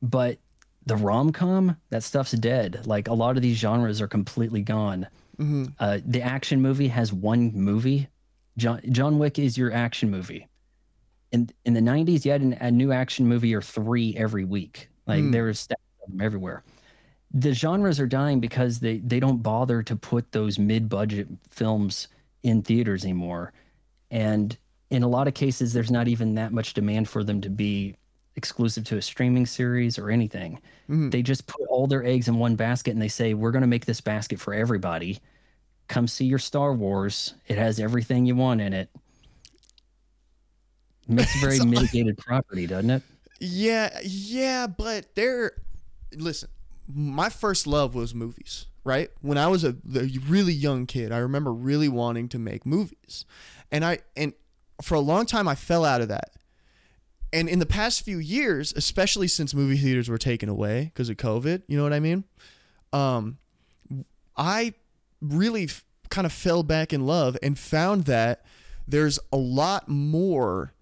but the rom-com that stuff's dead. Like a lot of these genres are completely gone. Uh, the action movie has one movie. John, john wick is your action movie. In in the 90s you had an, a new action movie or three every week. Like there was stacks of them everywhere. The genres are dying because they they don't bother to put those mid-budget films in theaters anymore. And in a lot of cases there's not even that much demand for them to be exclusive to a streaming series or anything mm-hmm. they just put all their eggs in one basket and they say we're going to make this basket for everybody come see your star wars it has everything you want in it Makes a (laughs) very mitigated property, doesn't it? Yeah, yeah, but they're listen. My first love was movies, right? When I was a, a really young kid, I remember really wanting to make movies, and I and for a long time I fell out of that. And in the past few years, especially since movie theaters were taken away because of COVID, you know what I mean? Um, I really f- kind of fell back in love and found that there's a lot more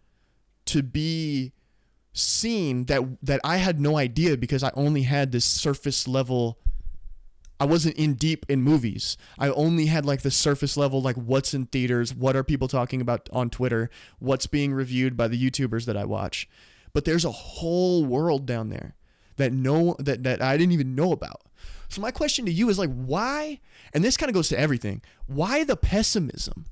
to be seen that that I had no idea because I only had this surface level I wasn't in deep in movies. I only had like the surface level like what's in theaters, what are people talking about on Twitter, what's being reviewed by the YouTubers that I watch. But there's a whole world down there that no that that I didn't even know about. So my question to you is like why and this kind of goes to everything. Why the pessimism?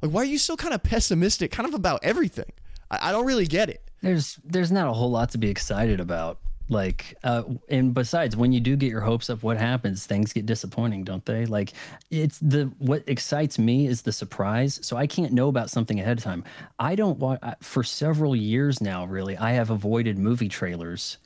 Like why are you so kind of pessimistic kind of about everything? I, I don't really get it. There's there's not a whole lot to be excited about. Like, uh, and besides, when you do get your hopes up, what happens? Things get disappointing, don't they? Like, it's the what excites me is the surprise. So I can't know about something ahead of time. I don't want for several years now. Really, I have avoided movie trailers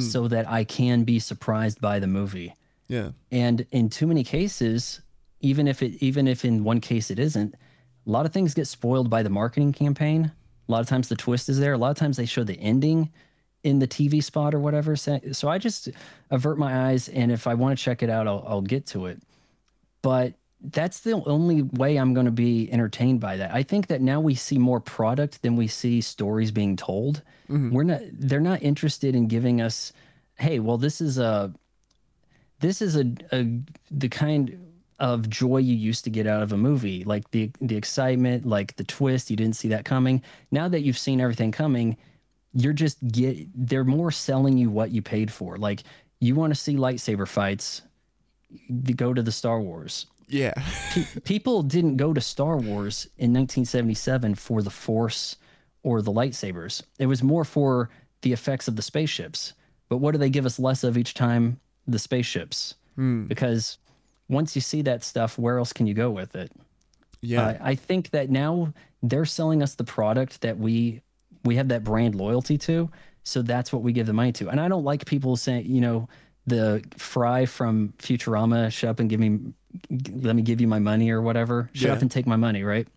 so that I can be surprised by the movie. Yeah. And in too many cases, even if it even if in one case it isn't, a lot of things get spoiled by the marketing campaign. A lot of times the twist is there. A lot of times they show the ending in the TV spot or whatever. So, so I just avert my eyes, and if I want to check it out, I'll, I'll get to it. But that's the only way I'm going to be entertained by that. I think that now we see more product than we see stories being told. Mm-hmm. We're not. They're not interested in giving us, hey, well, this is a, this is a, a the kind of joy you used to get out of a movie, like the the excitement, like the twist. You didn't see that coming. Now that you've seen everything coming, you're just get. They're more selling you what you paid for. Like you want to see lightsaber fights, go to the Star Wars. Yeah. (laughs) Pe- people didn't go to Star Wars in 1977 for the Force or the lightsabers. It was more for the effects of the spaceships. But what do they give us less of each time? The spaceships. Because once you see that stuff, where else can you go with it? Yeah. Uh, I think that now they're selling us the product that we we have that brand loyalty to, so that's what we give the money to. And I don't like people saying, you know, the Fry from Futurama, shut up and give me, let me give you my money or whatever. Shut Yeah. up and take my money, right?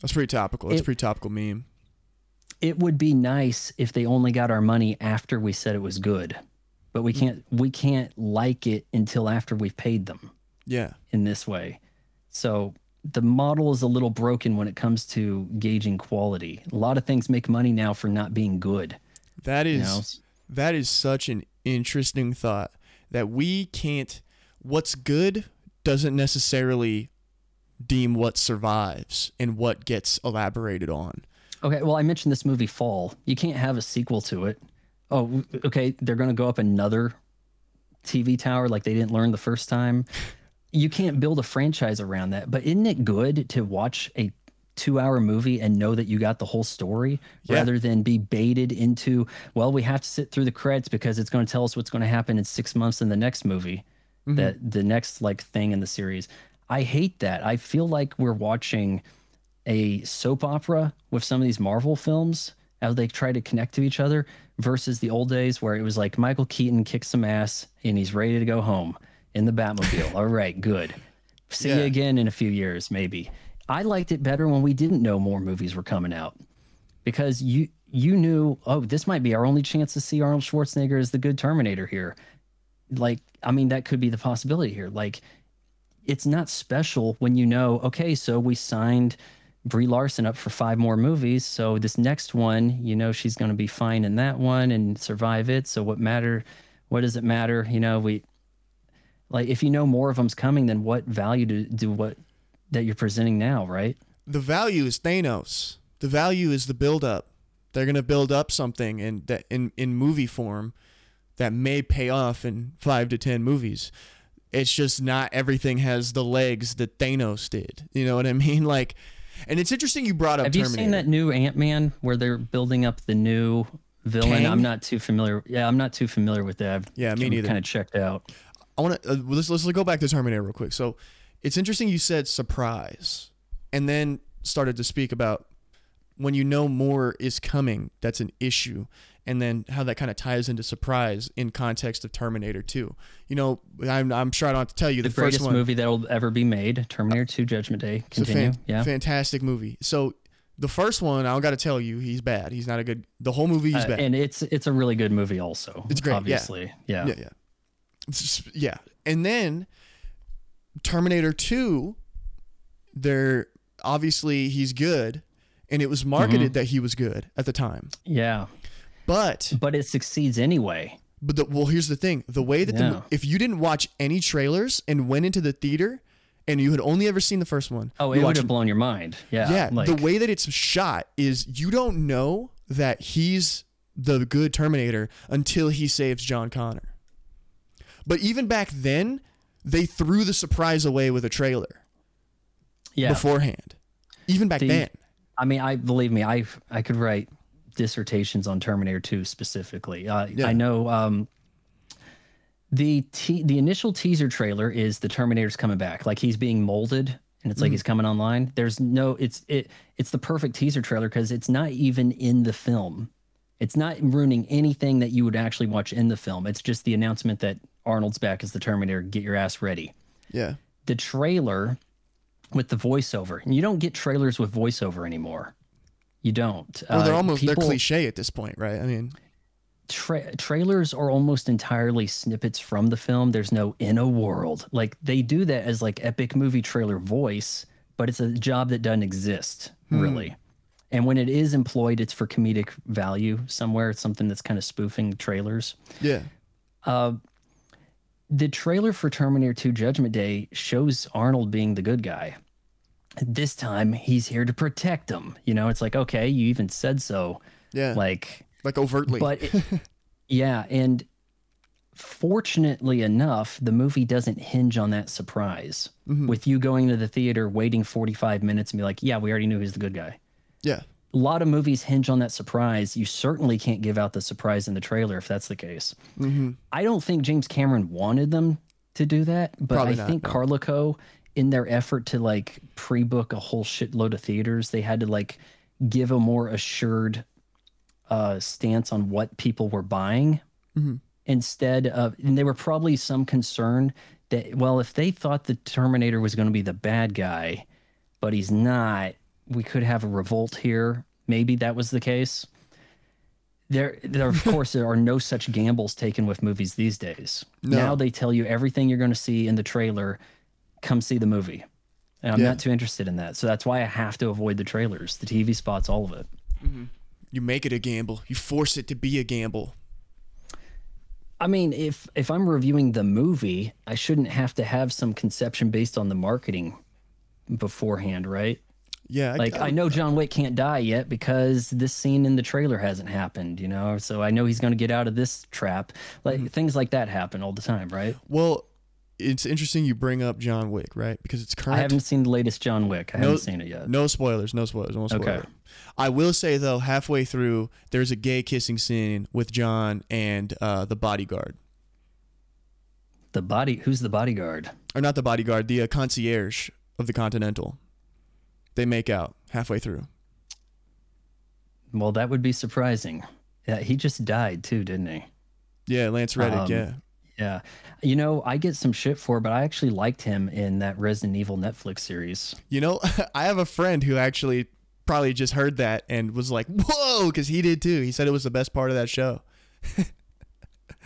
That's pretty topical. It's It- pretty topical meme. It would be nice if they only got our money after we said it was good, but we mm. can't we can't like it until after we've paid them. Yeah. in this way. So the model is a little broken when it comes to gauging quality. A lot of things make money now for not being good. That is You know? that is such an interesting thought that we can't what's good doesn't necessarily deem what survives and what gets elaborated on. Okay, well, I mentioned this movie Fall. You can't have a sequel to it. Oh, okay, they're going to go up another TV tower like they didn't learn the first time. You can't build a franchise around that. But isn't it good to watch a two hour movie and know that you got the whole story Yeah. rather than be baited into, well, we have to sit through the credits because it's going to tell us what's going to happen in six months in the next movie, mm-hmm. that the next like thing in the series. I hate that. I feel like we're watching a soap opera with some of these Marvel films as they try to connect to each other versus the old days where it was like Michael Keaton kicks some ass and he's ready to go home in the Batmobile. All right, good. See you again in a few years, maybe. I liked it better when we didn't know more movies were coming out because you you knew, oh, this might be our only chance to see Arnold Schwarzenegger as the good Terminator here. Like, I mean, that could be the possibility here. Like, it's not special when you know, okay, so we signed Brie Larson up for five more movies. So this next one, you know, she's going to be fine in that one and survive it. So what matter? What does it matter? You know, we like if you know more of them's coming, then what value do do what that you're presenting now, right? The value is Thanos. The value is the build up. They're going to build up something in that in in movie form that may pay off in 5 to 10 movies. It's just not everything has the legs that Thanos did. You know what I (laughs) mean? Like and it's interesting you brought up Have you seen that new Ant Man where they're building up the new villain? Kang? I'm not too familiar. Yeah, I'm not too familiar with that. I've Yeah, me neither. Kind of checked out. I want to uh, let's let's go back to Terminator real quick. So, it's interesting you said surprise, and then started to speak about when you know more is coming, that's an issue. And then how that kind of ties into surprise in context of Terminator 2. You know, I'm, I'm sure I don't have to tell you the, The first greatest one. movie that'll ever be made, Terminator 2 Judgment Day. It's a Continue. fan- yeah. fantastic movie. So the first one, I don't got to tell you, he's bad. He's not a good. The whole movie, he's Uh, bad. and it's it's a really good movie also. It's great. Obviously. Yeah. yeah, yeah, just- yeah. And then Terminator Two, they're obviously he's good, and it was mm-hmm. marketed that he was good at the time. Yeah. But But it succeeds anyway. but the, well, here's the thing: the way that Yeah. the if you didn't watch any trailers and went into the theater, and you had only ever seen the first one, Oh, it would have blown your mind. Yeah. Yeah, Like, the way that it's shot is you don't know that he's the good Terminator until he saves John Connor. But even back then, they threw the surprise away with a trailer yeah. beforehand. Even back The- then. I mean, I believe me, I I could write dissertations on Terminator 2 specifically. Uh, Yeah. I know um, the te- the initial teaser trailer is the Terminator's coming back, like he's being molded, and it's like he's coming online. There's no, it's it it's the perfect teaser trailer because it's not even in the film. It's not ruining anything that you would actually watch in the film. It's just the announcement that Arnold's back as the Terminator. Get your ass ready Yeah. the trailer with the voiceover. And you don't get trailers with voiceover anymore. You don't. Well, they're Uh, almost they're cliche at this point, right? I mean, Tra- trailers are almost entirely snippets from the film. There's no in a world. Like they do that as like epic movie trailer voice, but it's a job that doesn't exist really. And when it is employed, it's for comedic value somewhere. It's something that's kind of spoofing trailers. yeah. The trailer for Terminator 2 Judgment Day shows Arnold being the good guy. This time he's here to protect him. You know, it's like, okay, you even said so. Yeah. Like, Like, overtly. but it- (laughs) yeah. And fortunately enough, the movie doesn't hinge on that surprise mm-hmm. with you going to the theater, waiting 45 minutes and be like, yeah, we already knew he's the good guy. yeah. A lot of movies hinge on that surprise. You certainly can't give out the surprise in the trailer if that's the case. I don't think James Cameron wanted them to do that, but Probably I not, think no. Carolco, in their effort to like pre-book a whole shitload of theaters, they had to like give a more assured uh, stance on what people were buying instead of, and they were probably some concern that well, if they thought the Terminator was going to be the bad guy, but he's not, we could have a revolt here. Maybe that was the case. There, there of (laughs) course, there are no such gambles taken with movies these days. No. Now they tell you everything you're going to see in the trailer. Come see the movie, and I'm Yeah. not too interested in that. So that's why I have to avoid the trailers, the TV spots, all of it. Mm-hmm. You make it a gamble. You force it to be a gamble. I mean, if if I'm reviewing the movie, I shouldn't have to have some conception based on the marketing beforehand, right? Yeah. I- Like I- I know John Wick can't die yet because this scene in the trailer hasn't happened, you know. So I know he's going to get out of this trap. Like Mm-hmm. things like that happen all the time, right? well, it's interesting you bring up John Wick, right? Because it's current. I haven't seen the latest John Wick. I haven't seen it yet. No spoilers. No spoilers. No spoilers. Okay. I will say though, halfway through, there's a gay kissing scene with John and uh, the bodyguard, The body who's the bodyguard? or not the bodyguard, the uh, concierge of the Continental. They make out halfway through. Well, that would be surprising. Yeah, he just died too, didn't he? Yeah, Lance Reddick. Um, yeah. Yeah. You know, I get some shit for but I actually liked him in that Resident Evil Netflix series. You know, (laughs) I have a friend who actually probably just heard that and was like, "Whoa!" because he did too. He said it was the best part of that show. (laughs)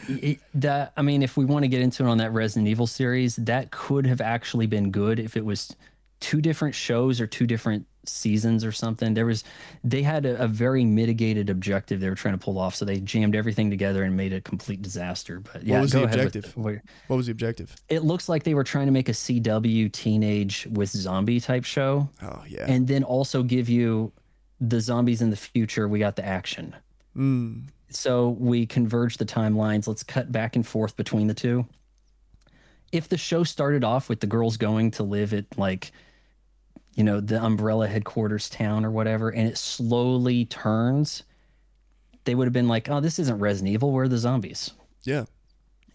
It- that I mean, if we want to get into it on that Resident Evil series, that could have actually been good if it was two different shows or two different seasons or something. There was they had a, a very mitigated objective they were trying to pull off, so they jammed everything together and made a complete disaster. But yeah, what was the with- objective? What was the objective? it looks like they were trying to make a CW teenage with zombie type show, Oh yeah. and then also give you the zombies in the future. We got the action. Mm. So we converge the timelines. Let's cut back and forth between the two. If the show started off with the girls going to live at like, you know, the umbrella headquarters town or whatever, and it slowly turns, they would have been like, oh, this isn't Resident Evil. Where are the zombies? Yeah.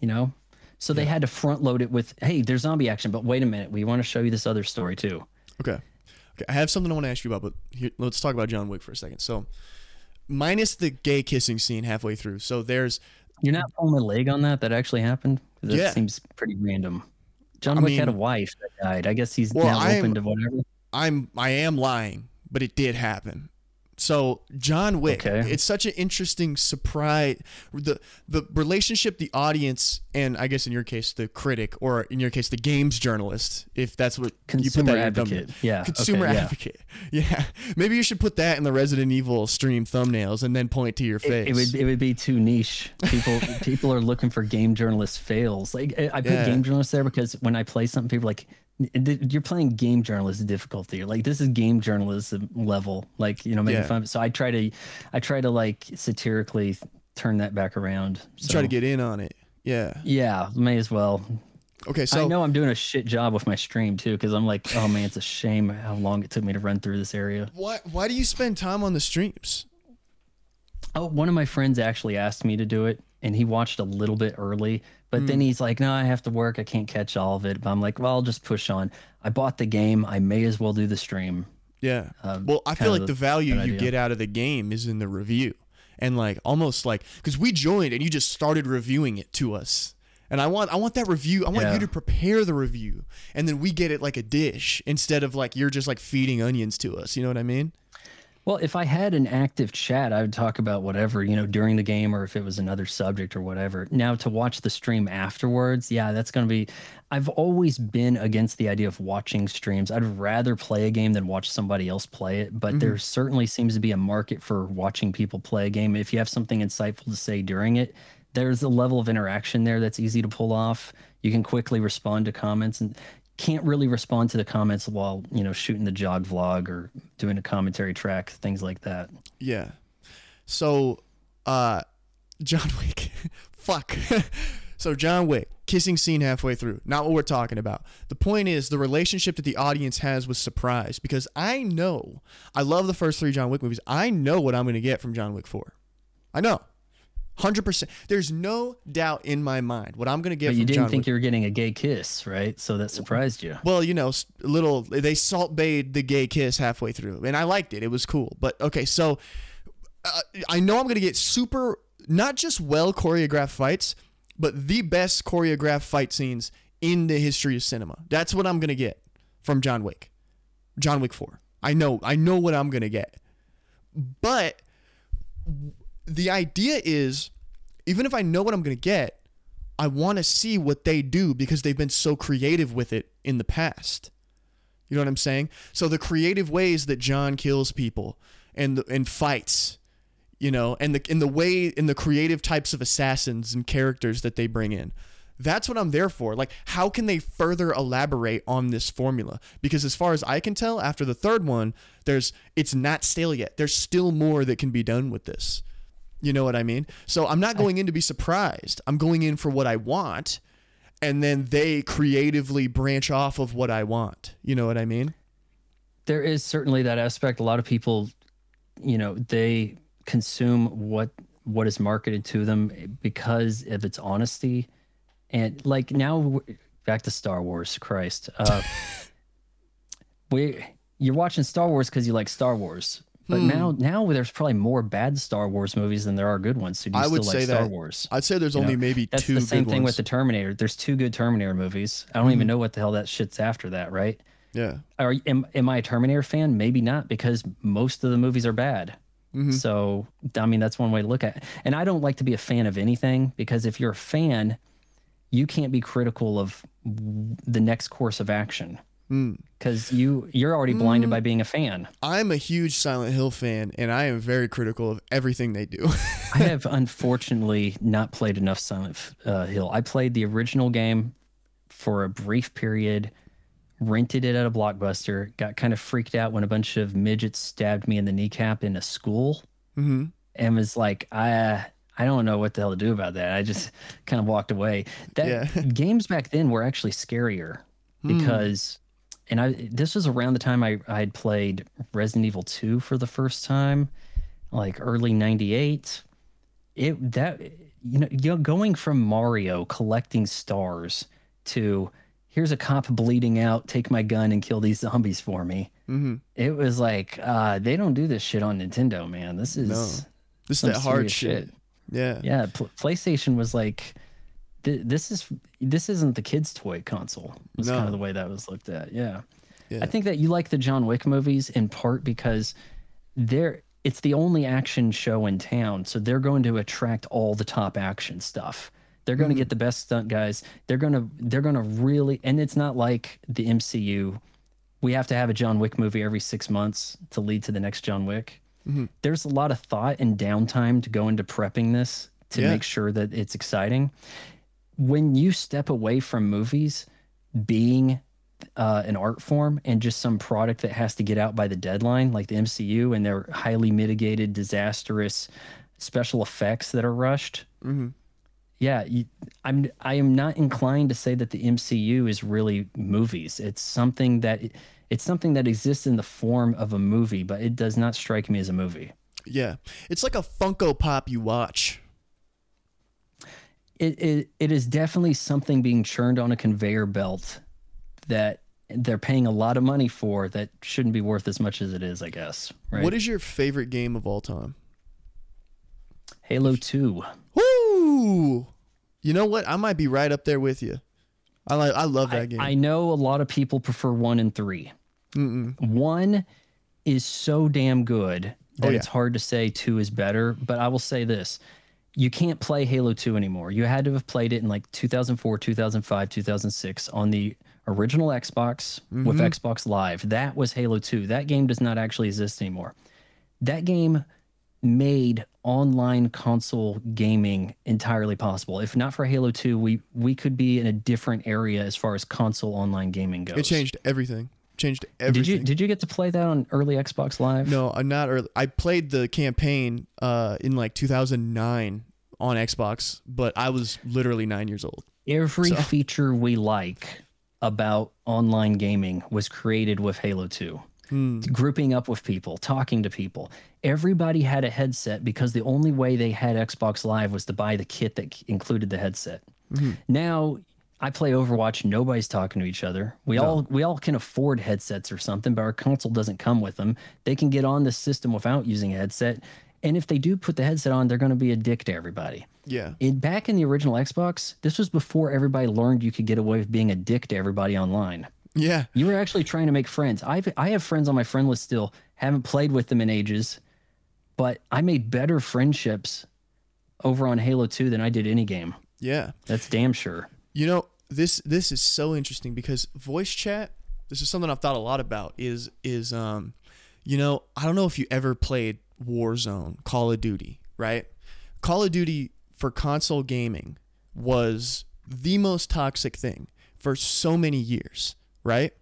You know? So they had to front load it with, hey, there's zombie action, but wait a minute. We want to show you this other story too. Okay. Okay, I have something I want to ask you about, but here, let's talk about John Wick for a second. So, minus the gay kissing scene halfway through. So there's You're not pulling my leg on that. That actually happened. That Yeah. seems pretty random. John I Wick had a wife that died. I guess he's Well, now I'm- open to whatever. I'm I am lying, but it did happen. So John Wick, Okay. it's such an interesting surprise. The the relationship the audience and I guess in your case the critic or in your case the games journalist, if that's what you put Consumer that in your thumb- advocate. Yeah. Consumer okay, advocate. (laughs) Yeah. Maybe you should put that in the Resident Evil stream thumbnails and then point to your face. It, it would it would be too niche. People (laughs) people are looking for game journalist fails. Like I I put Yeah. game journalist there because when I play something, people are like you're playing game journalist difficulty. Like this is game journalism level. Like you know making Yeah. fun. Of it. So I try to I try to like satirically turn that back around. So, Try to get in on it. Yeah. yeah, may as well. Okay, so I know I'm doing a shit job with my stream too because I'm like, oh man, it's a shame how long it took me to run through this area. why why do you spend time on the streams? Oh, one of my friends actually asked me to do it, and he watched a little bit early. But Hmm. then he's like, "No, I have to work. I can't catch all of it." But I'm like, "Well, I'll just push on. I bought the game. I may as well do the stream." Yeah. Um, well, I feel like the value you idea. get out of the game is in the review. And like almost like cuz we joined and you just started reviewing it to us. And I want I want that review. I want Yeah. you to prepare the review and then we get it like a dish instead of like you're just like feeding onions to us. You know what I mean? Well, if I had an active chat, I would talk about whatever, you know, during the game or if it was another subject or whatever. Now, to watch the stream afterwards, yeah, that's going to be. I've always been against the idea of watching streams. I'd rather play a game than watch somebody else play it. But mm-hmm. there certainly seems to be a market for watching people play a game. If you have something insightful to say during it, there's a level of interaction there that's easy to pull off. You can quickly respond to comments and can't really respond to the comments while you know shooting the jog vlog or doing a commentary track, things like that. Yeah. So, uh, John (laughs) Wick. Fuck. (laughs) so, John Wick, kissing scene halfway through. Not what we're talking about. The point is the relationship that the audience has with surprise because I know, I love the first three John Wick movies. I know what I'm going to get from John Wick 4. I know. 100%. There's no doubt in my mind what I'm going to get But you didn't John think you were getting a gay kiss, right? So that surprised you. Well, you know, little they salt bayed the gay kiss halfway through, and I liked it. It was cool. But okay, so uh, I know I'm gonna get super, not just well choreographed fights, but the best choreographed fight scenes in the history of cinema. That's what I'm gonna get from John Wick, John Wick Four. I know, I know what I'm gonna get, but the idea is, even if I know what I'm gonna get, I want to see what they do because they've been so creative with it in the past. You know what I'm saying? So the creative ways that John kills people and and fights, you know, and the in the way in the creative types of assassins and characters that they bring in. That's what I'm there for. Like how can they further elaborate on this formula? Because as far as I can tell after the third one, there's it's not stale yet. There's still more that can be done with this. You know what I mean? So I'm not going in to be surprised. I'm going in for what I want, and then they creatively branch off of what I want. You know what I mean? There is certainly that aspect. A lot of people, you know, they consume what what is marketed to them because of its honesty. And like now, back to Star Wars. Christ, uh, (laughs) we you're watching Star Wars because you like Star Wars. But Hmm. now, now there's probably more bad Star Wars movies than there are good ones. So do you I still would like say Star that. Wars? I'd say there's You only know, maybe That's two the same thing ones. with the Terminator. There's two good Terminator movies. I don't Hmm. even know what the hell that shit's after that, right? yeah. Are am, am I a Terminator fan? Maybe not because most of the movies are bad. Mm-hmm. So I mean that's one way to look at it. And I don't like to be a fan of anything because if you're a fan, you can't be critical of the next course of action Hmm. because you you're already blinded by being a fan. I'm a huge Silent Hill fan, and I am very critical of everything they do. (laughs) I have unfortunately not played enough Silent uh, Hill. I played the original game for a brief period, rented it at a blockbuster, got kind of freaked out when a bunch of midgets stabbed me in the kneecap in a school, mm-hmm. and was like, I. I don't know what the hell to do about that. I just (laughs) kind of walked away. That Yeah. (laughs) games back then were actually scarier because, and I this was around the time I I had played Resident Evil 2 for the first time, like early '98 it that you know you know going from Mario collecting stars to here's a cop bleeding out, take my gun and kill these zombies for me. Mm-hmm. It was like, uh, they don't do this shit on Nintendo, man. This is No. This is that hard serious shit. Yeah. Yeah, Pl- PlayStation was like, th- this is this isn't the kids' toy console. Was kind of the way that was looked at. Yeah. Yeah. I think that you like the John Wick movies in part because they're it's the only action show in town, so they're going to attract all the top action stuff. They're going to Mm-hmm. get the best stunt guys. They're going to they're going to really and it's not like the MCU. We have to have a John Wick movie every 6 months to lead to the next John Wick. Mm-hmm. There's a lot of thought and downtime to go into prepping this to Yeah. make sure that it's exciting. When you step away from movies being uh, an art form and just some product that has to get out by the deadline, like the MCU and their highly mitigated, disastrous special effects that are rushed. Mhm. Yeah, you, I'm. I am not inclined to say that the MCU is really movies. It's something that it's something that exists in the form of a movie, but it does not strike me as a movie. Yeah. It's like a Funko Pop you watch. It, it it is definitely something being churned on a conveyor belt that they're paying a lot of money for that shouldn't be worth as much as it is. I guess. Right. What is your favorite game of all time? Halo Two? Woo! You know what? I might be right up there with you. I like. I love that game. I know a lot of people prefer one and 3 Mm-mm. One is so damn good that Oh, yeah. it's hard to say two is better. But I will say this you can't play Halo 2 anymore. You had to have played it in like 2004, 2005, 2006 on the original Xbox with Mm-hmm. Xbox Live. That was Halo 2. That game does not actually exist anymore. That game made online console gaming entirely possible. If not for Halo 2, we we could be in a different area as far as console online gaming goes. It changed everything. Changed everything. Did you did you get to play that on early Xbox Live? No, I'm not early. I played the campaign uh, in like 2009 on Xbox, but I was literally nine years old. Every So- (laughs) feature we like about online gaming was created with Halo 2. Hmm. Grouping up with people, talking to people. Everybody had a headset because the only way they had Xbox Live was to buy the kit that included the headset. Mm-hmm. Now I play Overwatch, nobody's talking to each other. We all we all can afford headsets or something, but our console doesn't come with them. They can get on the system without using a headset. And if they do put the headset on, they're going to be a dick to everybody. Yeah. in back in the original Xbox, this was before everybody learned you could get away with being a dick to everybody online. Yeah. You were actually trying to make friends. I've I have friends on my friend list still. Haven't played with them in ages, but I made better friendships over on Halo 2 than I did any game. Yeah. That's damn sure. You know, this this is so interesting because voice chat, this is something I've thought a lot about is is um you know, I don't know if you ever played Warzone, Call of Duty, right? Call of Duty for console gaming was the most toxic thing for so many years, right?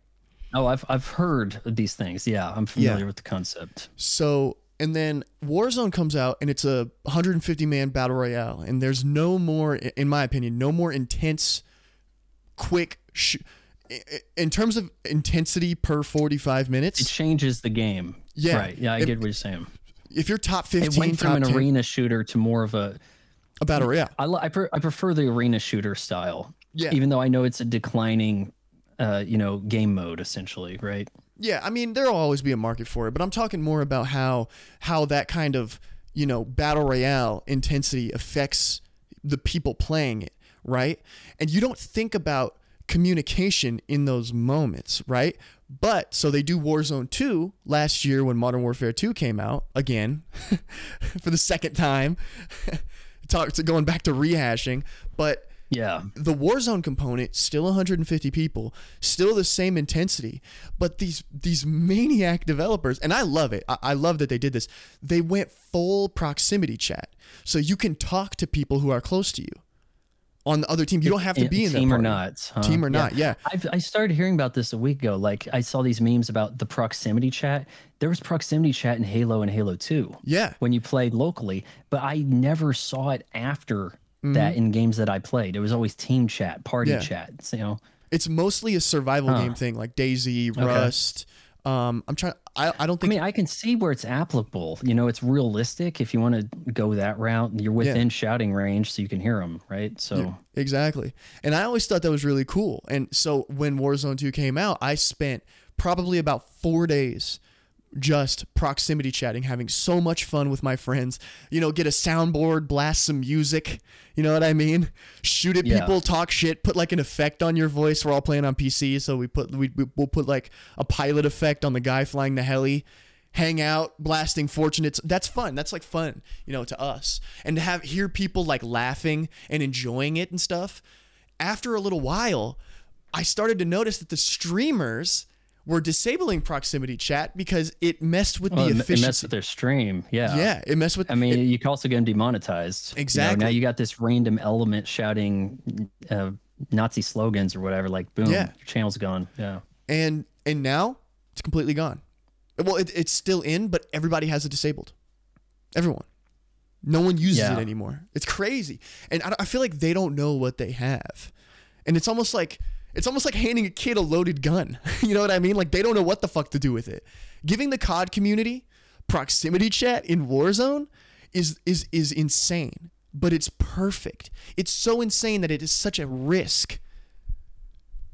Oh, I've I've heard these things. Yeah, I'm familiar with the concept. So, and then Warzone comes out and it's a 150 man battle royale, and there's no more, in my opinion, no more intense, quick. Sh- in terms of intensity per 45 minutes It changes the game. Yeah. Right. Yeah, I It- get what you're saying. if you're top It 15, went from an 10, arena shooter to more of a a battle royale. I, I, pre- I prefer the arena shooter style. Yeah. Even though I know it's a declining, uh, you know, game mode essentially, right? Yeah, I mean there'll always be a market for it, but I'm talking more about how how that kind of you know battle royale intensity affects the people playing it, right? And you don't think about communication in those moments, right? But so they do Warzone 2 last year when Modern Warfare 2 came out again (laughs) for the second time. (laughs) Talk to going back to rehashing, but Yeah. the Warzone component still 150 people, still the same intensity, but these these maniac developers, and I love it. I, I love that they did this. They went full proximity chat, so you can talk to people who are close to you on the other team. You don't have to be in that team or not. huh? Team or not, yeah. I've, I started hearing about this a week ago. Like I saw these memes about the proximity chat. There was proximity chat in Halo and Halo 2 Yeah, when you played locally, but I never saw it after that in games that I played. It was always team chat, party Mm-hmm. Yeah. chat. You know, it's mostly a survival game thing, like DayZ, Rust, Um, I'm trying. I, I don't think. I mean, I can see where it's applicable. You know, it's realistic if you want to go that route. You're within shouting range, so you can hear them, right? So Exactly. And I always thought that was really cool. And so when Warzone 2 came out, I spent probably about four days just proximity chatting, having so much fun with my friends. You know, get a soundboard, blast some music. You know what I mean? Shoot at Yeah. people, talk shit, put like an effect on your voice. We're all playing on PC, so we put we we- we'll put like a pilot effect on the guy flying the heli. Hang out, blasting Fortunate Son. That's fun. That's like fun, you know, to us. And to have hear people like laughing and enjoying it and stuff. After a little while, I started to notice that the streamers were disabling proximity chat because it messed with well, the it, it efficiency. messed with their stream. Yeah. yeah, it messed with. I mean, it- you can also get them demonetized. You know, Exactly. now you got this random element shouting uh, Nazi slogans or whatever. Like, boom, Yeah. your channel's gone. Yeah. and and now it's completely gone. Well, it, it's still in, but everybody has it disabled. Everyone. No one uses Yeah. it anymore. It's crazy, and I, I feel like they don't know what they have, and it's almost like it's almost like handing a kid a loaded gun. (laughs) you know what I mean? Like they don't know what the fuck to do with it. Giving the COD community proximity chat in Warzone is is is insane, but it's perfect. It's so insane that it is such a risk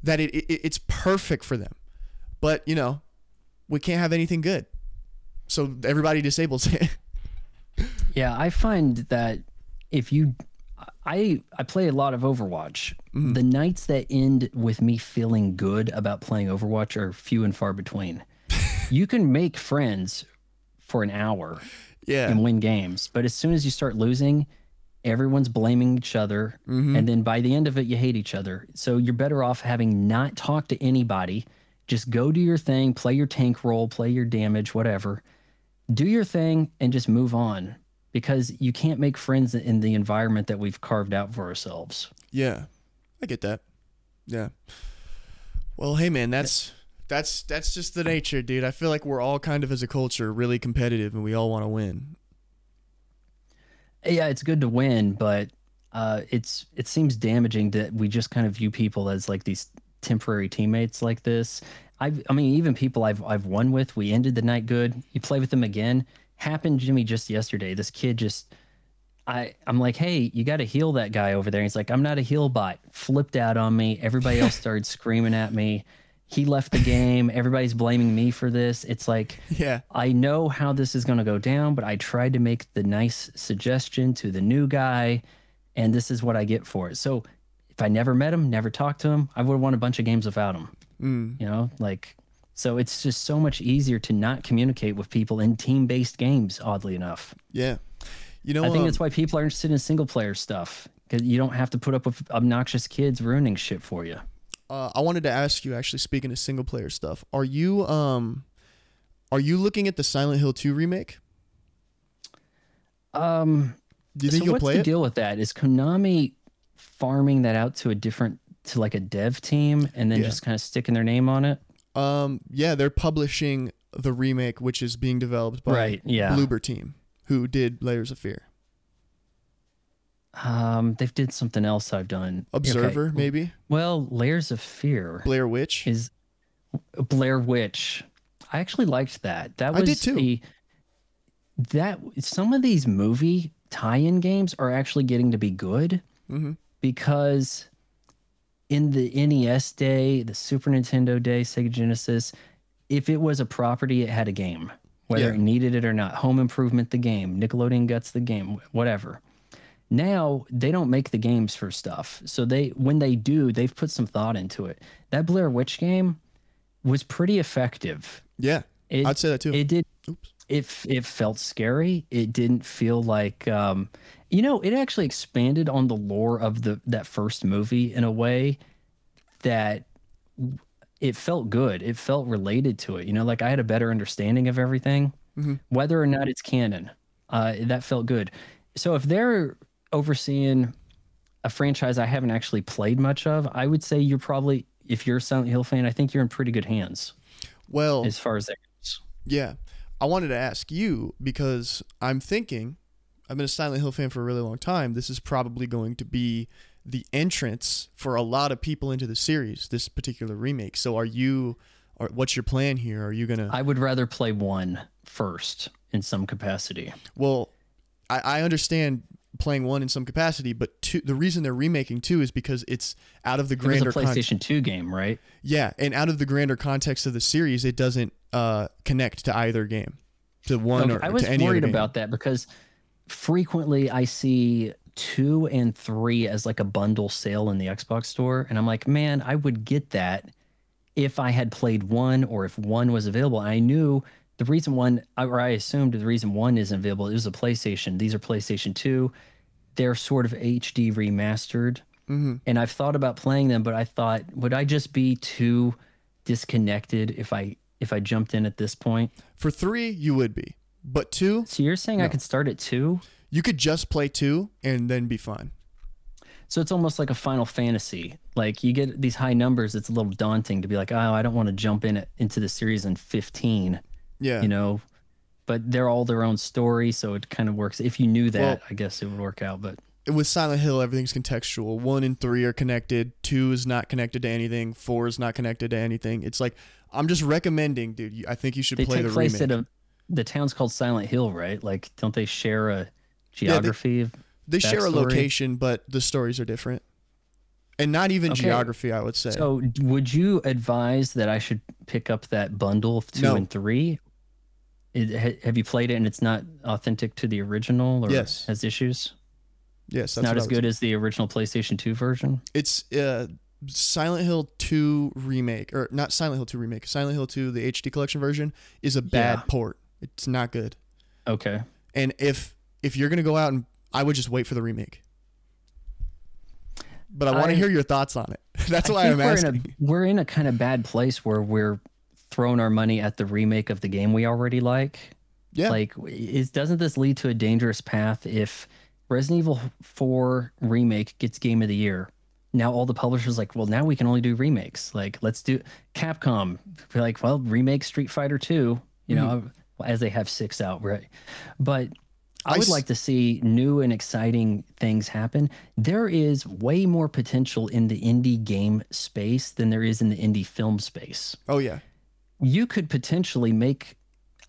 that it, it it's perfect for them. But you know, we can't have anything good, so everybody disables it. (laughs) Yeah, I find that if you, I I play a lot of Overwatch. Mm-hmm. The nights that end with me feeling good about playing Overwatch are few and far between. (laughs) you can make friends for an hour yeah, and win games, but as soon as you start losing, everyone's blaming each other, Mm-hmm. and then by the end of it, you hate each other. So you're better off having not talked to anybody. Just go do your thing, play your tank role, play your damage, whatever. Do your thing and just move on because you can't make friends in the environment that we've carved out for ourselves. yeah, I get that. Yeah. Well, hey man, that's that's that's just the nature, dude. I feel like we're all kind of as a culture really competitive, and we all want to win. Yeah, it's good to win, but uh, it's it seems damaging that we just kind of view people as like these temporary teammates like this. I I mean, even people I've I've won with, we ended the night good. You play with them again. Happened Jimmy just yesterday. This kid just I I'm like, hey, you got to heal that guy over there. He's like, I'm not a heal bot. Flipped out on me. Everybody else (laughs) started screaming at me. He left the game. Everybody's blaming me for this. It's like Yeah, I know how this is going to go down, but I tried to make the nice suggestion to the new guy, and this is what I get for it. So if I never met him, never talked to him, I would have won a bunch of games without him. Mm. You know, like, so it's just so much easier to not communicate with people in team based games, oddly enough. yeah. You know, I think um, that's why people are interested in single player stuff because you don't have to put up with obnoxious kids ruining shit for you. uh, I wanted to ask you actually. Speaking of single player stuff, are you um, are you looking at the Silent Hill 2 remake? Um, Do you think so you'll what's play the it? deal with that? Is Konami farming that out to a different to like a dev team and then Yeah. just kind of sticking their name on it? Um, yeah, they're publishing the remake, which is being developed by Right, yeah. Bloober Team, who did Layers of Fear. Um, they've did something else I've done. Okay. Observer, maybe Well, Layers of Fear Blair Witch. is Blair Witch. I actually liked that. That was I did too. a that some of these movie tie-in games are actually getting to be good Mhm. because in the NES day, the Super Nintendo day, Sega Genesis, if it was a property, it had a game, whether Yeah. it needed it or not. Home Improvement, the game. Nickelodeon Guts, the game. Whatever. Now they don't make the games for stuff, so they when they do, they've put some thought into it. That Blair Witch game was pretty effective. Yeah, It, I'd say that too. It did. Oops. It it felt scary. It didn't feel like, um, you know, it actually expanded on the lore of the that first movie in a way that it felt good. It felt related to it. You know, like I had a better understanding of everything, Mhm. whether or not it's canon. Uh, that felt good. So if they're overseeing a franchise I haven't actually played much of, I would say you're probably, if you're a Silent Hill fan, I think you're in pretty good hands well, as far as that goes. yeah. I wanted to ask you because I'm thinking I've been a Silent Hill fan for a really long time. This is probably going to be the entrance for a lot of people into the series. This particular remake. So are you or what's your plan here? Are you gonna? I would rather play one first in some capacity. well, I, I understand playing one in some capacity, but two. The reason they're remaking two is because it's out of the grander It was a grander con- PlayStation 2 game, right? yeah, and out of the grander context of the series, it doesn't uh, connect to either game, to one Okay, or I was worried about that because frequently I see two and three as like a bundle sale in the Xbox store, and I'm like, man, I would get that if I had played one or if one was available. I knew the reason one, or I assumed the reason one isn't available. It was a PlayStation. These are PlayStation Two. They're sort of HD remastered, Mm-hmm. and I've thought about playing them, but I thought, would I just be too disconnected if I if I jumped in at this point? For three, you would be, but two, So you're saying I could start at two? you could just play two and then be fine. So it's almost like a Final Fantasy. Like you get these high numbers, it's a little daunting to be like, oh, I don't want to jump in into the series in 15, Yeah, you know. But they're all their own story, so it kind of works. If you knew that, Well- I guess it would work out. But with Silent Hill, everything's contextual. One and three are connected. Two is not connected to anything. Four is not connected to anything. It's like I'm just recommending, dude. I think you should they play take the place remake. at a. The town's called Silent Hill, right? Like, don't they share a geography? of they share a location, but the stories are different, and not even Okay. geography. I would say. So, would you advise that I should pick up that bundle of two No. and three? It, ha, have you played it and it's not authentic to the original, or Yes. has issues? yes, It's not as good say. as the original PlayStation 2 version. It's uh, Silent Hill 2 remake, or not Silent Hill 2 remake. Silent Hill 2, the HD collection version, is a bad Yeah. port. It's not good. Okay. And if if you're gonna go out and I would just wait for the remake. But I want to hear your thoughts on it. (laughs) That's I why I'm we're asking. In a, we're in a kind of bad place where we're throwing our money at the remake of the game we already like. yeah. Like, is doesn't this lead to a dangerous path if Resident Evil 4 remake gets Game of the Year? Now all the publishers like, well, now we can only do remakes. Like, let's do Capcom. Be like, well, remake Street Fighter 2. You hmm. know, as they have six out, right? But I I would s- like to see new and exciting things happen. There is way more potential in the indie game space than there is in the indie film space oh yeah. you could potentially make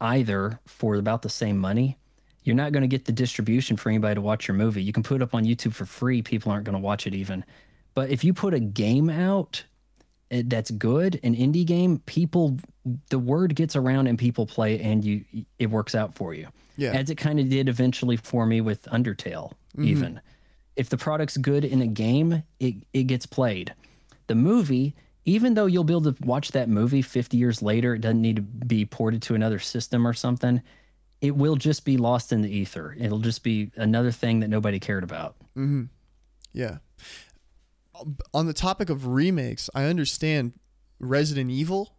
either for about the same money. You're not going to get the distribution for anybody to watch your movie. You can put it up on YouTube for free. People aren't going to watch it even. But if you put a game out Eh, that's good, an indie game, people, the word gets around and people play and you, it works out for you. Yeah. As it kind of did eventually for me with Undertale, mm-hmm. even. If the product's good in a game, it, it gets played. The movie, even though you'll be able to watch that movie 50 years later, it doesn't need to be ported to another system or something. It will just be lost in the ether. It'll just be another thing that nobody cared about. Mm-hmm. Yeah. On the topic of remakes, I understand Resident Evil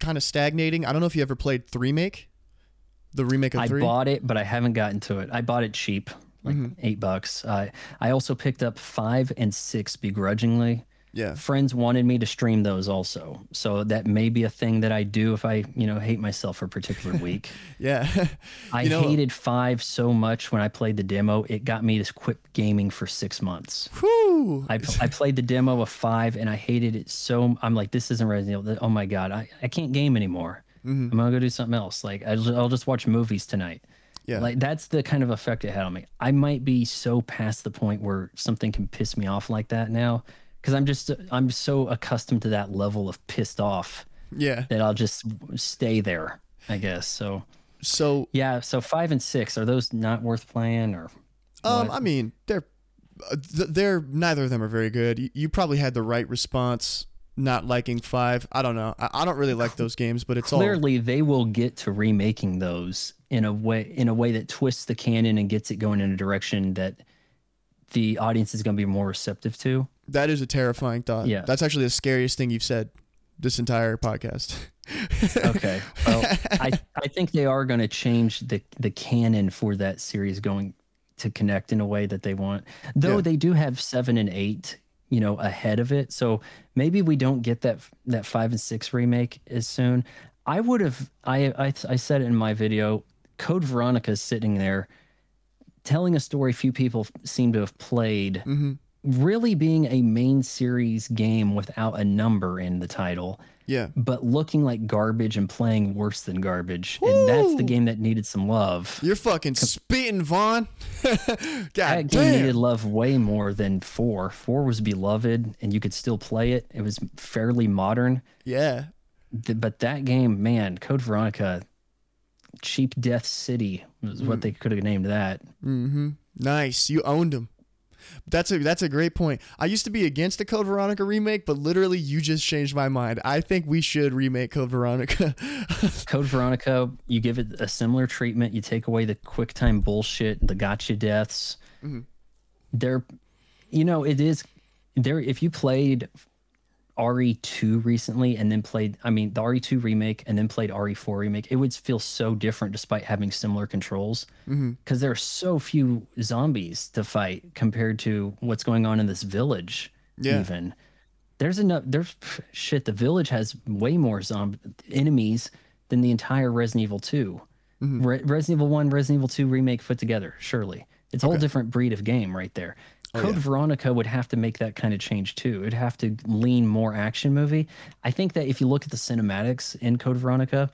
kind of stagnating. I don't know if you ever played Three Make, the remake of I Three. bought it, but I haven't gotten to it. I bought it cheap, like mm-hmm. eight bucks. I I also picked up five and six begrudgingly. Yeah. Friends wanted me to stream those also, so that may be a thing that I do if I, you know, hate myself for a particular (laughs) week. Yeah. (laughs) I know- hated five so much when I played the demo. It got me to quit gaming for six months. Whew. I, I played the demo of five and I hated it so. I'm like, this isn't Resident Evil. Oh my god, I, I can't game anymore. Mm-hmm. I'm gonna go do something else. Like I'll, I'll just watch movies tonight. Yeah. Like that's the kind of effect it had on me. I might be so past the point where something can piss me off like that now because I'm just I'm so accustomed to that level of pissed off yeah. that I'll just stay there. I guess so. So, Yeah. So five and six are those not worth playing or? um, what? I mean, they're they're neither of them are very good. You, probably had the right response, not liking five. I don't know. I, I don't really like those games, but it's all clearly they will get to remaking those in a way in a way that twists the canon and gets it going in a direction that the audience is going to be more receptive to. That is a terrifying thought. Yeah. That's actually the scariest thing you've said this entire podcast. (laughs) Okay. Well, I I think they are going to change the the canon for that series going to connect in a way that they want. Though Yeah. they do have 7 and 8, you know, ahead of it. So maybe we don't get that that 5 and 6 remake as soon. I would have I I I said it in my video, Code Veronica is sitting there telling a story few people seem to have played mm-hmm. Really being a main series game without a number in the title, Yeah. but looking like garbage and playing worse than garbage. And that's the game that needed some love. You're fucking spitting, Vaughn. (laughs) God That game damn. needed love way more than four. Four was beloved and you could still play it. It was fairly modern. Yeah. But that game, man, Code Veronica, Cheap Death City was what they could have named that. Mm-hmm. Nice. You owned him. That's a that's a great point. I used to be against the Code Veronica remake, but literally you just changed my mind. I think we should remake Code Veronica. (laughs) Code Veronica, you give it a similar treatment. You take away the quick time bullshit, the gotcha deaths. Mm-hmm. They're, you know, it is there. If you played RE2 recently and then played, I mean, the RE2 remake and then played RE4 remake, it would feel so different despite having similar controls mm-hmm. because there are so few zombies to fight compared to what's going on in this village. Yeah. Even there's enough. There's shit. The village has way more zombie enemies than the entire Resident Evil 2. Mm-hmm. Re- Resident Evil 1, Resident Evil 2 remake put together. Surely, it's a whole different breed of game right there. Oh, Code Veronica would have to make that kind of change too. It'd have to lean more action movie. I think that if you look at the cinematics in Code Veronica,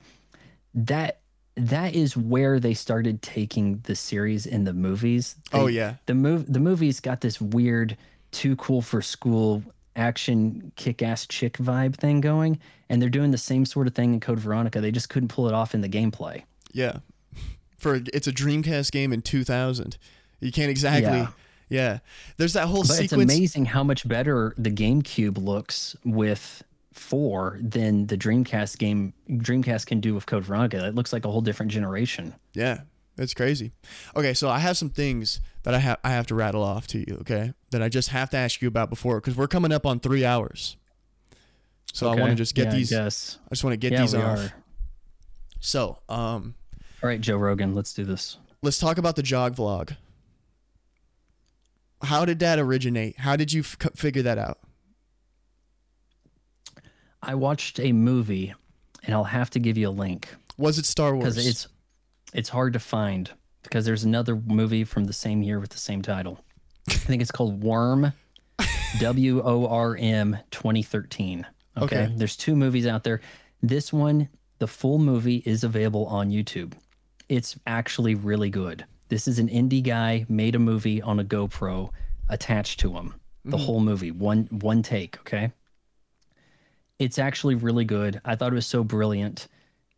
that that is where they started taking the series in the movies. Oh, yeah. the move the movies got this weird too cool for school action kick-ass chick vibe thing going and they're doing the same sort of thing in Code Veronica. They just couldn't pull it off in the gameplay. yeah. (laughs) For it's a Dreamcast game in 2000. You can't exactly. Yeah. Yeah. There's that whole But it's amazing how much better the GameCube looks with 4 than the Dreamcast game Dreamcast can do with Code Veronica. It looks like a whole different generation. Yeah, it's crazy. Okay, so I have some things that I have I have to rattle off to you. Okay, that I just have to ask you about before because we're coming up on three hours. So I want to just get Yeah, I these. I guess. just want to get Yeah, these we off. are. So, um, All right, Joe Rogan, let's do this. let's talk about the jog vlog. How did that originate? How did you f- figure that out? I watched a movie, and I'll have to give you a link Was it Star Wars? because it's it's hard to find because there's another movie from the same year with the same title. I think it's called Worm, (laughs) W O R M, 2013. Okay? Okay. there's two movies out there. This one, the full movie is available on YouTube. It's actually really good. This is an indie guy made a movie on a GoPro attached to him. The whole movie, one one take. Okay. It's actually really good. I thought it was so brilliant.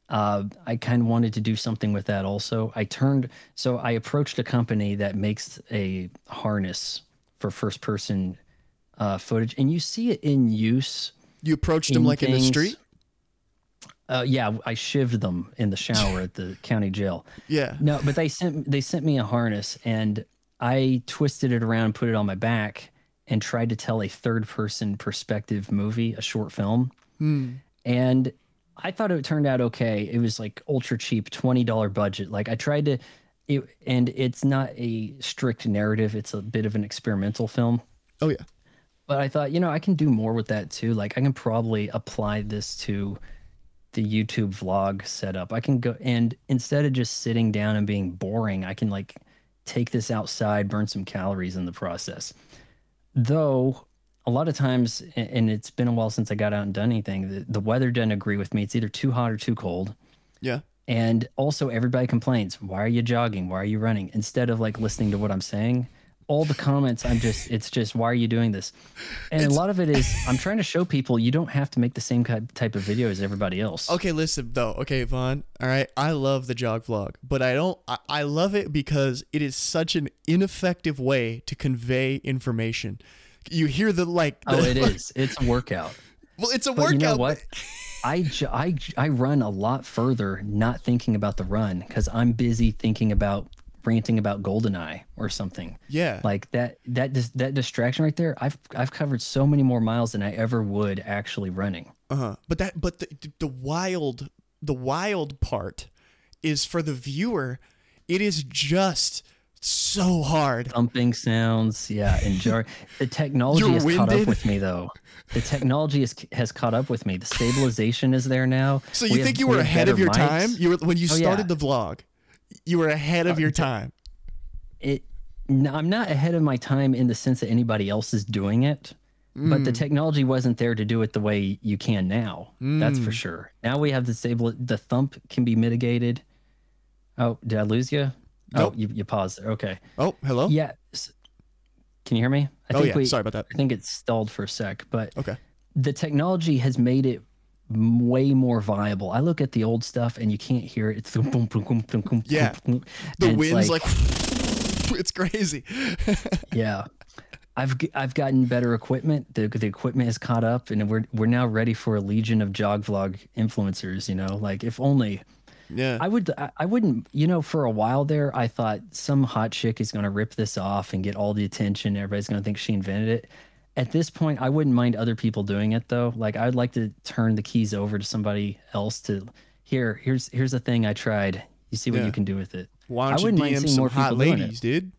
Uh, I kind of wanted to do something with that also. I turned, so I approached a company that makes a harness for first person uh, footage, and you see it in use. you approached in like in the street. Uh, yeah, I shivved them in the shower at the (laughs) county jail. Yeah. No, but they sent they sent me a harness and I twisted it around and put it on my back and tried to tell a third person perspective movie, a short film. And I thought it turned out okay. It was like ultra cheap, twenty dollar budget. Like I tried to, it, and it's not a strict narrative. It's a bit of an experimental film. Oh yeah. But I thought, you know, I can do more with that too. Like I can probably apply this to the YouTube vlog setup. I can go and instead of just sitting down and being boring, I can like take this outside, burn some calories in the process. Though a lot of times, and it's been a while since I got out and done anything, the, the weather doesn't agree with me. It's either too hot or too cold. Yeah. And also, everybody complains, why are you jogging? Why are you running? Instead of like listening to what I'm saying, all the comments, I'm just, it's just, why are you doing this? And a lot of it is, I'm trying to show people you don't have to make the same type of video as everybody else. Okay, listen though. Okay, Vaughn. All right, I love the jog vlog, but I don't. I, I love it because it is such an ineffective way to convey information. You hear the like. Oh, the- it (laughs) is. It's a workout. Well, it's a But workout. you know what? (laughs) I, I, I run a lot further not thinking about the run because I'm busy thinking about ranting about Goldeneye or something. Yeah. Like that that dis- that distraction right there. I've I've covered so many more miles than I ever would actually running. Uh huh. But that. But the the wild the wild part is for the viewer. It is just so hard. Thumping sounds, yeah, and jar. (laughs) The technology has caught up with me though. The technology is, has caught up with me. The stabilization is there now. So We you have- think you were have ahead of your mics. time? You were when you Oh, started yeah. the vlog. You were ahead of uh, your time. it no, I'm not ahead of my time in the sense that anybody else is doing it, but the hmm. technology wasn't there to do it the way you can now. That's for hmm. sure. Now we have the stable. The thump can be mitigated. Oh, did I lose you? Oh, nope. Oh, you, you paused there. Okay. Oh, hello. Yeah. Can you hear me? I Oh yeah. Sorry about that. I think it's stalled for a sec, but Okay. the technology has made it way more viable. I look at the old stuff and you can't hear it. It's boom, boom, boom, boom, boom, boom, Yeah. boom, The wind's like, (laughs) it's crazy. (laughs) yeah. I've I've gotten better equipment. The the equipment has caught up, and we're we're now ready for a legion of jog vlog influencers. You know, like if only Yeah. I would I, I wouldn't you know for a while there I thought some hot chick is going to rip this off and get all the attention. Everybody's going to think she invented it. At this point, I wouldn't mind other people doing it though. Like I'd like to turn the keys over to somebody else to here. Here's here's the thing I tried. You see what Yeah. you can do with it. Why I don't you wouldn't mind DM seeing some more hot people doing it. ladies, dude?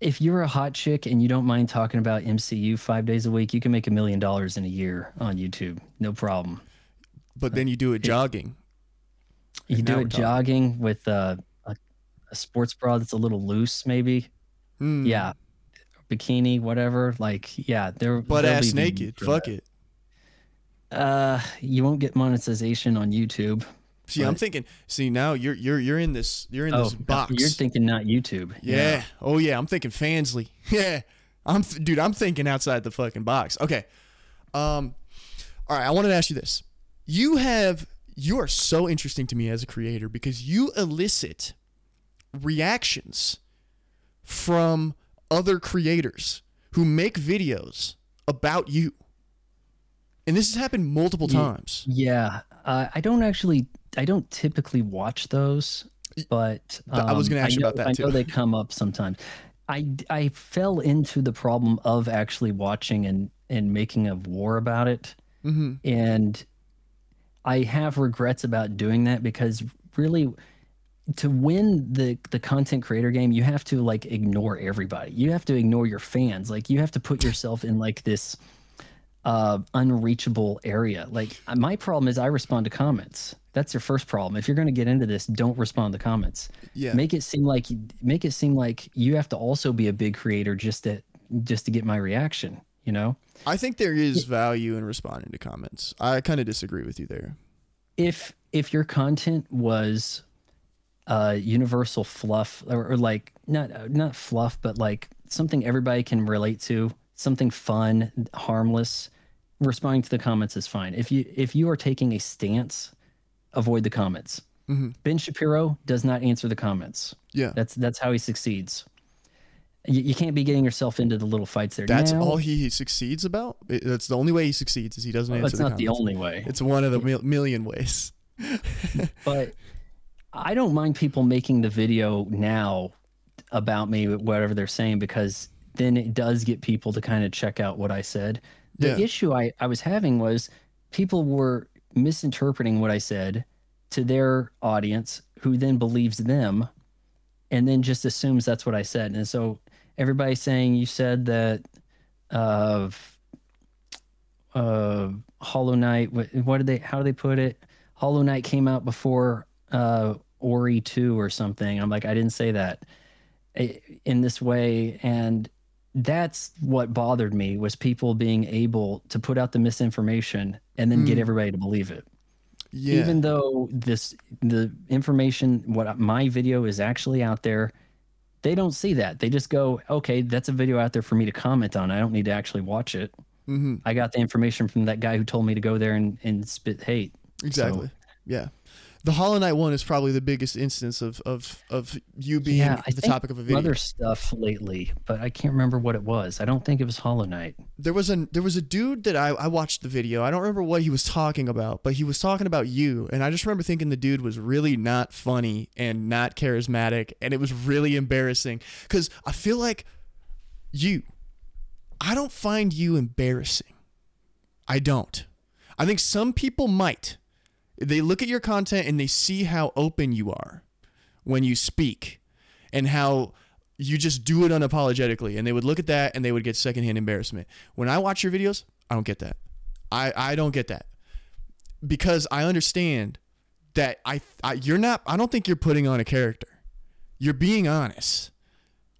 If you're a hot chick and you don't mind talking about MCU five days a week, you can make a million dollars in a year on YouTube. No problem. But then you do it jogging. You do it jogging with uh, a, a sports bra that's a little loose, maybe. Hmm. Yeah. Bikini, whatever. Like, yeah, there. Butt ass naked. Fuck that. it. Uh, you won't get monetization on YouTube. See, I'm thinking. See, now you're you're you're in this you're in Oh, this box. you're thinking not YouTube. yeah. Oh yeah. I'm thinking Fansly. (laughs) Yeah. I'm th- dude. I'm thinking outside the fucking box. Okay. Um. All right. I wanted to ask you this. You have you are so interesting to me as a creator because you elicit reactions from other creators who make videos about you. And this has happened multiple times. Yeah. Uh, I don't actually. I don't typically watch those, but I was um, gonna ask you know- about that, I know they come up sometimes. I I fell into the problem of actually watching and and making a war about it. Mm-hmm. and I have regrets about doing that because really to win the the content creator game you have to like ignore everybody. You have to ignore your fans. Like you have to put yourself in like this uh unreachable area. Like uh, my problem is i respond to comments. That's your first problem. If you're going to get into this don't respond to comments. Yeah. make it seem like make it seem like you have to also be a big creator just to just to get my reaction you know? I think there is value in responding to comments. I kind of disagree with you there. if if your content was uh universal fluff or, or like not not fluff but like something everybody can relate to something fun harmless responding to the comments is fine if you if you are taking a stance avoid the comments Mhm. ben shapiro does not answer the comments Yeah. that's that's how he succeeds you, you can't be getting yourself into the little fights there That's Now- all he succeeds about. That's the only way he succeeds is he doesn't answer that's the not the only way It's one of the mil- million ways. (laughs) but I don't mind people making the video now about me, whatever they're saying, because then it does get people to kind of check out what I said. The Yeah. issue I, I was having was people were misinterpreting what I said to their audience, who then believes them and then just assumes that's what I said. And so everybody's saying you said that uh, uh, Hollow Knight. What, what did they? How do they put it? Hollow Knight came out before uh, Ori two or something. I'm like, I didn't say that in this way, and that's what bothered me was people being able to put out the misinformation and then get Mm. everybody to believe it Yeah. even though this the information what my video is actually out there they don't see that they just go okay that's a video out there for me to comment on i don't need to actually watch it hmm i got the information from that guy who told me to go there and, and spit hate Exactly. yeah. The Hollow Knight one is probably the biggest instance of of of you being yeah the topic of a video. other stuff lately but i can't remember what it was i don't think it was hollow knight there was a there was a dude that I, I watched the video. I don't remember what he was talking about, but he was talking about you, and I just remember thinking the dude was really not funny and not charismatic, and it was really embarrassing because I feel like you, I don't find you embarrassing. I don't. I think some people might. They look at your content and they see how open you are when you speak and how you just do it unapologetically and they would look at that and they would get secondhand embarrassment when i watch your videos i don't get that i i don't get that because i understand that i, I you're not i don't think you're putting on a character you're being honest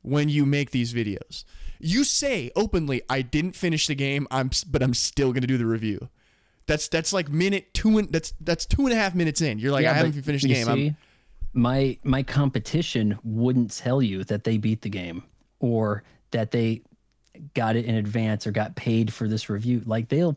when you make these videos. You say openly, "I didn't finish the game. I'm, but I'm still gonna do the review." That's that's like minute two and that's that's two and a half minutes in. You're like, Yeah, I haven't finished the game. See, my my competition wouldn't tell you that they beat the game or that they got it in advance or got paid for this review. Like they'll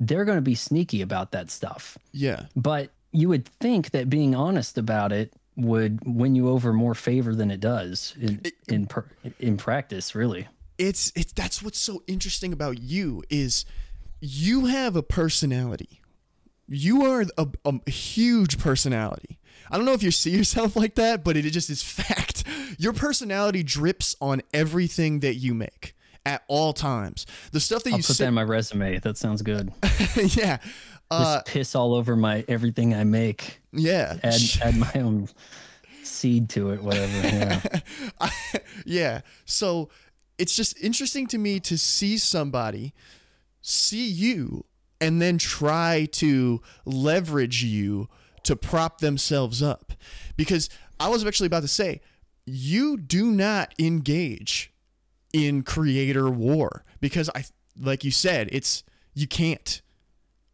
they're going to be sneaky about that stuff. yeah, But you would think that being honest about it would win you over more favor than it does in in per, in practice, really. it's it's that's what's so interesting about you is you have a personality. You are a, a huge personality. I don't know if you see yourself like that, but it just is fact. (laughs) Your personality drips on everything that you make at all times. The stuff that I'll you put say, that in my resume. That sounds good. (laughs) yeah, uh, Just piss all over my everything I make. yeah, Add (laughs) add my own seed to it, whatever. Yeah. yeah. So it's just interesting to me to see somebody see you and then try to leverage you to prop themselves up. Because I was actually about to say, you do not engage in creator war because I like you said, it's you can't.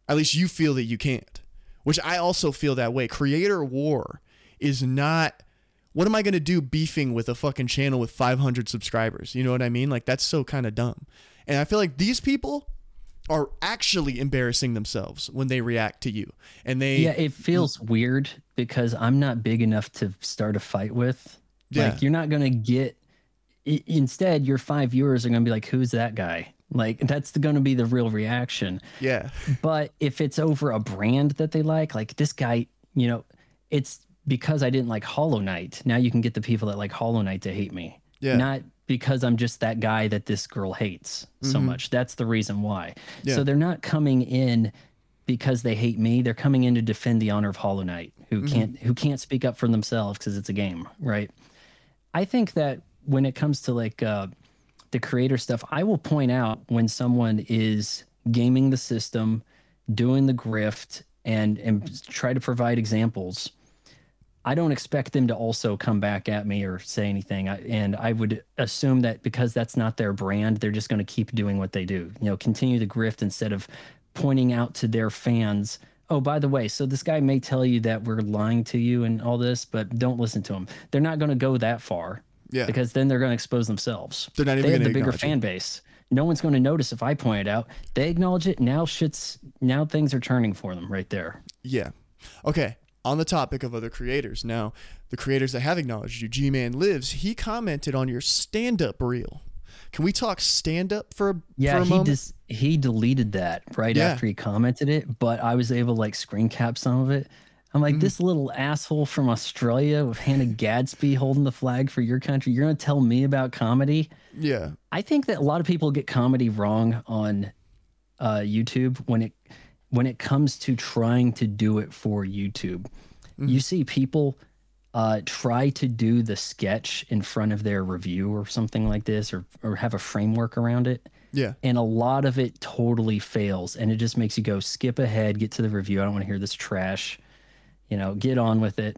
At least you feel that you can't. Which I also feel that way. Creator war is not what am I going to do beefing with a fucking channel with 500 subscribers? You know what I mean? Like that's so kind of dumb. And I feel like these people are actually embarrassing themselves when they react to you. And they Yeah, it feels weird because I'm not big enough to start a fight with. Yeah. Like you're not gonna get. Instead, your five viewers are gonna be like, "Who's that guy?" Like that's going to be the real reaction. yeah. But if it's over a brand that they like, like this guy, you know, it's because I didn't like Hollow Knight. Now you can get the people that like Hollow Knight to hate me. Yeah. Not because I'm just that guy that this girl hates so much. That's the reason why. Mm-hmm. Yeah. So they're not coming in because they hate me. They're coming in to defend the honor of Hollow Knight, who Mm-hmm. can't who can't speak up for themselves because it's a game, right? I think that when it comes to like uh, the creator stuff, I will point out when someone is gaming the system, doing the grift, and and try to provide examples. I don't expect them to also come back at me or say anything. I, and I would assume that because that's not their brand, they're just going to keep doing what they do. You know, continue the grift instead of pointing out to their fans, oh, by the way, so this guy may tell you that we're lying to you and all this, but don't listen to him. They're not going to go that far Yeah. because then they're going to expose themselves. They're not even they have the bigger it. fan base. No one's going to notice if I point it out. They acknowledge it. Now shit's now things are turning for them right there. Yeah. Okay. On the topic of other creators, now the creators that have acknowledged you, GmanLives, he commented on your stand up reel. Can we talk stand up for a, Yeah, for a he moment? just he deleted that right Yeah. after he commented it, but I was able to like screen cap some of it. I'm Mm-hmm. like, this little asshole from Australia with Hannah Gadsby holding the flag for your country. You're gonna tell me about comedy? yeah. I think that a lot of people get comedy wrong on uh, YouTube when it when it comes to trying to do it for YouTube. You see people uh, try to do the sketch in front of their review or something like this, or or have a framework around it, Yeah. and a lot of it totally fails, and it just makes you go skip ahead, get to the review. I don't want to hear this trash. You know, get on with it.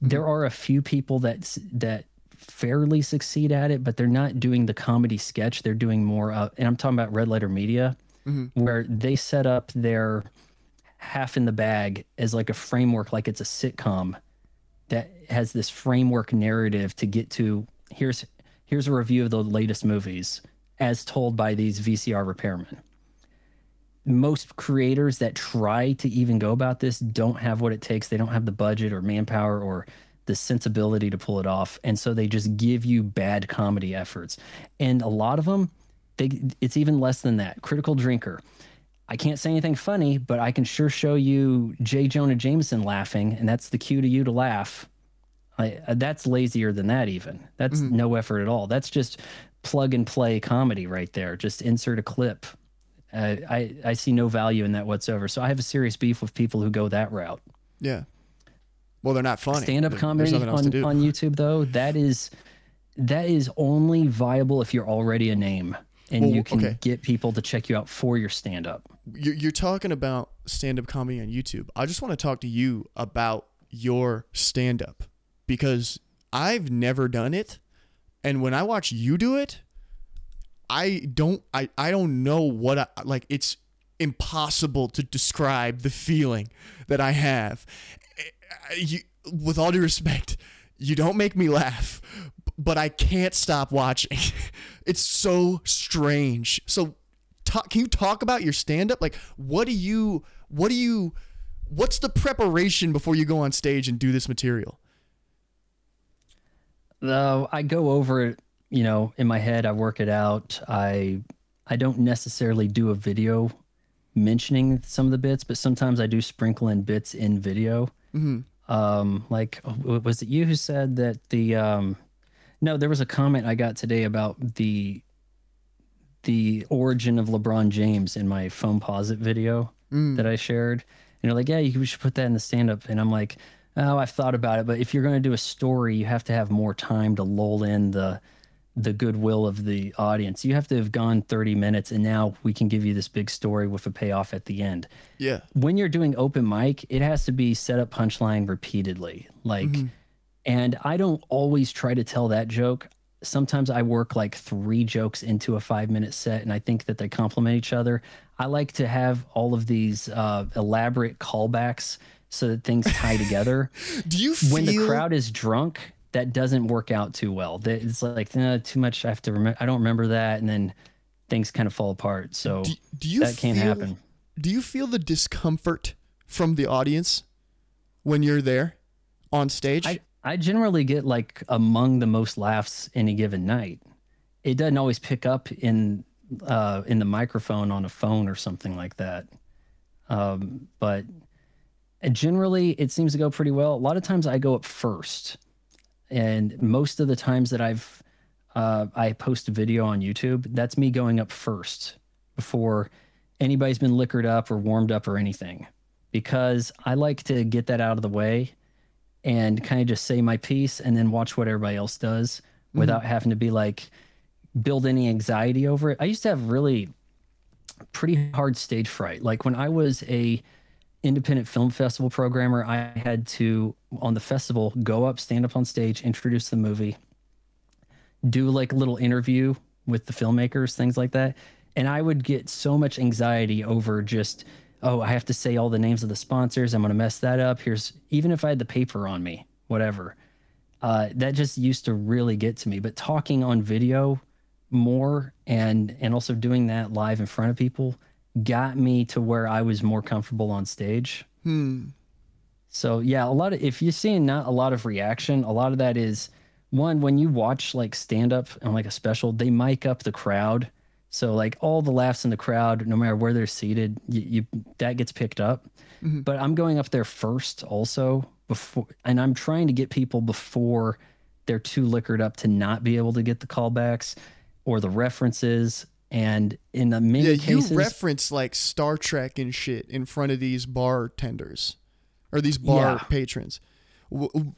There are a few people that that fairly succeed at it, but they're not doing the comedy sketch. They're doing more, uh, and I'm talking about Red Letter Media, where they set up their half in the bag as like a framework, like it's a sitcom that has this framework narrative to get to. Here's here's a review of the latest movies as told by these VCR repairmen. Most creators that try to even go about this don't have what it takes. They don't have the budget or manpower or the sensibility to pull it off. And so they just give you bad comedy efforts. And a lot of them, they it's even less than that. Critical drinker. I can't say anything funny, but I can sure show you J. Jonah Jameson laughing, and that's the cue to you to laugh. I, uh, that's lazier than that, even. That's no effort at all. That's just plug and play comedy right there. Just insert a clip. Uh, I, I see no value in that whatsoever. So I have a serious beef with people who go that route. Yeah. Well, they're not funny. Stand up comedy There's nothing else to on, on YouTube, though, that is that is only viable if you're already a name and Well, you can okay. get people to check you out for your stand up. you're, you're talking about stand-up comedy on YouTube. I just want to talk to you about your stand-up because I've never done it, And when I watch you do it, I don't I I don't know what I, like it's impossible to describe the feeling that I have. Eh, You, with all due respect, you don't make me laugh, but I can't stop watching. (laughs) It's so strange. So, talk, can you talk about your stand up? Like, what do you, what do you, what's the preparation before you go on stage and do this material? Uh, I go over it, you know, in my head. I work it out. I I don't necessarily do a video mentioning some of the bits, but sometimes I do sprinkle in bits in video. Um, like, was it you who said that the um, no? There was a comment I got today about the the origin of LeBron James in my phone posit video mm. that I shared. And you're like, yeah, you should put that in the stand up. And I'm like, oh, I've thought about it, but if you're going to do a story, you have to have more time to lull in the the goodwill of the audience. You have to have gone 30 minutes and now we can give you this big story with a payoff at the end. Yeah. When you're doing open mic, it has to be set up punchline repeatedly. Like mm-hmm. And I don't always try to tell that joke. Sometimes I work like three jokes into a five minute set and I think that they complement each other. I like to have all of these uh, elaborate callbacks so that things tie together. (laughs) Do you feel when the crowd is drunk, that doesn't work out too well. It's like nah, too much. I have to remember. I don't remember that, and then things kind of fall apart. So do, do you that can't feel- happen. Do you feel the discomfort from the audience when you're there on stage? I I generally get like among the most laughs any given night. It doesn't always pick up in uh, in the microphone on a phone or something like that. Um, but generally, it seems to go pretty well. A lot of times, I go up first, and most of the times that I've uh, I post a video on YouTube, that's me going up first before anybody's been liquored up or warmed up or anything, because I like to get that out of the way and kind of just say my piece and then watch what everybody else does mm-hmm. without having to be like build any anxiety over it. I used to have really pretty hard stage fright. Like when I was a independent film festival programmer, I had to on the festival go up, stand up on stage, introduce the movie, do like a little interview with the filmmakers, things like that. And I would get so much anxiety over just, oh, I have to say all the names of the sponsors. I'm going to mess that up. Here's even if I had the paper on me, whatever. Uh, that just used to really get to me. But talking on video more and and also doing that live in front of people got me to where I was more comfortable on stage. hmm. So yeah, a lot of if you're seeing not a lot of reaction, a lot of that is one when you watch like stand up on like a special, they mic up the crowd. So like all the laughs in the crowd, no matter where they're seated, you, you that gets picked up. Mm-hmm. But I'm going up there first also before, and I'm trying to get people before they're too liquored up to not be able to get the callbacks or the references. And in the many Yeah, you reference like Star Trek and shit in front of these bartenders or these bar Yeah. patrons.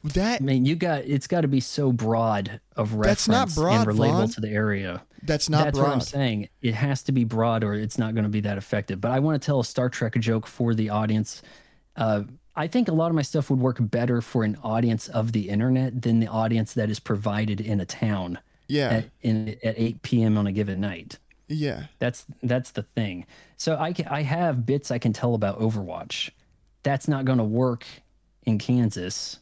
That I mean, you got it's got to be so broad of reference That's not broad, and relatable Vaughn. to the area. That's not That's broad. what I'm saying. It has to be broad, or it's not going to be that effective. But I want to tell a Star Trek joke for the audience. Uh, I think a lot of my stuff would work better for an audience of the internet than the audience that is provided in a town Yeah, at, in, at 8 p.m. on a given night. yeah. That's that's the thing. So I ca- I have bits I can tell about Overwatch. That's not going to work in Kansas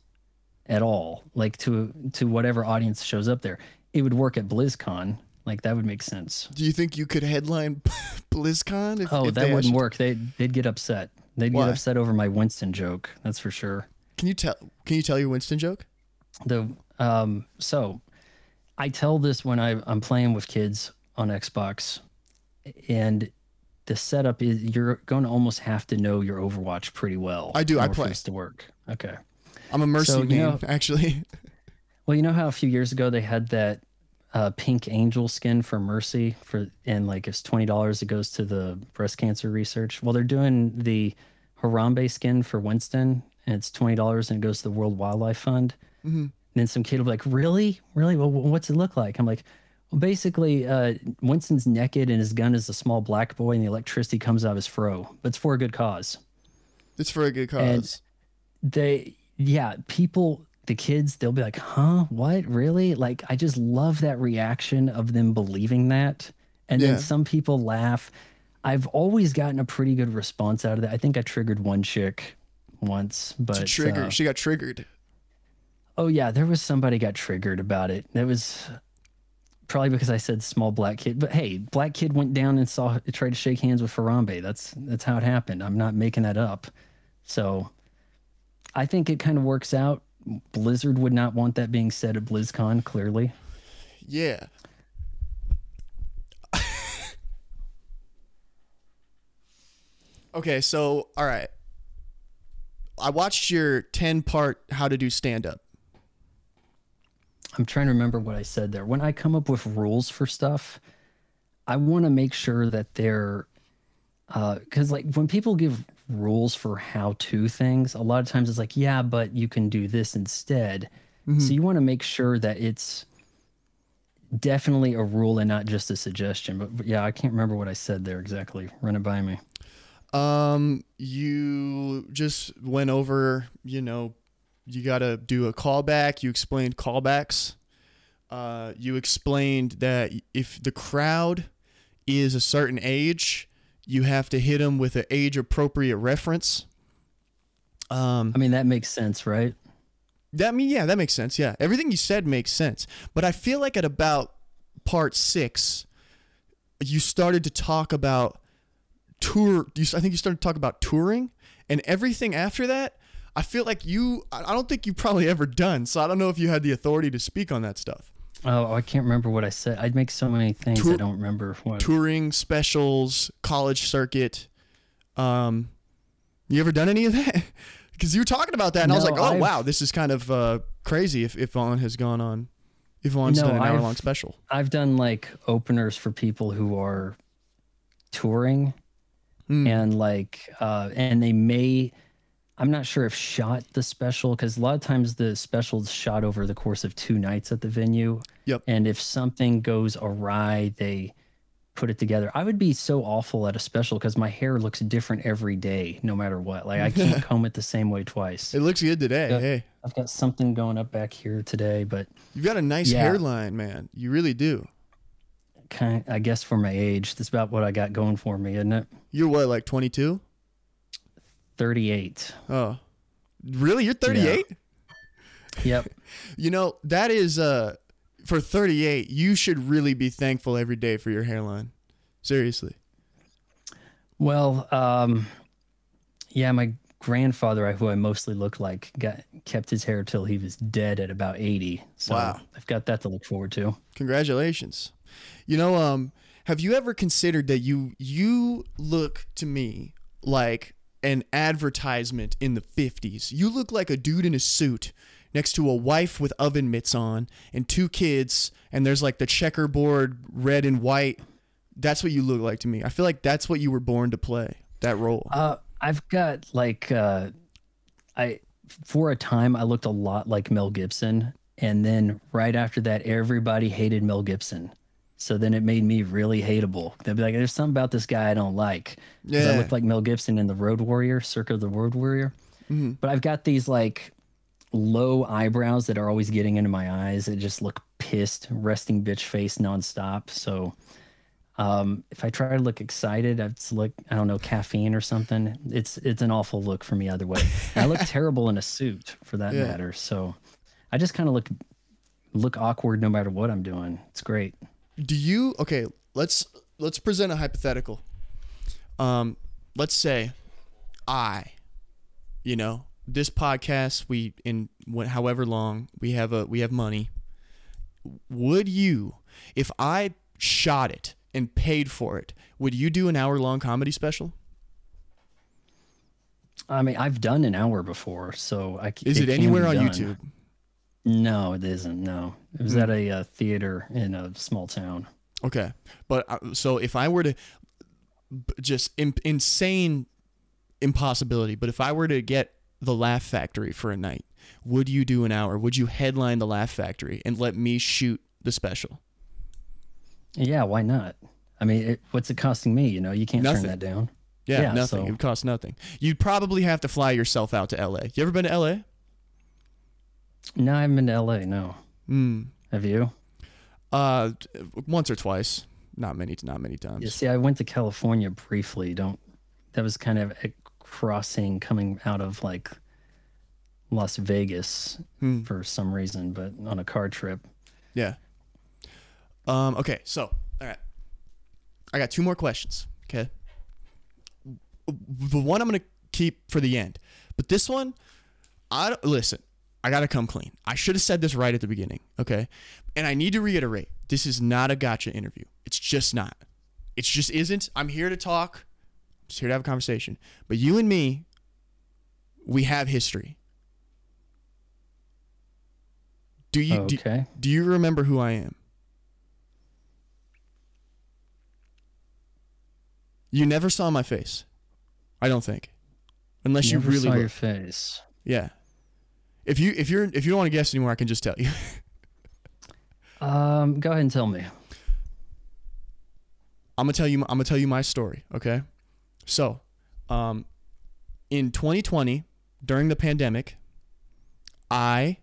at all. Like to to whatever audience shows up there, it would work at BlizzCon. Like that would make sense. Do you think you could headline (laughs) BlizzCon? If, Oh, if that wouldn't asked- work. They they'd get upset. They'd Why? get upset over my Winston joke. That's for sure. Can you tell? Can you tell your Winston joke? the um so i tell this when I, i'm playing with kids on xbox and the setup is you're going to almost have to know your overwatch pretty well I do, I play. this to work okay I'm a mercy So, man, know- (laughs) actually. well you know how a few years ago they had that uh, pink angel skin for mercy for and like it's $20 it goes to the breast cancer research well they're doing the harambe skin for winston and it's $20 and it goes to the world wildlife fund Mhm. And then some kid will be like, "Really, really? Well, what's it look like?" I'm like, "Well, basically, uh, Winston's naked and his gun is a small black boy, and the electricity comes out of his fro, but it's for a good cause." It's for a good cause. They, yeah, people the kids they'll be like, "Huh? What? Really?" Like I just love that reaction of them believing that. And Yeah. then some people laugh. I've always gotten a pretty good response out of that. I think I triggered one chick once, but Trigger. uh, she got triggered. Oh yeah, there was somebody got triggered about it. It was probably because I said small black kid. But hey, black kid went down and saw tried to shake hands with Harambe. That's that's how it happened. I'm not making that up. So I think it kind of works out. Blizzard would not want that being said at BlizzCon, clearly. Yeah. okay, so all right. I watched your 10 part how to do stand up. I'm trying to remember what I said there. When I come up with rules for stuff, I want to make sure that they're uh, because like when people give rules for how to things, a lot of times it's like, yeah, but you can do this instead. So you want to make sure that it's definitely a rule and not just a suggestion. But, but yeah, I can't remember what I said there exactly. Run it by me. Um you just went over, you know, you got to do a callback. You explained callbacks. Uh, you explained that if the crowd is a certain age, you have to hit them with an age appropriate reference. Um, I mean, that makes sense, right? that I mean, yeah, that makes sense. Yeah, everything you said makes sense. But I feel like at about part six, you started to talk about tour. You, I think you started to talk about touring, and everything after that. I feel like you. I I don't think you've probably ever done. So I don't know if you had the authority to speak on that stuff. Oh, I can't remember what I said. I'd make so many things Tour- I don't remember what. Touring specials, college circuit. Um, you ever done any of that? (laughs) Because you were talking about that, and I was like, oh I've- wow, this is kind of uh, crazy. If if Vaughn has gone on, if Vaughn's No, done an hour long special. I've done like openers for people who are touring Mm. and like uh and they may I'm not sure if shot the special because a lot of times the special's shot over the course of two nights at the venue. Yep. And if something goes awry, they put it together. I would be so awful at a special because my hair looks different every day, no matter what. Like I can't (laughs) comb it the same way twice. It looks good today. Yeah. Hey, I've got something going up back here today, but you've got a nice Yeah. hairline, man. You really do. kind I guess for my age, that's about what I got going for me, isn't it? You're what, like 22? 38. Oh, really? You're 38? Yep. (laughs) You know that is uh for 38. You should really be thankful every day for your hairline. Seriously. Well, um, yeah, my grandfather, who I mostly looked like, got kept his hair till he was dead at about 80. So Wow. I've got that to look forward to. Congratulations. You know, um, have you ever considered that you you look to me like an advertisement in the 50s? You look like a dude in a suit next to a wife with oven mitts on and two kids and there's like the checkerboard red and white. That's what you look like to me. I feel like that's what you were born to play. That role. Uh, I've got like, uh, I, for a time, I looked a lot like Mel Gibson. And then right after that, everybody hated Mel Gibson. So then it made me really hateable. They'd be like, there's something about this guy I don't like. 'Cause I Yeah. looked like Mel Gibson in The Road Warrior, Circa of the Road Warrior. But I've got these like low eyebrows that are always getting into my eyes. That just look pissed, resting bitch face nonstop. So um, if I try to look excited, it's look I don't know caffeine or something. It's it's an awful look for me either way. I look (laughs) terrible in a suit for that Yeah. matter. So I just kind of look look awkward no matter what I'm doing. It's great. Do you okay let's let's present a hypothetical. Um let's say i you know this podcast we in however long we have a we have money. Would you if i shot it and paid for it would you do an hour long comedy special? I mean, I've done an hour before, so I is it, can anywhere on done. youtube No, it isn't. No, it was Hmm. at a uh, theater in a small town. okay but uh, so if i were to just im- insane impossibility but if i were to get the laugh factory for a night would you do an hour would you headline the laugh factory and let me shoot the special Yeah, why not? I mean, it, what's it costing me? You know, you can't Nothing. turn that down. yeah, Yeah, nothing so- it would cost nothing you'd probably have to fly yourself out to la you ever been to la No, I haven't been to LA. No. Mm. Have you? Uh, once or twice. Not many. Not many times. Yeah. See, I went to California briefly. Don't. That was kind of a crossing coming out of like Las Vegas Hmm. for some reason, but on a car trip. Yeah. Um. Okay. So, all right. I got two more questions. Okay. The one I'm gonna keep for the end, but this one, I don't, listen. I gotta come clean. I should have said this right at the beginning. Okay. And I need to reiterate: this is not a gotcha interview. It's just not. It just isn't. I'm here to talk. I'm just here to have a conversation. But you and me, we have history. Do you? do- Okay. do you remember who I am? You never saw my face. I don't think. Unless Never you really saw look. your face. Yeah. If you if you're if you don't want to guess anymore, I can just tell you. (laughs) Um, go ahead and tell me. I'm gonna tell you. I'm gonna tell you my story. Okay. So, um, in 2020, during the pandemic, I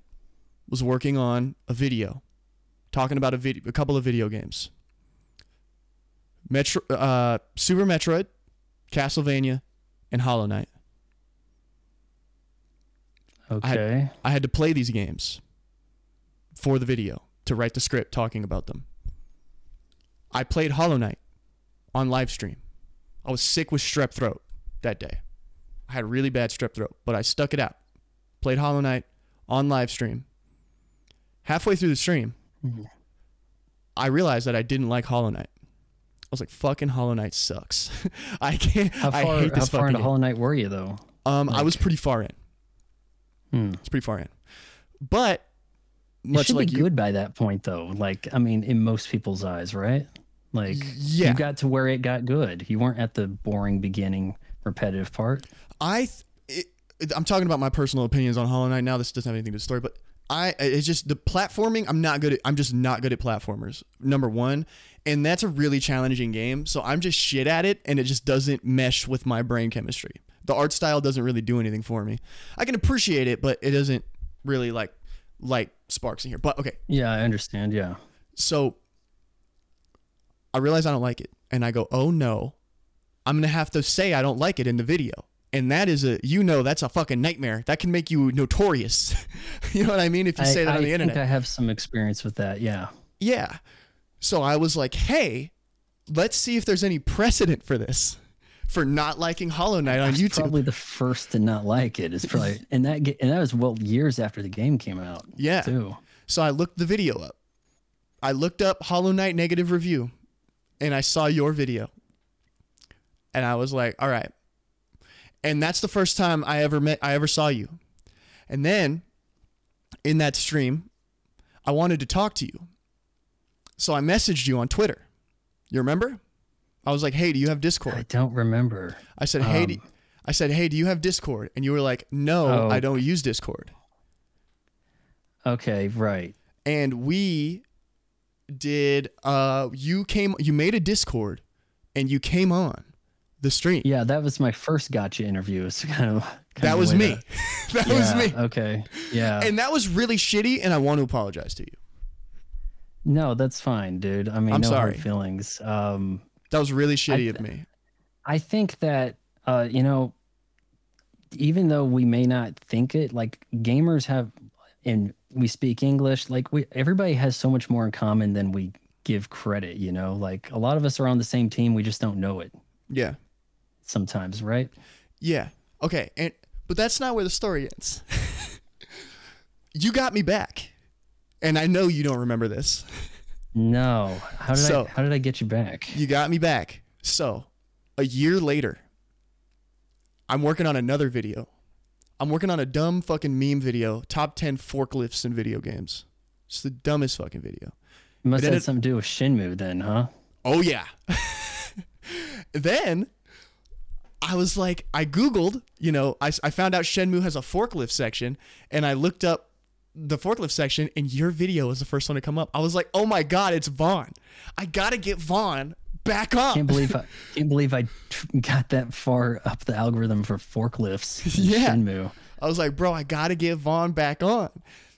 was working on a video, talking about a video, a couple of video games. Metro, uh, Super Metroid, Castlevania, and Hollow Knight. Okay. I had to play these games for the video to write the script talking about them. I played Hollow Knight on live stream. I was sick with strep throat that day. I had really bad strep throat, but I stuck it out. Played Hollow Knight on live stream. Halfway through the stream, Mhm. I realized that I didn't like Hollow Knight. I was like, "Fucking Hollow Knight sucks." (laughs) I can't. How I far? hate How far into game. Hollow Knight were you though? Um, I was pretty far in. Hmm. It's pretty far in, but It should like be you, good by that point though. Like, I mean, in most people's eyes, right? Like, yeah, you got to where it got good. You weren't at the boring beginning, repetitive part. I th- it, it- I'm talking about my personal opinions on Hollow Knight now. This doesn't have anything to do with the story, but I it's just the platforming. I'm not good at. I'm just not good at platformers. Number one, and that's a really challenging game. So I'm just shit at it, and it just doesn't mesh with my brain chemistry. The art style doesn't really do anything for me. I can appreciate it, but it doesn't really like light sparks in here. But okay, Yeah, I understand. Yeah. so I realize I don't like it, and I go, "Oh no, I'm gonna have to say I don't like it in the video." And that is a, you know, that's a fucking nightmare. That can make you notorious. (laughs) you know what I mean? If you say that I, on the I internet. think I have some experience with that. Yeah. yeah. So I was like, "Hey, let's see if there's any precedent for this, for not liking Hollow Knight on YouTube." probably the first to not like it. It's probably (laughs) and that and that was well years after the game came out. Yeah. Too. So I looked the video up. I looked up Hollow Knight negative review and I saw your video. And I was like, all right. And that's the first time I ever met I ever saw you. And then in that stream, I wanted to talk to you. So I messaged you on Twitter. You remember? I was like, "Hey, do you have Discord?" I don't remember. I said, "Hey, do, Um, I said, "Hey, do you have Discord?" And you were like, "No, Oh. I don't use Discord." Okay, right. and we did uh you came you made a discord and you came on the stream Yeah, that was my first gotcha interview. It's (laughs) kind of kind that of was me to- (laughs) that was me Okay. Yeah. and that was really shitty and i want to apologize to you no, that's fine, dude. I mean, I'm no sorry. hard feelings. Um, that was really shitty I- of me. I think that uh, you know, even though we may not think it, like gamers have, and we speak English, like we everybody has so much more in common than we give credit. You know, like a lot of us are on the same team, we just don't know it. Yeah. Sometimes, right? yeah. Okay and but that's not where the story ends. (laughs) You got me back and i know you don't remember this (laughs) No, how did So- I how did I get you back? You got me back. So, a year later, I'm working on another video. I'm working on a dumb fucking meme video, top 10 forklifts in video games. It's the dumbest fucking video. It must have something to do with Shenmue then, huh? Oh, yeah. (laughs) then I was like, I Googled, you know, I, I found out Shenmue has a forklift section, and I looked up the forklift section, and your video was the first one to come up. I was like, oh my God, it's Vaughn. I gotta get Vaughn back on. Can't believe I (laughs) can't believe I got that far up the algorithm for forklifts. Yeah. Shenmue. I was like, bro, I gotta get Vaughn back on.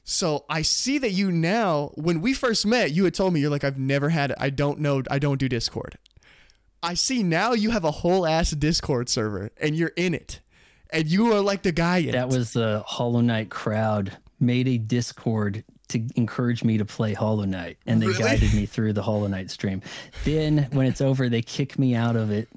So I see that you now, when we first met, you had told me you're like, I've never had, I don't know, I don't do Discord. I see now you have a whole ass Discord server and you're in it, and you are like the guy in That it. was the Hollow Knight crowd made a Discord to encourage me to play Hollow Knight, and they Really? guided me through the Hollow Knight stream. Then, when it's over, they kick me out of it.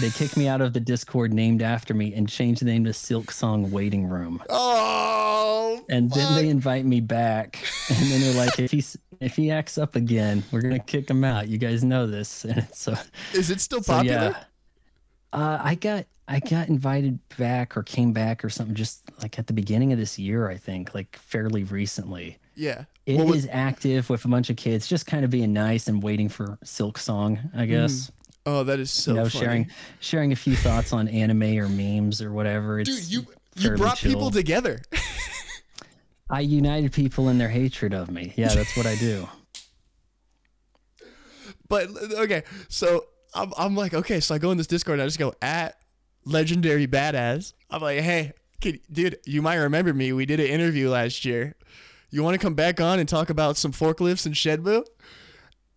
They kick me out of the Discord named after me and change the name to Silksong Waiting Room. oh, And then they invite me back, and then they're like, "If he's if he acts up again, we're gonna kick him out. You guys know this." (laughs) And so, is it still so popular? yeah, uh, I got I got invited back or came back or something just like at the beginning of this year. I think like fairly recently. Yeah. It What is was- active with a bunch of kids, just kind of being nice and waiting for Silksong, I mm. guess. oh, that is so you know, sharing sharing a few thoughts on anime or memes or whatever. It's Dude, you you brought people together. (laughs) I united people in their hatred of me. Yeah, that's what I do. But okay, so I'm, I'm like, okay, so I go in this Discord and I just go at legendary badass. I'm like, hey, kid, dude, you might remember me. We did an interview last year. You want to come back on and talk about some forklifts and Shedbo?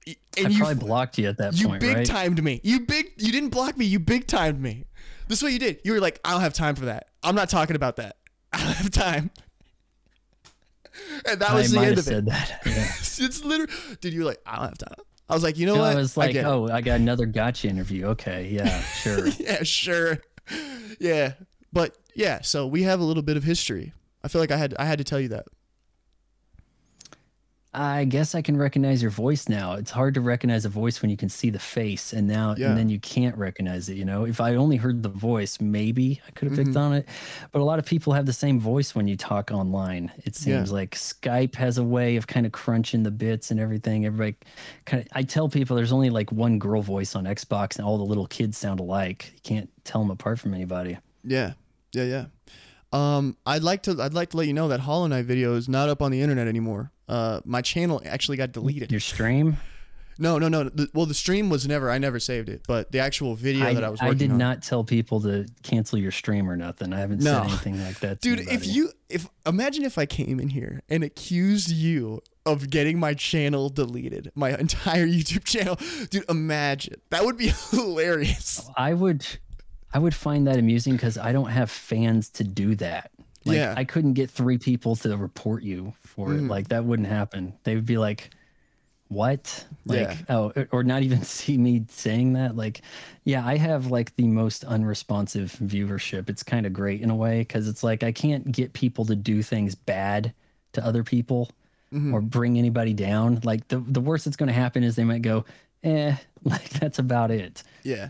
Y- And I you probably blocked you at that you point, big right? timed me. You big you didn't block me. You big timed me. This is what you did. You were like, I don't have time for that. I'm not talking about that. (laughs) I don't have time. And that I was the end have of it. said that. (laughs) Yeah. it's literally, dude. You were like, I don't have time. I was like, you know No, what? I was like, get it. oh, I got another gotcha interview. Okay, yeah, (laughs) sure. yeah, sure. (laughs) Yeah, but yeah. So we have a little bit of history. I feel like I had I had to tell you that. I guess I can recognize your voice now. It's hard to recognize a voice when you can see the face, and now Yeah. and then you can't recognize it. You know, if I only heard the voice, maybe I could have picked Mm-hmm. on it. But a lot of people have the same voice when you talk online. It seems Yeah. like Skype has a way of kind of crunching the bits and everything. Everybody kind of. I tell people there's only like one girl voice on Xbox, and all the little kids sound alike. You can't tell them apart from anybody. Yeah, yeah, yeah. Um, I'd like to I'd like to let you know that Hollow Knight video is not up on the internet anymore. Uh, my channel actually got deleted. Your stream. No, no, no. The, well, the stream was never. I never saved it, but the actual video I, that I was I did on. not tell people to cancel your stream or nothing. I haven't No. said anything like that. to Dude, if you if imagine if I came in here and accused you of getting my channel deleted, my (laughs) entire YouTube channel, dude, imagine that would be (laughs) hilarious. I would I would find that amusing because I don't have fans to do that. Like Yeah. I couldn't get three people to report you for it. Like that wouldn't happen. They would be like, What? Like Yeah. oh or not even (laughs) see me saying that. Like, yeah, I have like the most unresponsive viewership. It's kind of great in a way because it's like I can't get people to do things bad to other people or bring anybody down. Like the the worst that's gonna happen is they might go, eh, (laughs) like that's about it. Yeah.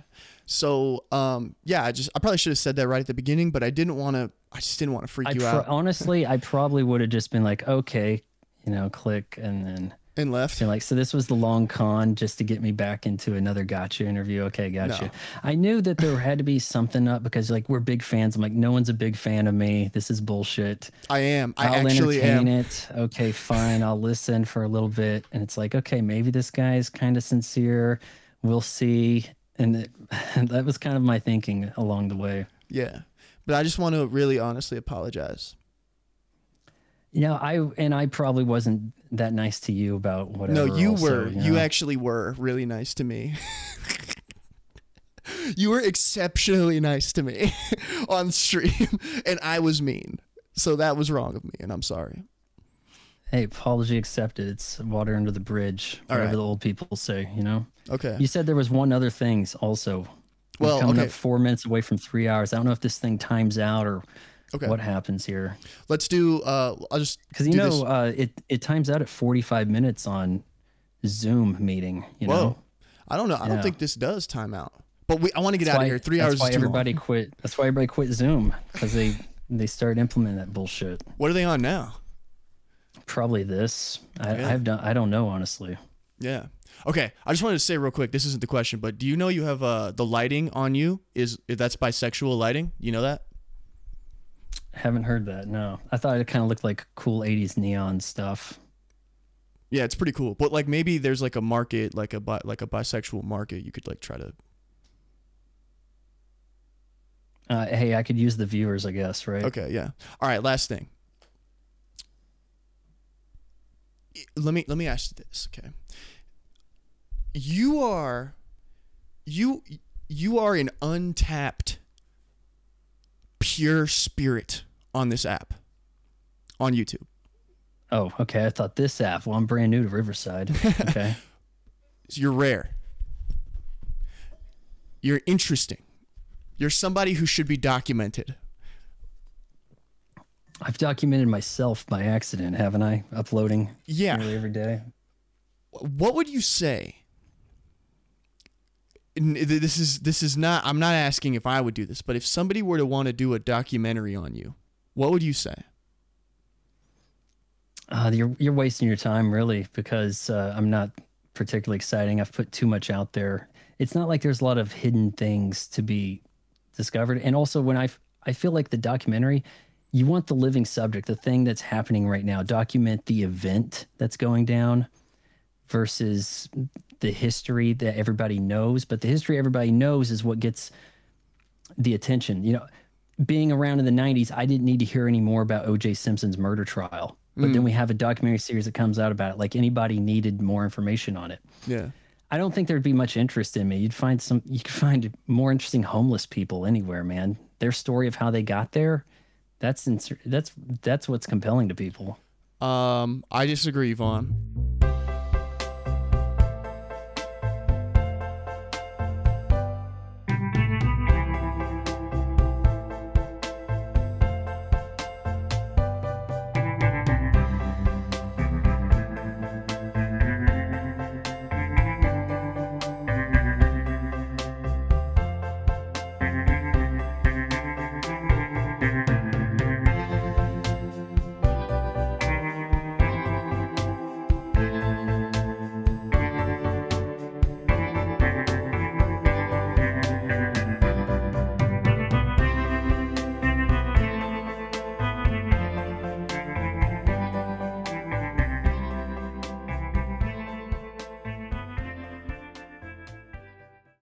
So, um, yeah, I just I probably should have said that right at the beginning, but I didn't want to. I just didn't want to freak I you out honestly, I probably would have just been like, okay, you know, click and then and left. you're like, so this was the long con just to get me back into another gotcha interview. Okay, gotcha. No. I knew that there had to be something up because like we're big fans. I'm like, no one's a big fan of me. This is bullshit. I am. I I'll actually entertain am. it. Okay, fine. I'll listen for a little bit. And it's like, okay, maybe this guy is kind of sincere. We'll see. And it, (laughs) that was kind of my thinking along the way. Yeah. But I just want to really honestly apologize. Yeah, I and I probably wasn't that nice to you about whatever. No, you also, were. You know? actually were really nice to me. (laughs) you were exceptionally nice to me (laughs) on stream, and I was mean. So that was wrong of me, and I'm sorry. Hey, apology accepted. It's water under the bridge. All Whatever right. the old people say, you know. Okay. You said there was one other thing also. We're Well, coming okay. up four minutes away from three hours. I don't know if this thing times out or Okay. what happens here. Let's do. Uh, I'll just Because you know, uh, it it times out at forty five minutes on Zoom meeting. You Whoa. know, I don't know. I don't think this does time out. But we. I want to get That's out why- of here. Three that's hours why is too everybody long. quit. That's why everybody quit Zoom because they they started implementing that bullshit. What are they on now? Probably this. I, Yeah. I've done. I don't know honestly. Yeah. Okay. I just wanted to say real quick. This isn't the question, but do you know you have uh the lighting on you is that's bisexual lighting? You know that? Haven't heard that. No, I thought it kind of looked like cool '80s neon stuff. Yeah, it's pretty cool. But like maybe there's like a market, like a bi- like a bisexual market. You could like try to. Uh, hey, I could use the viewers, I guess, right? Okay. Yeah. All right. Last thing. Let me let me ask you this, okay? You are you you are an untapped pure spirit on this app on YouTube. Oh, okay. I thought this app. Well, I'm brand new to Riverside. Okay. So (laughs) you're rare. You're interesting. You're somebody who should be documented. I've documented myself by accident, haven't I? Uploading Yeah. nearly every day. What would you say? This is this is not. I'm not asking if I would do this, but if somebody were to want to do a documentary on you, what would you say? Uh, you're you're wasting your time, really, because uh, I'm not particularly exciting. I've put too much out there. It's not like there's a lot of hidden things to be discovered. And also, when I I feel like the documentary, you want the living subject, the thing that's happening right now. Document the event that's going down versus the history that everybody knows. But the history everybody knows is what gets the attention. You know, being around in the 90s, I didn't need to hear any more about OJ Simpson's murder trial. But then mm. we have a documentary series that comes out about it. Like anybody needed more information on it. Yeah. I don't think there'd be much interest in me. You'd find some, you could find more interesting homeless people anywhere, man. Their story of how they got there, that's that's that's what's compelling to people. Um, I disagree, Vaughn.